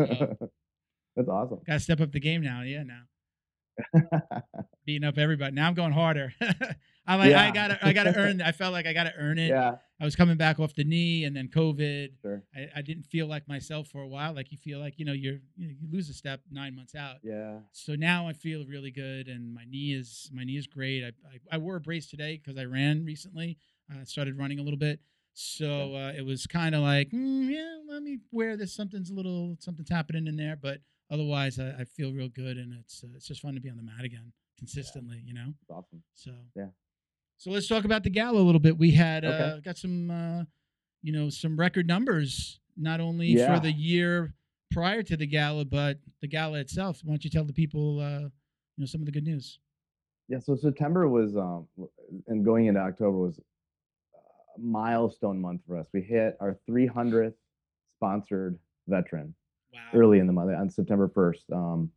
So- That's awesome. Got to step up the game now. Yeah, now beating up everybody. Now I'm going harder. I'm like, I gotta, I gotta earn. I felt like I gotta earn it. yeah, I was coming back off the knee, and then COVID. sure. I, I didn't feel like myself for a while. Like you feel like you know you're you, know, you lose a step nine months out. Yeah. So now I feel really good, and my knee is my knee is great. I I, I wore a brace today because I ran recently. I uh, started running a little bit, so uh, it was kind of like mm, yeah, let me wear this. Something's a little something's happening in there, but otherwise I, I feel real good, and it's uh, it's just fun to be on the mat again consistently. You know. It's awesome. So Yeah. So let's talk about the gala a little bit. We had uh, got some uh, you know some record numbers not only Yeah. for the year prior to the gala, but the gala itself. Why don't you tell the people uh, you know some of the good news? Yeah, so September was um and going into October was a milestone month for us. We hit our 300th sponsored veteran Wow. early in the month on September 1st, um,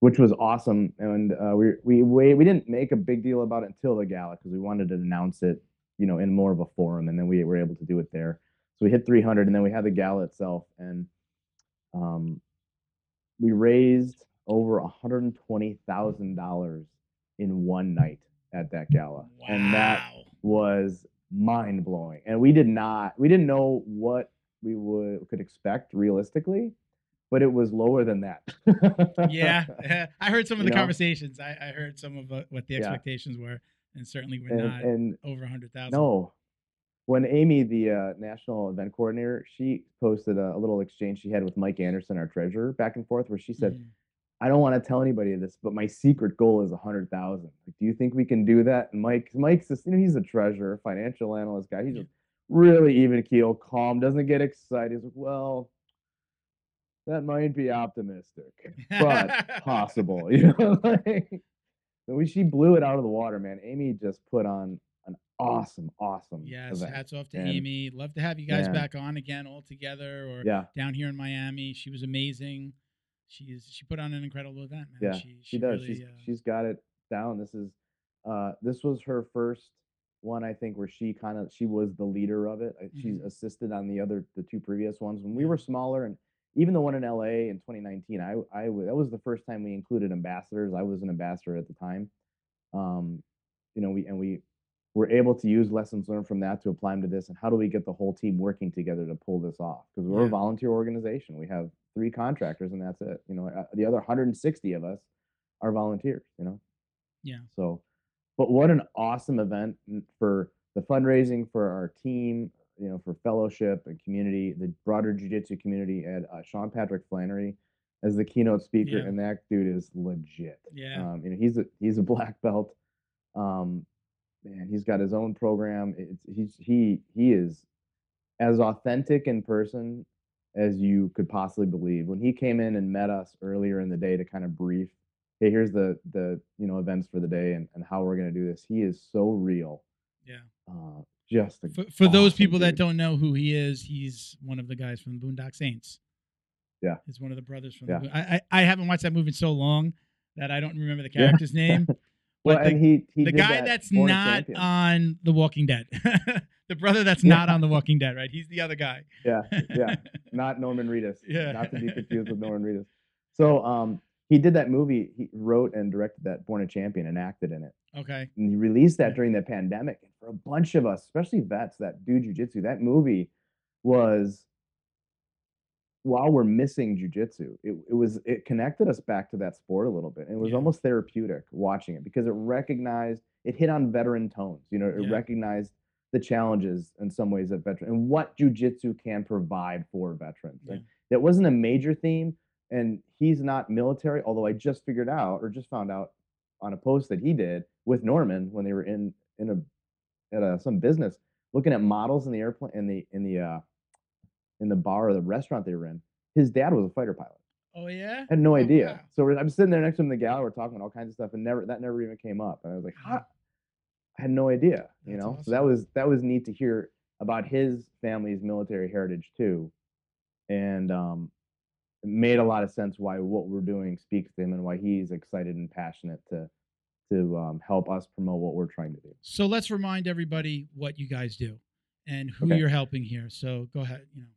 which was awesome. And uh, we we we we didn't make a big deal about it until the gala because we wanted to announce it, you know, in more of a forum, and then we were able to do it there. So we hit 300, and then we had the gala itself, and um, we raised over $120,000 in one night at that gala, and that was mind blowing. And we did not, we didn't know what we would could expect realistically, but it was lower than that. yeah, I heard some of You the know? conversations. I, I heard some of what the Yeah. expectations were, and certainly we're and, not and over a hundred thousand. no, when Amy, the uh, national event coordinator, she posted a, a little exchange she had with Mike Anderson, our treasurer, back and forth, where she said, Mm. I don't want to tell anybody this, but my secret goal is a hundred thousand. Like, do you think we can do that? And Mike, Mike's this, you know, he's a treasurer, financial analyst guy. He's Yeah. just really even keel, calm, doesn't get excited. He's like, well, that might be optimistic, but possible. You know, like, so she blew it out of the water, man. Amy just put on an awesome, awesome Yes, event. hats off to And- Amy. Love to have you guys back on again all together or Yeah, down here in Miami. She was amazing. She's she put on an incredible event, man. yeah, she, she, does. Really, she's uh, she's got it down. This is uh this was her first one, I think, where she kind of she was the leader of it. Uh, She's Mhm. assisted on the other the two previous ones when we were smaller and even the one in LA in 2019. I, I that was the first time we included ambassadors. I was an ambassador at the time. Um, you know, we and we were able to use lessons learned from that to apply them to this. And how do we get the whole team working together to pull this off? Because we're Yeah. a volunteer organization. We have three contractors, and that's it. You know, uh, the other 160 of us are volunteers. You know. Yeah. So, but what an awesome event for the fundraising for our team, you know, for fellowship and community, the broader jiu-jitsu community, and uh, Sean Patrick Flanery as the keynote speaker, Yeah. and that dude is legit. Yeah. Um, you know, he's a he's a black belt. Um, man, he's got his own program. It's he's he he is as authentic in person as you could possibly believe. When he came in and met us earlier in the day to kind of brief hey, here's the the you know events for the day and, and how we're gonna do this. He is so real. Yeah. Uh, just For, for those awesome people that don't know who he is, he's one of the guys from the Boondock Saints. Yeah. He's one of the brothers from Yeah. the. I, I I haven't watched that movie in so long that I don't remember the Yeah. character's name. well, But the, and he he the guy that that's not Champion. on The Walking Dead, the brother that's Yeah. not on The Walking Dead, right? He's the other guy. Yeah, yeah. not Norman Reedus. Yeah. Not to be confused with Norman Reedus. So um he did that movie, he wrote and directed that Born a Champion and acted in it. okay. And he released that during the pandemic. And for a bunch of us, especially vets that do jujitsu, that movie was while we're missing jujitsu, it, it was it connected us back to that sport a little bit. And it was Yeah. almost therapeutic watching it because it recognized it hit on veteran tones. You know, it Yeah. recognized the challenges in some ways of veteran and what jujitsu can provide for veterans. Yeah. That wasn't a major theme. And he's not military, although I just figured out or just found out on a post that he did with Norman when they were in in a at a, some business looking at models in the airplane in the in the uh in the bar or the restaurant they were in. His dad was a fighter pilot. Oh yeah. I had no Oh, idea. wow. So I'm sitting there next to him in the galley. We're talking about all kinds of stuff, and never that never even came up. And I was like, Yeah. "How?" I had no idea. You That's know, so that was that was neat to hear about his family's military heritage too, and um, made a lot of sense why what we're doing speaks to him and why he's excited and passionate to to um, help us promote what we're trying to do. So let's remind everybody what you guys do and who Okay. you're helping here. So go ahead. You know.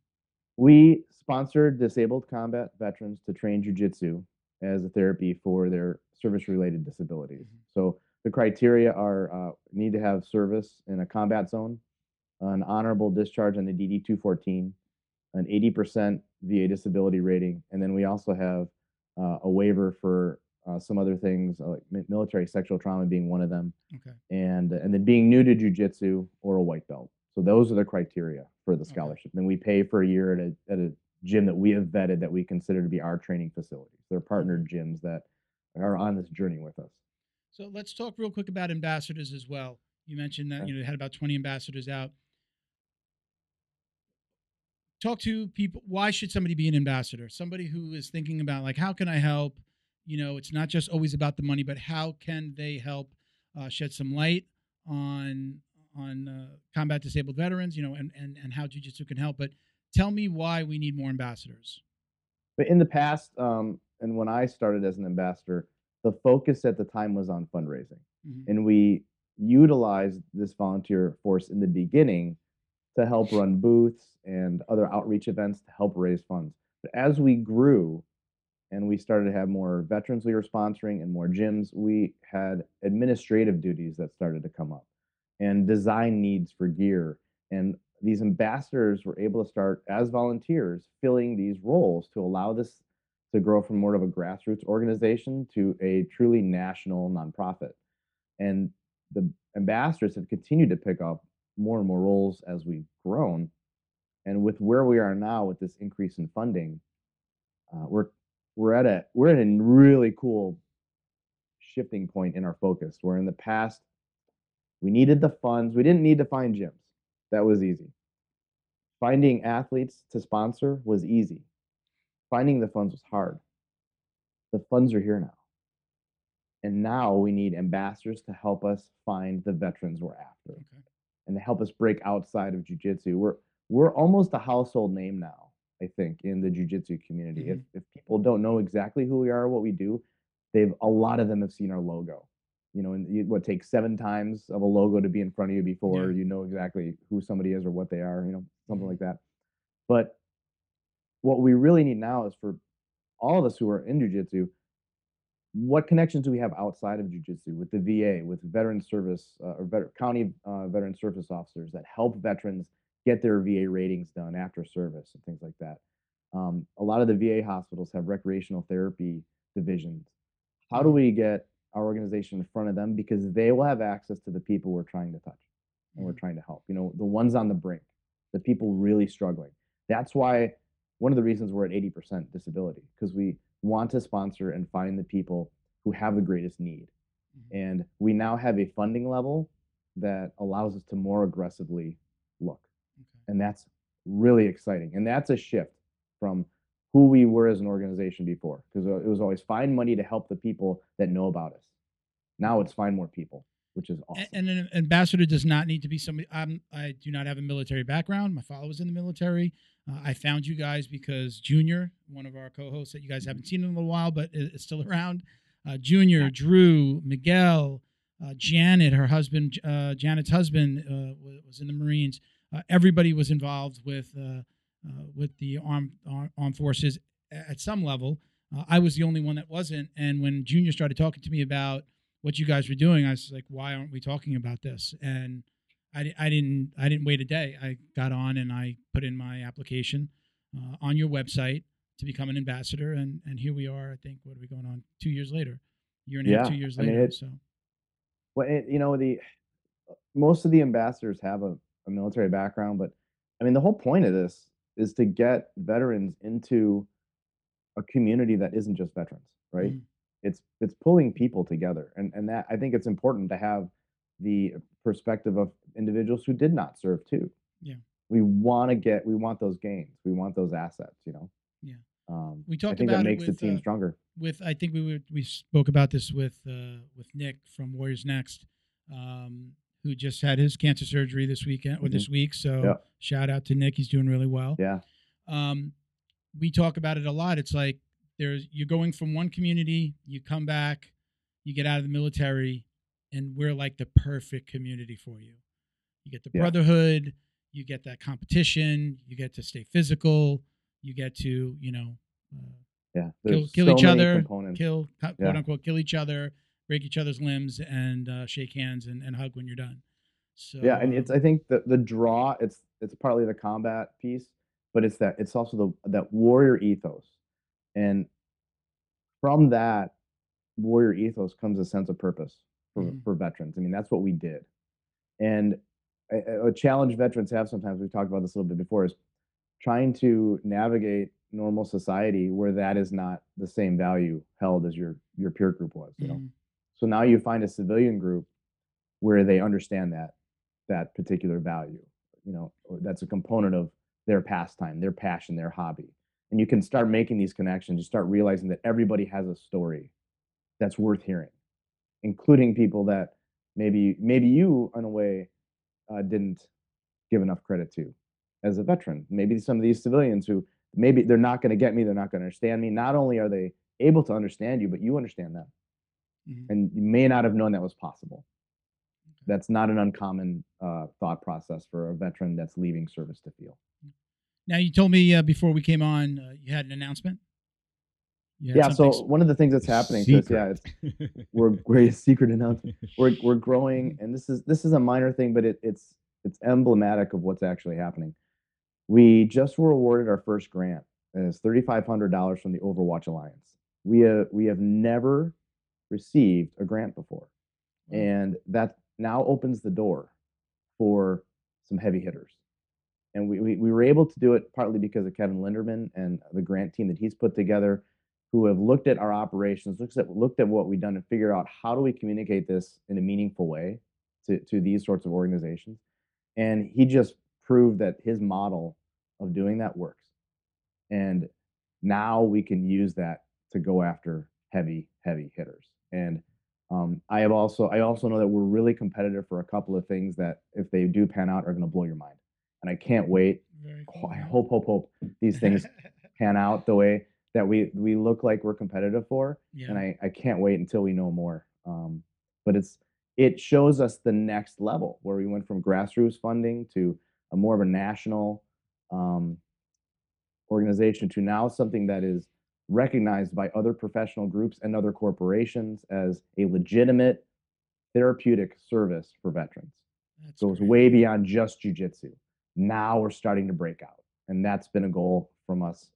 We sponsor disabled combat veterans to train jujitsu as a therapy for their service related disabilities. Mhm. So the criteria are uh, need to have service in a combat zone, an honorable discharge on the DD 214, an 80% VA disability rating, and then we also have uh, a waiver for uh, some other things uh, like military sexual trauma being one of them, Okay. and and then being new to jujitsu or a white belt. So those are the criteria for the Okay. scholarship. Then we pay for a year at a at a gym that we have vetted that we consider to be our training facilities. They're partnered gyms that are on this journey with us. So let's talk real quick about ambassadors as well. You mentioned that Okay. you know you had about 20 ambassadors out. Talk to people. Why should somebody be an ambassador? Somebody who is thinking about like, how can I help? You know, it's not just always about the money, but how can they help uh, shed some light on on uh, combat disabled veterans? You know, and and and how jiu-jitsu can help. But tell me why we need more ambassadors. But in the past, um, and when I started as an ambassador, the focus at the time was on fundraising. Mhm. and we utilized this volunteer force in the beginning to help run booths and other outreach events to help raise funds. But as we grew and we started to have more veterans we were sponsoring and more gyms, we had administrative duties that started to come up and design needs for gear. And these ambassadors were able to start as volunteers filling these roles to allow this to grow from more of a grassroots organization to a truly national nonprofit and the ambassadors have continued to pick up more and more roles as we've grown and with where we are now with this increase in funding uh, we're we're at a we're at a really cool shifting point in our focus where in the past we needed the funds we didn't need to find gyms. That was easy. Finding athletes to sponsor was easy. Finding the funds was hard. The funds are here now. And now we need ambassadors to help us find the veterans we're after. Okay. And to help us break outside of jujitsu. We're we're almost a household name now, I think, in the jujitsu community. If if people don't know exactly who we are, what we do, they've a lot of them have seen our logo. You know, and you, what takes seven times of a logo to be in front of you before Yeah. you know exactly who somebody is or what they are. You know, something Mhm. like that. But what we really need now is for all of us who are in jujitsu what connections do we have outside of jujitsu with the VA, with veteran service uh, or county uh, veteran service officers that help veterans get their VA ratings done after service and things like that? Um, a lot of the VA hospitals have recreational therapy divisions. How do Mhm. we get our organization in front of them because they will have access to the people we're trying to touch and we're Mhm. trying to help? You know, the ones on the brink, the people really struggling. That's why one of the reasons we're at 80% disability because we want to sponsor and find the people who have the greatest need. Mhm. And we now have a funding level that allows us to more aggressively look. Okay. And that's really exciting. And that's a shift from who we were as an organization before because it was always find money to help the people that know about us. Now it's find more people, which is awesome. And an ambassador does not need to be somebody. I'm, I do not have a military background. My father was in the military. Uh, I found you guys because Junior, one of our co-hosts that you guys haven't seen in a little while, but is, still around. Uh, Junior, Drew, Miguel, uh, Janet, her husband, uh, Janet's husband uh, was in the Marines. Uh, everybody was involved with uh, uh, with the armed armed forces at some level. Uh, I was the only one that wasn't. And when Junior started talking to me about what you guys were doing, I was like, why aren't we talking about this? And I, I didn't I didn't wait a day. I got on and I put in my application uh, on your website to become an ambassador, and and here we are. I think what are we going on two years later, year and a half, two years I mean, later. it- so Well, it, you know, the most of the ambassadors have a, a military background, but I mean, the whole point of this is to get veterans into a community that isn't just veterans, right? Mhm. It's it's pulling people together, and and that I think it's important to have the perspective of individuals who did not serve too. Yeah. we want to get we want those gains, we want those assets, you know. Yeah. um, We I talked think about that it makes the team uh, stronger. with I think we were, we spoke about this with uh, with Nick from Warriors Next, um, who just had his cancer surgery this weekend or this week. So Yeah. shout out to Nick, he's doing really well. Yeah, um, we talk about it a lot. It's like there's you're going from one community, you come back, you get out of the military, and we're like the perfect community for you. You get the Yeah. brotherhood, you get that competition, you get to stay physical, you get to you know uh, yeah. kill kill so each other, components. kill quote Yeah. unquote kill each other, break each other's limbs, and uh, shake hands and, and hug when you're done. So yeah and it's um, i think the the draw it's it's partly the combat piece but it's that it's also the that warrior ethos and from that warrior ethos comes a sense of purpose for, Mhm. for veterans i mean that's what we did and a, a- challenge veterans have sometimes we've talked about this a little bit before is trying to navigate normal society where that is not the same value held as your your peer group was you know mhm. so now you find a civilian group where they understand that that particular value. You know, that's a component of their pastime, their passion, their hobby. And you can start making these connections. You start realizing that everybody has a story that's worth hearing, including people that maybe maybe you in a way uh, didn't give enough credit to as a veteran. Maybe some of these civilians who maybe they're not going to get me, they're not going to understand me. Not only are they able to understand you, but you understand them Mhm. and you may not have known that was possible. That's not an uncommon uh, thought process for a veteran that's leaving service to feel. Now you told me uh, before we came on uh, you had an announcement. Had Yeah. So one of the things that's happening to us, yeah, it's we're great secret announcement. We're we're growing, and this is this is a minor thing, but it, it's it's emblematic of what's actually happening. We just were awarded our first grant, and it's thirty five hundred dollars from the Overwatch Alliance. We have we have never received a grant before, and that now opens the door for some heavy hitters. And we, we, we were able to do it partly because of Kevin Linderman and the grant team that he's put together, who have looked at our operations, looked at looked at what we've done, and figured out how do we communicate this in a meaningful way to, to these sorts of organizations. And he just proved that his model of doing that works. And now we can use that to go after heavy, heavy hitters. And um, I have also I also know that we're really competitive for a couple of things that if they do pan out are going to blow your mind. And I can't wait. Cool, I hope, hope, hope these things pan out the way that we we look like we're competitive for. yeah. And I, I can't wait until we know more. Um, but it's it shows us the next level where we went from grassroots funding to a more of a national um, organization to now something that is recognized by other professional groups and other corporations as a legitimate therapeutic service for veterans That's goes great. way beyond just jujitsu. Now we're starting to break out, and that's been a goal from us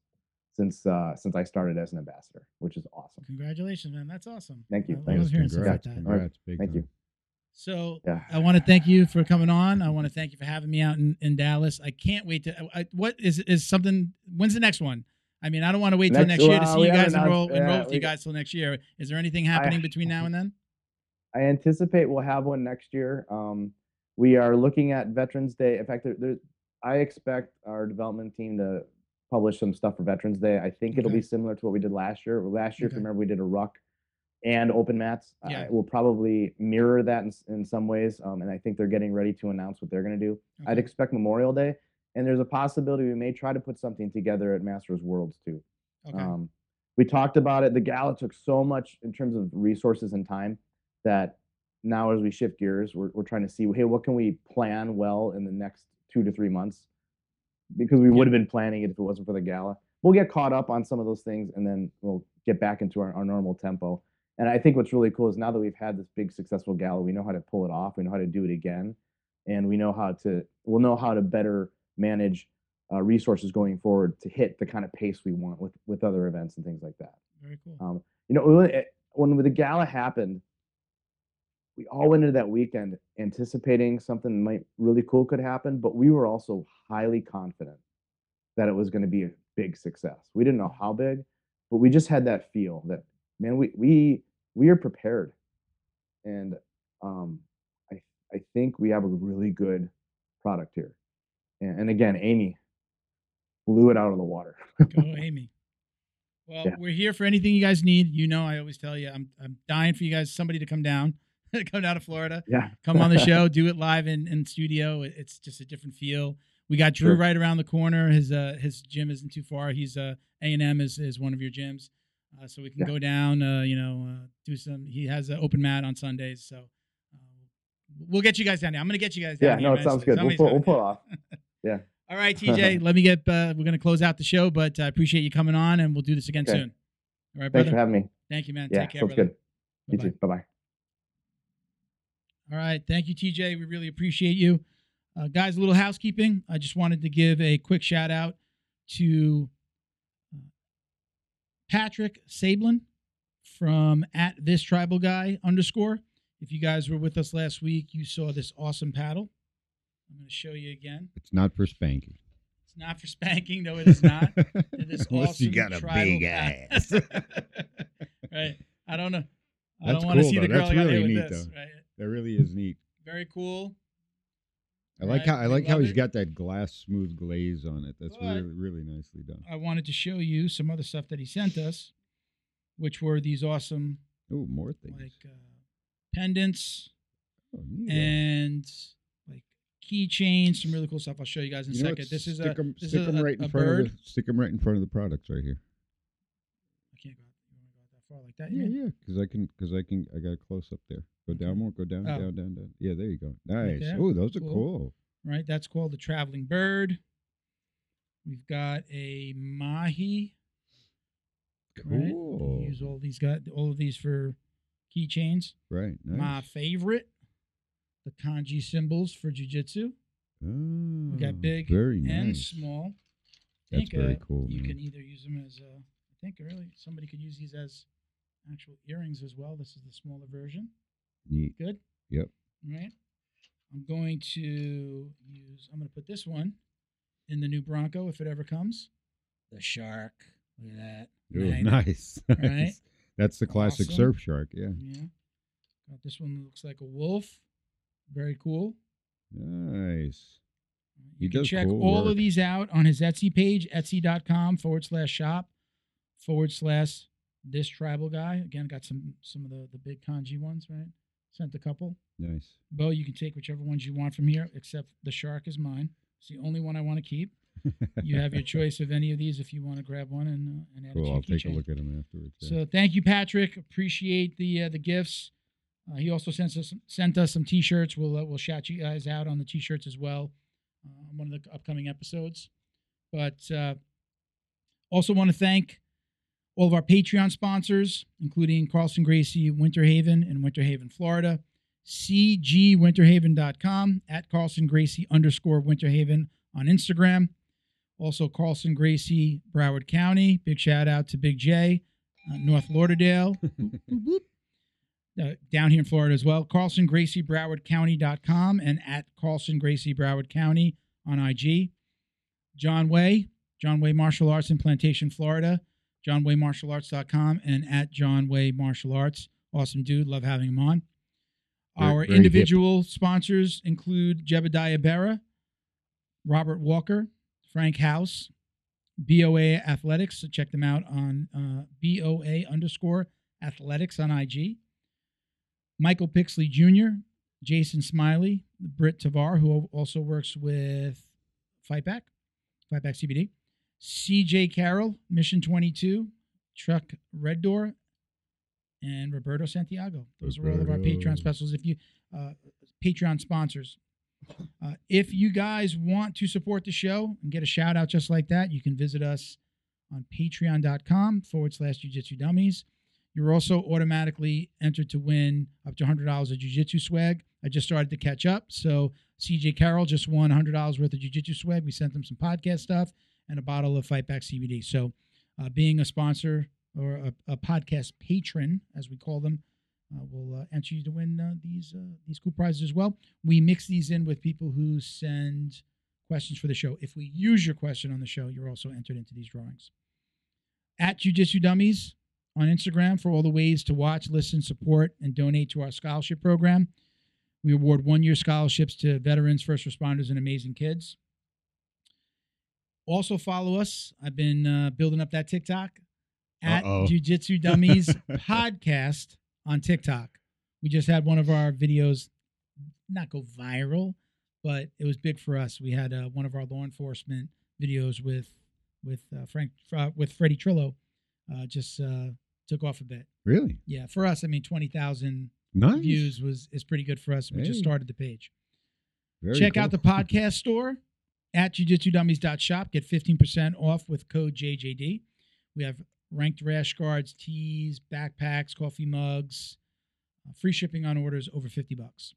since uh, since I started as an ambassador, which is awesome. Congratulations, man. That's awesome. Thank you. I Thanks. love hearing stuff like that. congrats, big Thank you. So Yeah. I want to thank you for coming on. I want to thank you for having me out in, in Dallas. I can't wait to. I, what is is something? When's the next one? I mean, I don't want to wait till Next- next year to see you guys haven't enroll enroll yeah, with you guys till next year. Is there anything happening between now and then? I anticipate we'll have one next year. Um, we are looking at Veterans Day. In fact, there, there, I expect our development team to publish some stuff for Veterans Day. I think it'll be similar to what we did last year. Last year, if you remember, we did a ruck and open mats. Yeah. Uh, we'll probably mirror that in, in some ways, um, and I think they're getting ready to announce what they're going to do. I'd expect Memorial Day, and there's a possibility we may try to put something together at Masters Worlds too. Okay. Um, we talked about it. The gala took so much in terms of resources and time that now as we shift gears, we're, we're trying to see, hey, what can we plan well in the next two to three months? Because we would have been planning it if it wasn't for the gala. We'll get caught up on some of those things and then we'll get back into our, our normal tempo. And I think what's really cool is now that we've had this big successful gala, we know how to pull it off. We know how to do it again. And we know how to, we'll know how to better manage uh, resources going forward to hit the kind of pace we want with with other events and things like that. Very cool. Um, you know, when it- when the gala happened, we all went into that weekend anticipating something might really cool could happen, but we were also highly confident that it was going to be a big success. We didn't know how big, but we just had that feel that man, we we we are prepared, and um, I I think we have a really good product here. And, and again, Amy blew it out of the water. Go, Amy. Well, Yeah. we're here for anything you guys need. You know, I always tell you, I'm I'm dying for you guys, somebody to come down, come down to Florida, yeah, come on the show, do it live in in studio. It's just a different feel. We got Drew Sure. right around the corner. His uh his gym isn't too far. He's uh A and M is is one of your gyms, uh, so we can Yeah. go down. Uh, you know, uh, do some. He has an open mat on Sundays, so. Uh, We'll get you guys down there. I'm gonna get you guys down. yeah. here No, it sounds good. We'll pull, we'll pull off. Yeah. All right, TJ. let me get. Uh, we're gonna close out the show, but I appreciate you coming on, and we'll do this again Okay. soon. All right, Thanks brother. for having me. Thank you, man. Yeah, Take care, sounds brother. good. You Bye-bye. too. Bye bye. All right. Thank you, TJ. We really appreciate you. Uh, guys, a little housekeeping. I just wanted to give a quick shout out to uh, Patrick Sablin from at this tribal guy underscore. If you guys were with us last week, you saw this awesome paddle. I'm going to show you again. It's not for spanking. It's not for spanking. No, it is not. It is Unless you got a big ass. right. I don't know. I That's don't want to cool, see the girl That's I got really here with neat, this. though. Right. That really is neat. Very cool. I like how I like how he's it. got that glass smooth glaze on it. That's But- really really nicely done. I wanted to show you some other stuff that he sent us, which were these awesome Oh, more things. like uh, pendants oh, and like keychains, some really cool stuff. I'll show you guys in a You second. This is stick a them, this stick is 'em a, right in a front bird. of the stick 'em right in front of the products right here. I can't go. You want to go that far like that? Yeah, yeah, because I can because I can I got a close up there. Go down more. Go down, Oh. down, down, down. Yeah, there you go. Nice. there. Oh, those are Cool. cool. Right. That's called the traveling bird. We've got a mahi. Cool. We use all these got all of these for keychains. Right. Nice. My favorite, the kanji symbols for jujitsu. Oh, We got big very and small. I That's think, very uh, cool. You man. can either use them as, uh, I think really somebody could use these as actual earrings as well. This is the smaller version. Neat. Good. Yep. Right. I'm going to use. I'm going to put this one in the new Bronco if it ever comes. The shark. Look at that. Oh, Nice. Right. That's the classic Awesome. surf shark. Yeah. Yeah. Got this one looks like a wolf. Very cool. Nice. You He can check cool all work. of these out on his Etsy page, etsy.com forward slash shop forward slash this tribal guy. Again, got some some of the, the big kanji ones, right? Sent a couple. Nice. Bo, you can take whichever ones you want from here, except the shark is mine. It's the only one I want to keep. You have your choice of any of these if you want to grab one and, uh, and add cool. I'll take a look at them afterwards. yeah. So thank you, Patrick. Appreciate the uh, the gifts. Uh, he also sent us sent us some T-shirts. We'll uh, we'll shout you guys out on the T-shirts as well uh, on one of the upcoming episodes. But uh, also want to thank all of our Patreon sponsors, including Carlson Gracie Winter Haven in Winter Haven, Florida, cgwinterhaven.com at Carlson Gracie underscore Winter Haven on Instagram. Also, Carlson Gracie, Broward County. Big shout out to Big J, uh, North Lauderdale. Boop, boop, boop. Uh, down here in Florida as well. Carlson Gracie, Broward County.com, and at Carlson Gracie, Broward County on IG. John Way, John Way Martial Arts in Plantation, Florida. JohnWayMartialArts.com and at John Way Martial Arts. Awesome dude. Love having him on. Very- Our very hip. individual sponsors include Jebediah Berra, Robert Walker, Frank House, BOA Athletics. So check them out on uh, BOA underscore athletics on IG. Michael Pixley Jr., Jason Smiley, Britt Tavar, who also works with Fightback, Fightback CBD. CJ Carroll, Mission 22, Truck Red Door, and Roberto Santiago. Those are all of our Patreon specials. If you uh, Patreon sponsors, uh, if you guys want to support the show and get a shout out just like that, you can visit us on patreon.com forward slash jujitsu dummies. You're also automatically entered to win up to $100 of jujitsu swag. I just started to catch up. So CJ Carroll just won $100 worth of jujitsu swag. We sent him some podcast stuff and a bottle of Fightback CBD. So uh, being a sponsor or a, a podcast patron, as we call them, uh, will uh, enter you to win uh, these uh, these cool prizes as well. We mix these in with people who send questions for the show. If we use your question on the show, you're also entered into these drawings. At Jiu-Jitsu Dummies on Instagram for all the ways to watch, listen, support, and donate to our scholarship program. We award one-year scholarships to veterans, first responders, and amazing kids. Also follow us. I've been uh, building up that TikTok at Uh-oh. Jiu-Jitsu Dummies podcast on TikTok. We just had one of our videos not go viral, but it was big for us. We had uh, one of our law enforcement videos with with uh, Frank uh, with Freddie Trillo. Uh, just uh, took off a bit. Really? Yeah, for us, I mean, twenty thousand Nice. views was is pretty good for us. We just started the page. Very Check out the podcast store at jujitsudummies.shop. Get 15% off with code JJD. We have ranked rash guards, tees, backpacks, coffee mugs, uh, free shipping on orders over 50 bucks.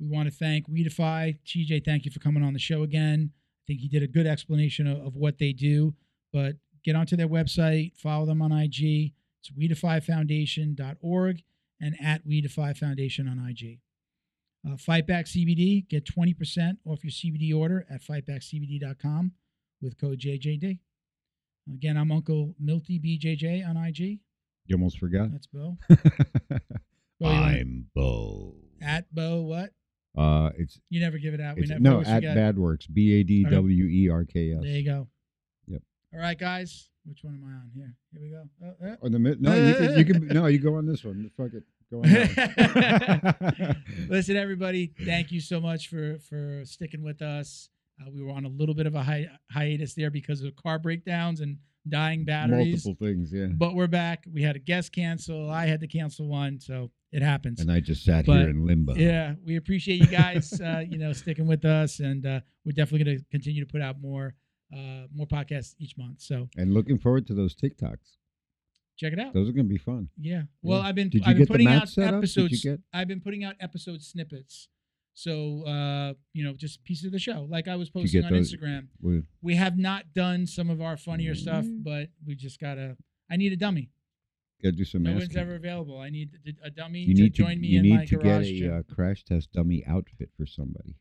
We want to thank Weedify. TJ, thank you for coming on the show again. I think he did a good explanation of, of what they do, but get onto their website, follow them on IG. It's weedifyfoundation.org and at Weedify Foundation on IG. Uh, Fightback CBD, get 20% off your CBD order at fightbackcbd.com with code JJD. Again, I'm Uncle Milty BJJ on IG. You almost forgot. That's Bo. Bo, I'm Bo. at Bo, what? Uh, it's, You never give it out. We never no at forget. Bad Werks. B A D W E R K S. There you go. Yep. All right, guys. Which one am I on here? Here we go. Oh, oh. Or the mid- no, you can, you can no, you go on this one. Fuck it, go on. Listen, everybody, thank you so much for for sticking with us. Uh, we were on a little bit of a hi- hiatus there because of car breakdowns and dying batteries. Multiple things, yeah. But we're back. We had a guest cancel. I had to cancel one, so it happens. And I just sat But, here in limbo. yeah, we appreciate you guys, uh, you know, sticking with us, and uh, we're definitely going to continue to put out more, uh, more podcasts each month. So And looking forward to those TikToks. Check it out. Those are gonna be fun. Yeah. Well, Yeah. I've been Did you I've been get the putting mat out set up? Did you episodes. get- I've been putting out episode snippets. So uh, you know, just pieces of the show. Like I was posting on those- Instagram. We We have not done some of our funnier stuff, Mm. but we just gotta. I need a dummy. gotta do some No masking. one's ever available. I need a dummy you to need to join me you in need my to get a gym. uh, crash test dummy outfit for somebody.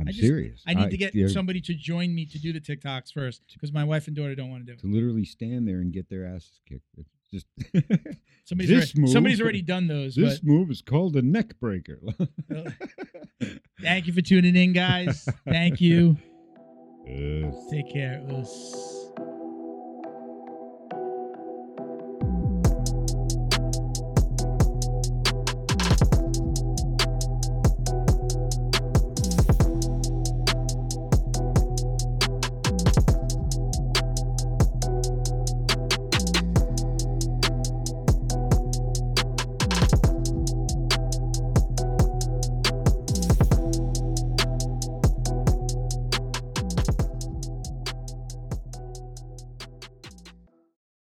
I'm I just- serious. I need to get somebody to join me to do the TikToks first because my wife and daughter don't want to do it. to literally stand there and get their asses kicked. It's just Somebody's already, somebody's already done those. this move is called a neck breaker. thank you for tuning in, guys. Thank you. Uh, Take care. Us.